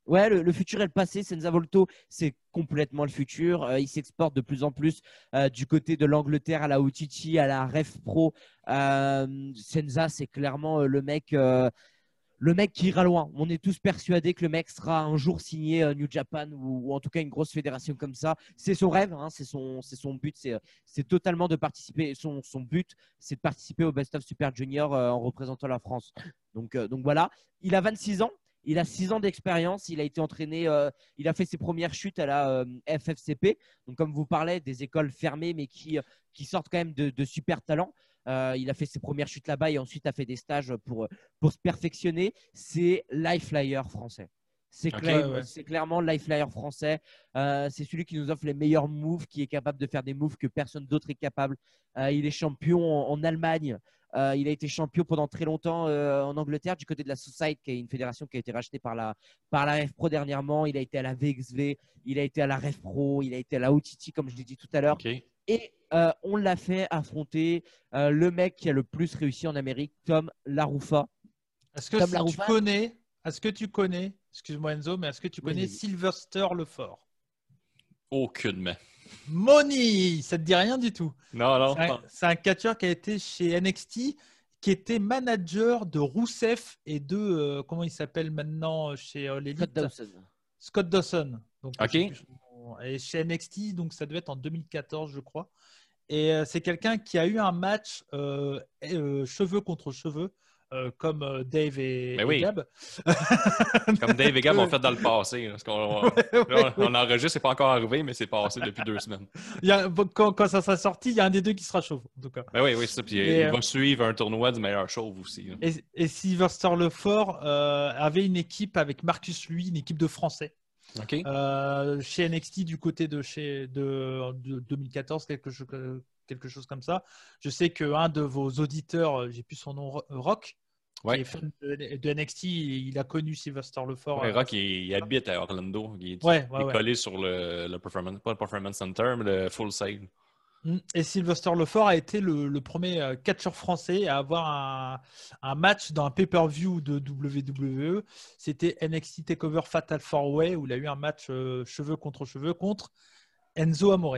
Ouais, le, futur et le passé. Senza Volto, c'est complètement le futur. Euh, il s'exporte de plus en plus euh, du côté de l'Angleterre à la Outiti, à la Ref Pro. Euh, Senza, c'est clairement le mec. le mec qui ira loin. On est tous persuadés que le mec sera un jour signé New Japan ou, en tout cas une grosse fédération comme ça. C'est son rêve, hein, c'est son, son but, c'est, totalement de participer. Son, son but, c'est de participer au Best of Super Junior en représentant la France. Donc, donc voilà, il a 26 ans. Il a 6 ans d'expérience. Il a été entraîné. euh, il a fait ses premières chutes à la euh, FFCP. Donc, comme vous parlez, des écoles fermées, mais qui, euh, qui sortent quand même de, de super talents. Euh, il a fait ses premières chutes là-bas et ensuite a fait des stages pour, pour se perfectionner. C'est Life Flyer français. C'est clair- Ouais, clairement le Life Flyer français. Euh, c'est celui qui nous offre les meilleurs moves, qui est capable de faire des moves que personne d'autre est capable. Euh, il est champion en, en Allemagne. Euh, il a été champion pendant très longtemps euh, en Angleterre du côté de la Society, qui est une fédération qui a été rachetée par la, par la Ref Pro dernièrement. Il a été à la VXV, il a été à la Ref Pro, il a été à la OTT, comme je l'ai dit tout à l'heure. Et euh, on l'a fait affronter euh, le mec qui a le plus réussi en Amérique, Tom Laroufa. Est-ce que la tu connais, est-ce que tu connais, excuse-moi Enzo, mais est-ce que tu Oui, connais vas-y. Sylvester Lefort? Aucunement. Money, ça te dit rien du tout. Non, non. C'est un- catcheur qui a été chez NXT, qui était manager de Rousseff et de euh, comment il s'appelle maintenant euh, chez euh, Scott Dawson. Scott Dawson. Donc, Ok. Et chez NXT, donc ça devait être en 2014, je crois. Et euh, c'est quelqu'un qui a eu un match euh, euh, cheveux contre cheveux, euh, comme euh, Dave et, oui. Gab. Comme Dave et Gab ont fait dans le passé. parce qu'on- là, on enregistre, c'est pas encore arrivé, mais c'est passé depuis deux semaines. Il y a- quand, quand ça sera sorti, il y a un des deux qui sera chauve, en tout cas. Ben oui, oui, c'est ça. Puis Et, il euh, va suivre un tournoi du meilleur chauve aussi. là. Et, et Lefort euh, avait une équipe avec Marcus Lui, une équipe de Français. Euh, chez NXT du côté de chez de, de 2014 quelque chose quelque chose comme ça. Je sais que un de vos auditeurs, euh, j'ai plus son nom, Ro- Rock, Ouais. qui est fan de, de NXT, il a connu Sylvester Lefort. Ouais, euh, Rock, il, il habite à Orlando. Il Ouais, il est collé sur le, le performance, pas le Performance Center, mais le Full Sail. Mm. Et Sylvester Lefort a été le, le premier euh, catcheur français à avoir un, un match dans un pay-per-view de WWE. C'était NXT Takeover Fatal 4 Way où il a eu un match euh, cheveux contre cheveux contre Enzo Amore.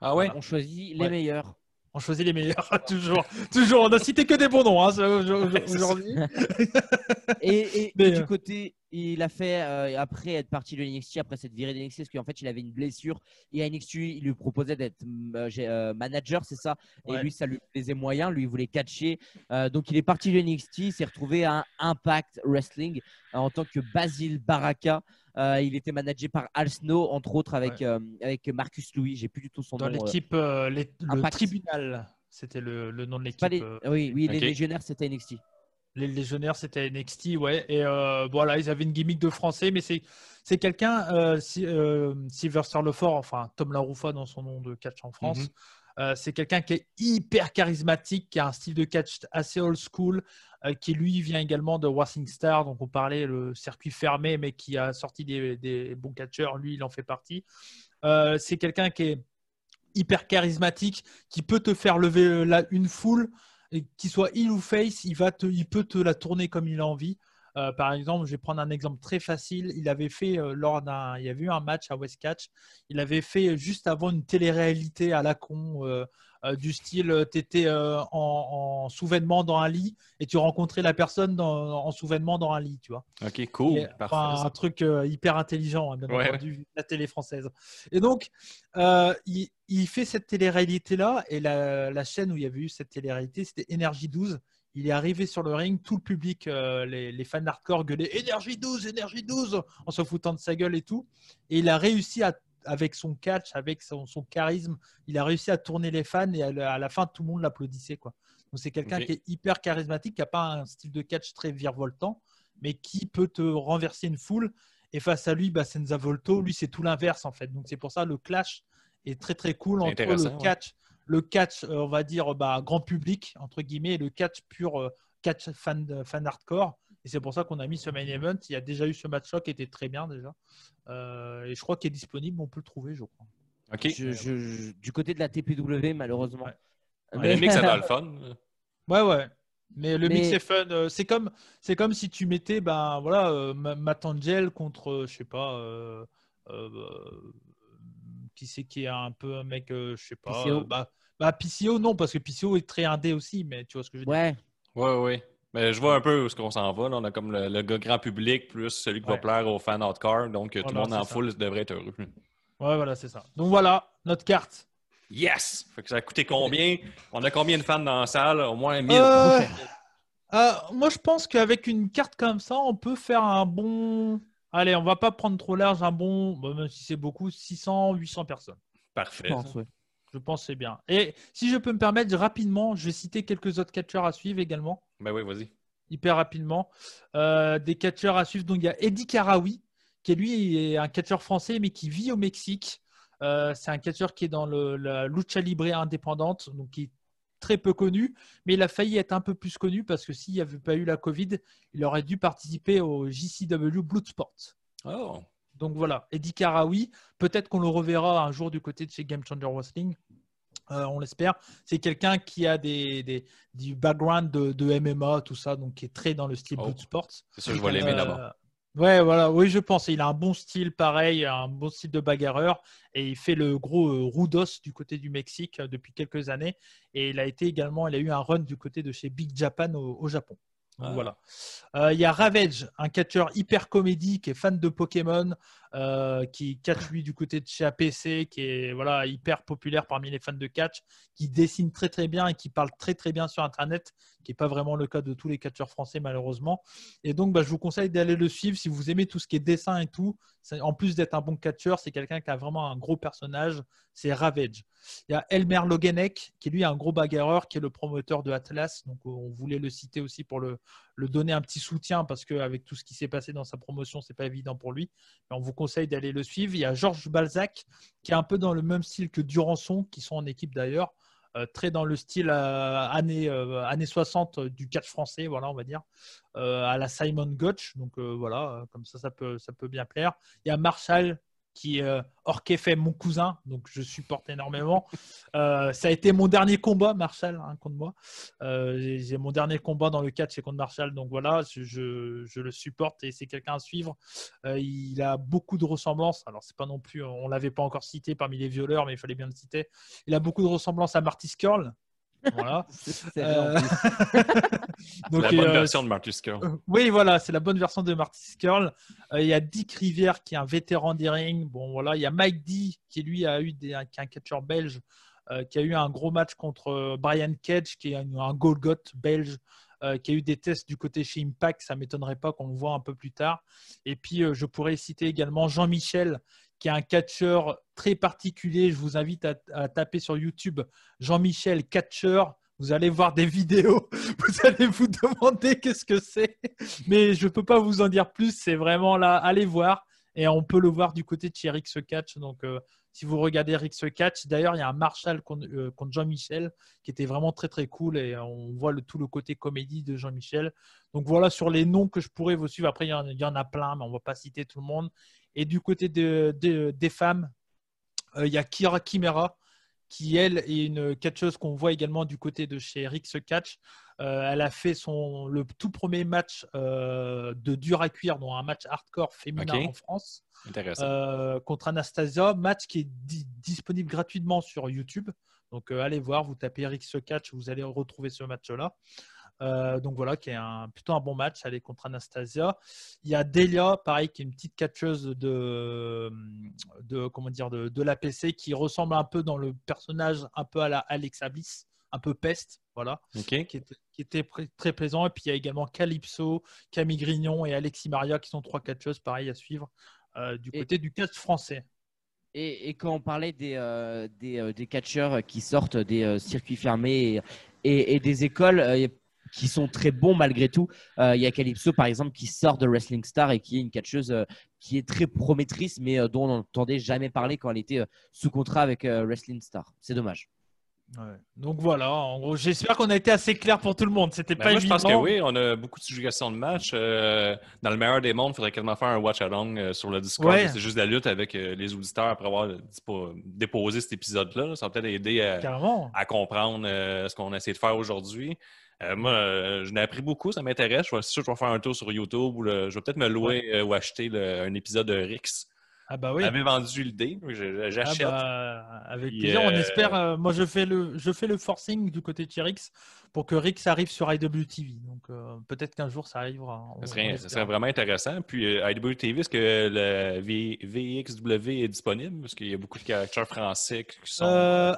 Ah ouais? On choisit les Ouais. meilleurs. On choisit les meilleurs, toujours. toujours. On a cité que des bons noms hein, aujourd'hui. Et, et- Mais, et du euh, côté, il a fait, euh, après être parti de NXT, après cette virée de NXT, parce qu'en fait, il avait une blessure. Et à NXT, il lui proposait d'être euh, manager, c'est ça. Et Ouais. lui, ça lui plaisait moyen. Lui, il voulait catcher. Euh, donc, il est parti de NXT, il s'est retrouvé à Impact Wrestling en tant que Basil Baraka. Euh, il était managé par Al Snow, entre autres, avec, euh, avec Marcus Louis. J'ai plus du tout son Dans nom. l'équipe, euh, les- le tribunal, c'était le, le nom de l'équipe. pas les-. Oui, oui, les légionnaires, c'était NXT. Les légionnaires, c'était NXT, ouais. Et euh, voilà, ils avaient une gimmick de français, mais c'est c'est quelqu'un, euh, si, euh, Sylvester Lefort, enfin Tom LaRoufa dans son nom de catch en France. Mhm. Euh, c'est quelqu'un qui est hyper charismatique, qui a un style de catch assez old school, euh, qui lui vient également de Wrestling Star, donc on parlait le circuit fermé, mais qui a sorti des, bons catcheurs. Lui, il en fait partie. Euh, c'est quelqu'un qui est hyper charismatique, qui peut te faire lever une foule, qu'il soit heel ou face, il, va te, il peut te la tourner comme il a envie. Euh, par exemple, je vais prendre un exemple très facile. Il avait fait euh, lors d'un, il y avait eu un match à West Catch. Il avait fait euh, juste avant une télé-réalité à la con euh, du style, tu étais en, en sous-vêtement dans un lit et tu rencontrais la personne dans- en sous-vêtement dans un lit, tu vois. Ok, cool. Et, enfin, un truc hyper intelligent, hein, bien Ouais, entendu, la télé française. Et donc, il, il fait cette télé-réalité-là, et la, la chaîne où il y avait eu cette télé-réalité, c'était Énergie 12. Il est arrivé sur le ring, tout le public, euh, les, les fans hardcore gueulaient Énergie 12, Énergie 12, en se foutant de sa gueule et tout. Et il a réussi à, avec son catch, avec son, son charisme, il a réussi à tourner les fans et à, la- à la fin, tout le monde l'applaudissait. quoi. Donc c'est quelqu'un qui est hyper charismatique, qui n'a pas un style de catch très virevoltant, mais qui peut te renverser une foule. Et face à lui, bah, Senza Volto, lui, c'est tout l'inverse en fait. Donc c'est pour ça le clash est très très cool entre le ouais. Le catch, euh, on va dire bah, grand public entre guillemets, et le catch pur euh, catch fan, fan hardcore. Et c'est pour ça qu'on a mis ce main event. Il y a déjà eu ce match-là qui était très bien déjà. Euh, et je crois qu'il est disponible, on peut le trouver, je crois. Ok. Je- je- je- du côté de la TPW, malheureusement. Ouais. Mais le mix, ça doit le fun. Ouais, ouais. Mais le Mais- mix est fun. Euh, C'est comme, c'est comme si tu mettais, ben voilà, euh, Ma- Matt Angel contre, euh, je sais pas, euh, euh, euh, qui c'est qui est un peu un mec, euh, je sais pas. PCO. euh, bah, bah, PCO, non, parce que PCO est très indé aussi, mais tu vois ce que je veux dire. Ouais, Ouais, ouais. Mais je vois un peu où est-ce qu'on s'en va. là. On a comme le, le gars grand public plus celui qui va plaire aux fans hardcore. Donc, tout le monde en ça. foule devrait être heureux. Ouais, voilà, c'est ça. Donc voilà, notre carte. Yes! Fait que ça a coûté combien? On a combien de fans dans la salle? Au moins 1000. Euh, euh, moi, je pense qu'avec une carte comme ça, on peut faire un bon. Allez, on va pas prendre trop large, un bon, même si c'est beaucoup, 600, 800 personnes. Parfait. je pense, ouais. Je pense que c'est bien. Et si je peux me permettre, rapidement, je vais citer quelques autres catcheurs à suivre également, Ben oui, vas-y. hyper rapidement. Euh, des catcheurs à suivre. Donc, il y a Eddie Karawi, qui lui est un catcheur français, mais qui vit au Mexique. Euh, c'est un catcheur qui est dans le- la lucha libre indépendante, donc qui est très peu connu, mais il a failli être un peu plus connu parce que s'il n'y avait pas eu la Covid, il aurait dû participer au JCW Bloodsport. Oh! Donc voilà, Eddie Karawi, peut-être qu'on le reverra un jour du côté de chez Game Changer Wrestling. Euh, on l'espère. C'est quelqu'un qui a des, des- du background de, de MMA, tout ça, donc qui est très dans le style Oh. Bloodsport. C'est sûr, je vais l'aimer d'abord. Ouais, voilà, oui, je pense. Il a un bon style, pareil, un bon style de bagarreur. Et il fait le gros euh, Rudos du côté du Mexique euh, depuis quelques années. Et il a été également, il a eu un run du côté de chez Big Japan au, au Japon. Donc, Ah. Voilà. Euh, Il y a Ravage, un catcheur hyper comédie qui est fan de Pokémon, euh, qui catch lui du côté de chez APC, qui est voilà hyper populaire parmi les fans de catch, qui dessine très très bien et qui parle très très bien sur Internet, qui n'est pas vraiment le cas de tous les catcheurs français malheureusement. Et donc, bah, je vous conseille d'aller le suivre si vous aimez tout ce qui est dessin et tout. En plus d'être un bon catcheur, c'est quelqu'un qui a vraiment un gros personnage. C'est Ravage. Il y a Elmer Logenek, qui lui est un gros bagarreur, qui est le promoteur de Atlas. Donc, on voulait le citer aussi pour le, le donner un petit soutien parce qu'avec tout ce qui s'est passé dans sa promotion, c'est pas évident pour lui. Mais on vous conseille d'aller le suivre. Il y a Georges Balzac, qui est un peu dans le même style que Durançon, qui sont en équipe d'ailleurs. Euh, très dans le style euh, années, euh, années 60 euh, du catch français, voilà, on va dire, à la Simon Gotch. Donc voilà, comme ça, ça peut, ça peut bien plaire. Il y a Marshall qui euh, Orque fait mon cousin, donc je supporte énormément. Euh, ça a été mon dernier combat, Marshall, hein, contre moi. Euh, j'ai mon dernier combat dans le catch, c'est contre Marshall, donc voilà, je, le supporte et c'est quelqu'un à suivre. Euh, il a beaucoup de ressemblances. Alors c'est pas non plus, on l'avait pas encore cité parmi les violeurs, mais il fallait bien le citer. Il a beaucoup de ressemblances à Marty Skrull. Voilà. Euh. Donc, la bonne euh, version de Marcus Curl. Oui, voilà, c'est la bonne version de Marty Skrull. Euh, il y a Dick Rivière qui est un vétéran des rings. Bon, voilà, il y a Mike D qui lui a eu des, qui est un catcheur belge euh, qui a eu un gros match contre Brian Cage qui est un, un Golgoth belge. euh, qui a eu des tests du côté chez Impact, ça m'étonnerait pas qu'on le voit un peu plus tard. Et puis, euh, je pourrais citer également Jean-Michel, qui est un catcheur très particulier. Je vous invite à, taper sur YouTube Jean-Michel catcheur. Vous allez voir des vidéos, vous allez vous demander qu'est-ce que c'est. Mais je ne peux pas vous en dire plus. C'est vraiment là, allez voir. Et on peut le voir du côté de chez Rix Catch. Donc, euh, si vous regardez Rix Catch, d'ailleurs, il y a un Marshall contre, euh, contre Jean-Michel qui était vraiment très très cool. Et on voit tout le côté comédie de Jean-Michel. Donc, voilà sur les noms que je pourrais vous suivre. Après, il y en, il y en a plein, mais on ne va pas citer tout le monde. Et du côté de- de- des femmes, euh, il y a Kira Kimera qui, elle, est une catcheuse qu'on voit également du côté de chez Rix Catch. Euh, elle a fait son, le tout premier match euh, de dur à cuire, dont un match hardcore féminin en France, euh, contre Anastasia. Match qui est di- disponible gratuitement sur YouTube. Donc allez voir, vous tapez Rix Catch, vous allez retrouver ce match-là. Euh, donc voilà, qui est un, plutôt un bon match. Elle est contre Anastasia. Il y a Delia, pareil, qui est une petite catcheuse de, de comment dire, de, de l'APC, qui ressemble un peu dans le personnage, un peu à la Alexa Bliss, un peu peste, voilà, qui était, qui était pr- très plaisant. Et puis il y a également Calypso, Camille Grignon et Alexis Maria, qui sont trois catcheuses, pareil, à suivre euh, du Et- côté du catch français. Et, et quand on parlait des, euh, des, euh, des catcheurs qui sortent des euh, circuits fermés et, et- et des écoles euh, qui sont très bons malgré tout, euh, il y a Calypso par exemple qui sort de Wrestling Star et qui est une catcheuse euh, qui est très promettrice mais euh, dont on n'entendait jamais parler quand elle était euh, sous contrat avec euh, Wrestling Star. C'est dommage. Ouais. Donc voilà, en gros, j'espère qu'on a été assez clair pour tout le monde. C'était Ben, pas moi, je évident. pense que oui. On a beaucoup de suggestions de matchs. Euh, dans le meilleur des mondes, il faudrait quasiment faire un watch-along euh, sur le Discord. Ouais. C'est juste la lutte avec euh, les auditeurs après avoir déposé cet épisode-là. Ça va peut-être aider à, à comprendre euh, ce qu'on a essayé de faire aujourd'hui. Euh, moi, euh, je n'ai appris beaucoup, ça m'intéresse. Je vais, c'est sûr que je vais faire un tour sur YouTube ou le- je vais peut-être me louer euh, ou acheter le- un épisode de Rix. Ah bah oui. J'avais vendu l'idée, Ah j'achète. bah, avec plaisir. On espère. moi, je fais le, je fais le forcing du côté de chez Rix pour que Rix arrive sur IWTV. Donc peut-être qu'un jour ça arrivera. Ça serait, ça serait vraiment intéressant. Puis, IWTV, est-ce que le V- VXW est disponible? Parce qu'il y a beaucoup de caractères français qui sont. Euh,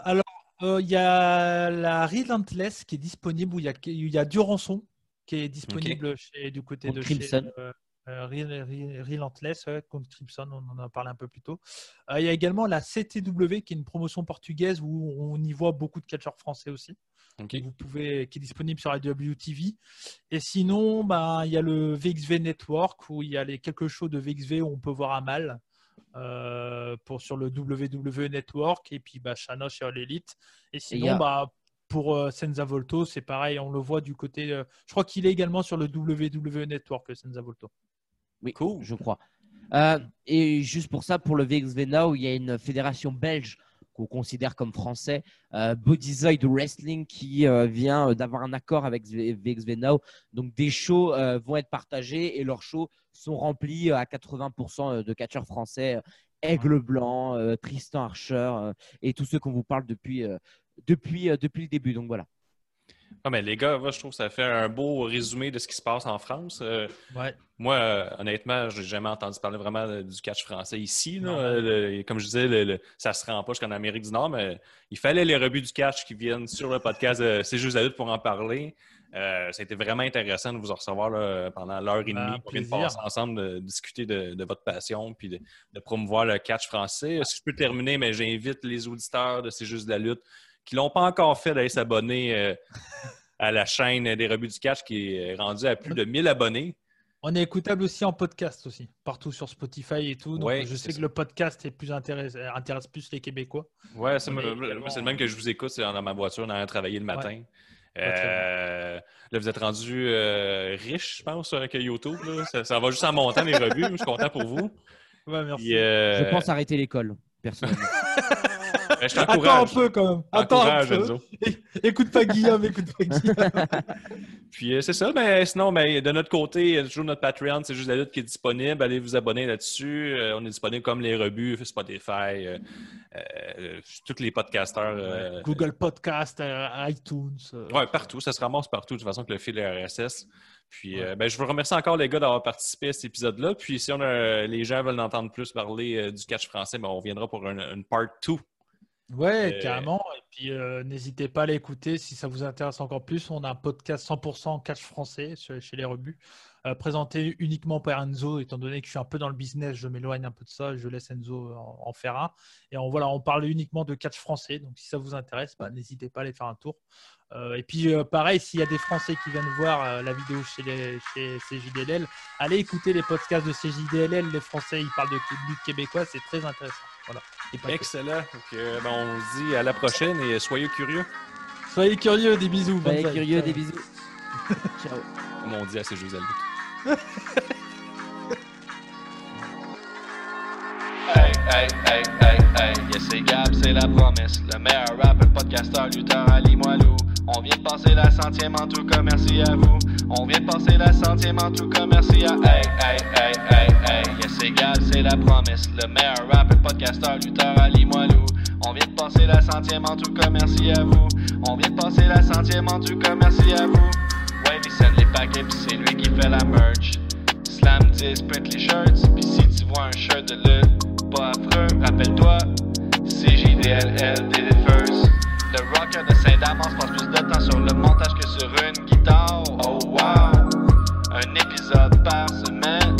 euh, il y a la Relentless qui est disponible où il y a, il y a Durançon qui est disponible chez, du côté Contre de Crimson. chez euh, euh, Rel- Rel- Relentless ouais, contre Crimson, on en a parlé un peu plus tôt. Euh, il y a également la CTW qui est une promotion portugaise où on y voit beaucoup de catcheurs français aussi. Vous pouvez, qui est disponible sur IWTV. Et sinon, ben, il y a le VXV Network où il y a les quelques shows de VXV où on peut voir Amal euh, pour, sur le WWE Network et puis bah, Shana sur l'Elite. Et sinon, a- bah, pour euh, Senza Volto, c'est pareil, on le voit du côté. euh, je crois qu'il est également sur le WWE Network, Senza Volto. Oui, Cool. je crois. Euh, et juste pour ça, pour le VXV Now, il y a une fédération belge qu'on considère comme français, euh, Bodyzoid Wrestling, qui euh, vient euh, d'avoir un accord avec VXV Now. Donc des shows euh, vont être partagés et leurs shows sont remplis à 80% de catcheurs français. Aigle Blanc, Tristan Archer et tous ceux qu'on vous parle depuis, depuis, depuis le début. Donc voilà. Ah, mais les gars, moi, je trouve que ça fait un beau résumé de ce qui se passe en France. Euh, Ouais. Moi, euh, honnêtement, je n'ai jamais entendu parler vraiment de- du catch français ici. là. Non. Euh, le- comme je disais, le- le- ça se rend pas jusqu'en Amérique du Nord, mais il fallait les rebuts du catch qui viennent sur le podcast de C'est juste la lutte pour en parler. Euh, ça a été vraiment intéressant de vous en recevoir là, pendant l'heure et Ben, demie de plaisir. passer ensemble, de discuter de, de votre passion puis de, de promouvoir le catch français. Si je peux terminer, mais j'invite les auditeurs de C'est juste de la lutte qui l'ont pas encore fait d'aller s'abonner euh, à la chaîne des rebuts du catch qui est rendue à plus de 1000 abonnés. On est écoutable aussi en podcast aussi, partout sur Spotify et tout. Donc Ouais, je sais ça. que le podcast est plus intéresse, intéresse plus les Québécois. Ouais, c'est également- le même que je vous écoute, c'est dans ma voiture, dans travailler le matin. Ouais, Euh, là, vous êtes rendu euh, riche, je pense, avec YouTube. là. Ça, ça va juste en montant les revues. Je suis content pour vous. Ouais, merci. Euh, Je pense arrêter l'école, personnellement. ben, je Attends un peu quand même. Attends un peu. Enzo. Écoute pas Guillaume, écoute pas Guillaume. Puis euh, c'est ça, mais sinon, ben, de notre côté, il y a toujours notre Patreon, c'est juste la lutte qui est disponible. Allez vous abonner là-dessus. Euh, on est disponible comme les rebuts, Spotify, euh, euh, tous les podcasteurs. euh, Google Podcast, euh, iTunes. euh, Ouais, partout. Ça se ramasse partout, de toute façon, que le fil RSS. Puis, Ouais. euh, ben, je vous remercie encore, les gars, d'avoir participé à cet épisode-là. Puis, si on a, les gens veulent entendre plus parler euh, du catch français, ben, on reviendra pour une, une part 2. Ouais, carrément. Et puis, euh, n'hésitez pas à l'écouter si ça vous intéresse encore plus. On a un podcast 100% catch français chez, les rebuts, euh, présenté uniquement par Enzo. Étant donné que je suis un peu dans le business, je m'éloigne un peu de ça. Je laisse Enzo en, en faire un. Et on, voilà, on parle uniquement de catch français. Donc, si ça vous intéresse, bah, n'hésitez pas à aller faire un tour. Euh, et puis, pareil, s'il y a des Français qui viennent voir la vidéo chez, les, chez CJDLL, allez écouter les podcasts de CJDLL. Les Français, ils parlent de lutte québécoise. C'est très intéressant. Voilà. Que. Excellent. Donc, euh, ben, on se dit à la prochaine et soyez curieux, Soyez curieux, des bisous. Soyez bonne curieux, des bisous. Ciao. comme on dit à ces jeux à. Hey, hey, hey, hey, hey, yes, c'est Gab, c'est la promesse. Le meilleur rappeur, podcasteur, lutteur, Ali Moilou. On vient de passer la centième en tout cas, merci à vous. On vient de passer la centième en tout cas, merci à Hey, hey, hey, hey, hey, yes, Gab, c'est la promesse. Le meilleur rappeur, podcasteur, lutteur, Ali Moilou. On vient de passer la centième en tout cas, merci à vous. On vient de passer la centième en tout cas, merci à vous. Ouais, il send les paquets, pis c'est lui qui fait la merch. Slam 10, print les shirts, pis si tu vois un shirt de lutte, pas affreux, rappelle-toi, CJDLL, it first. Le rocker de Saint-Damas passe plus de temps sur le montage que sur eux un épisode par semaine.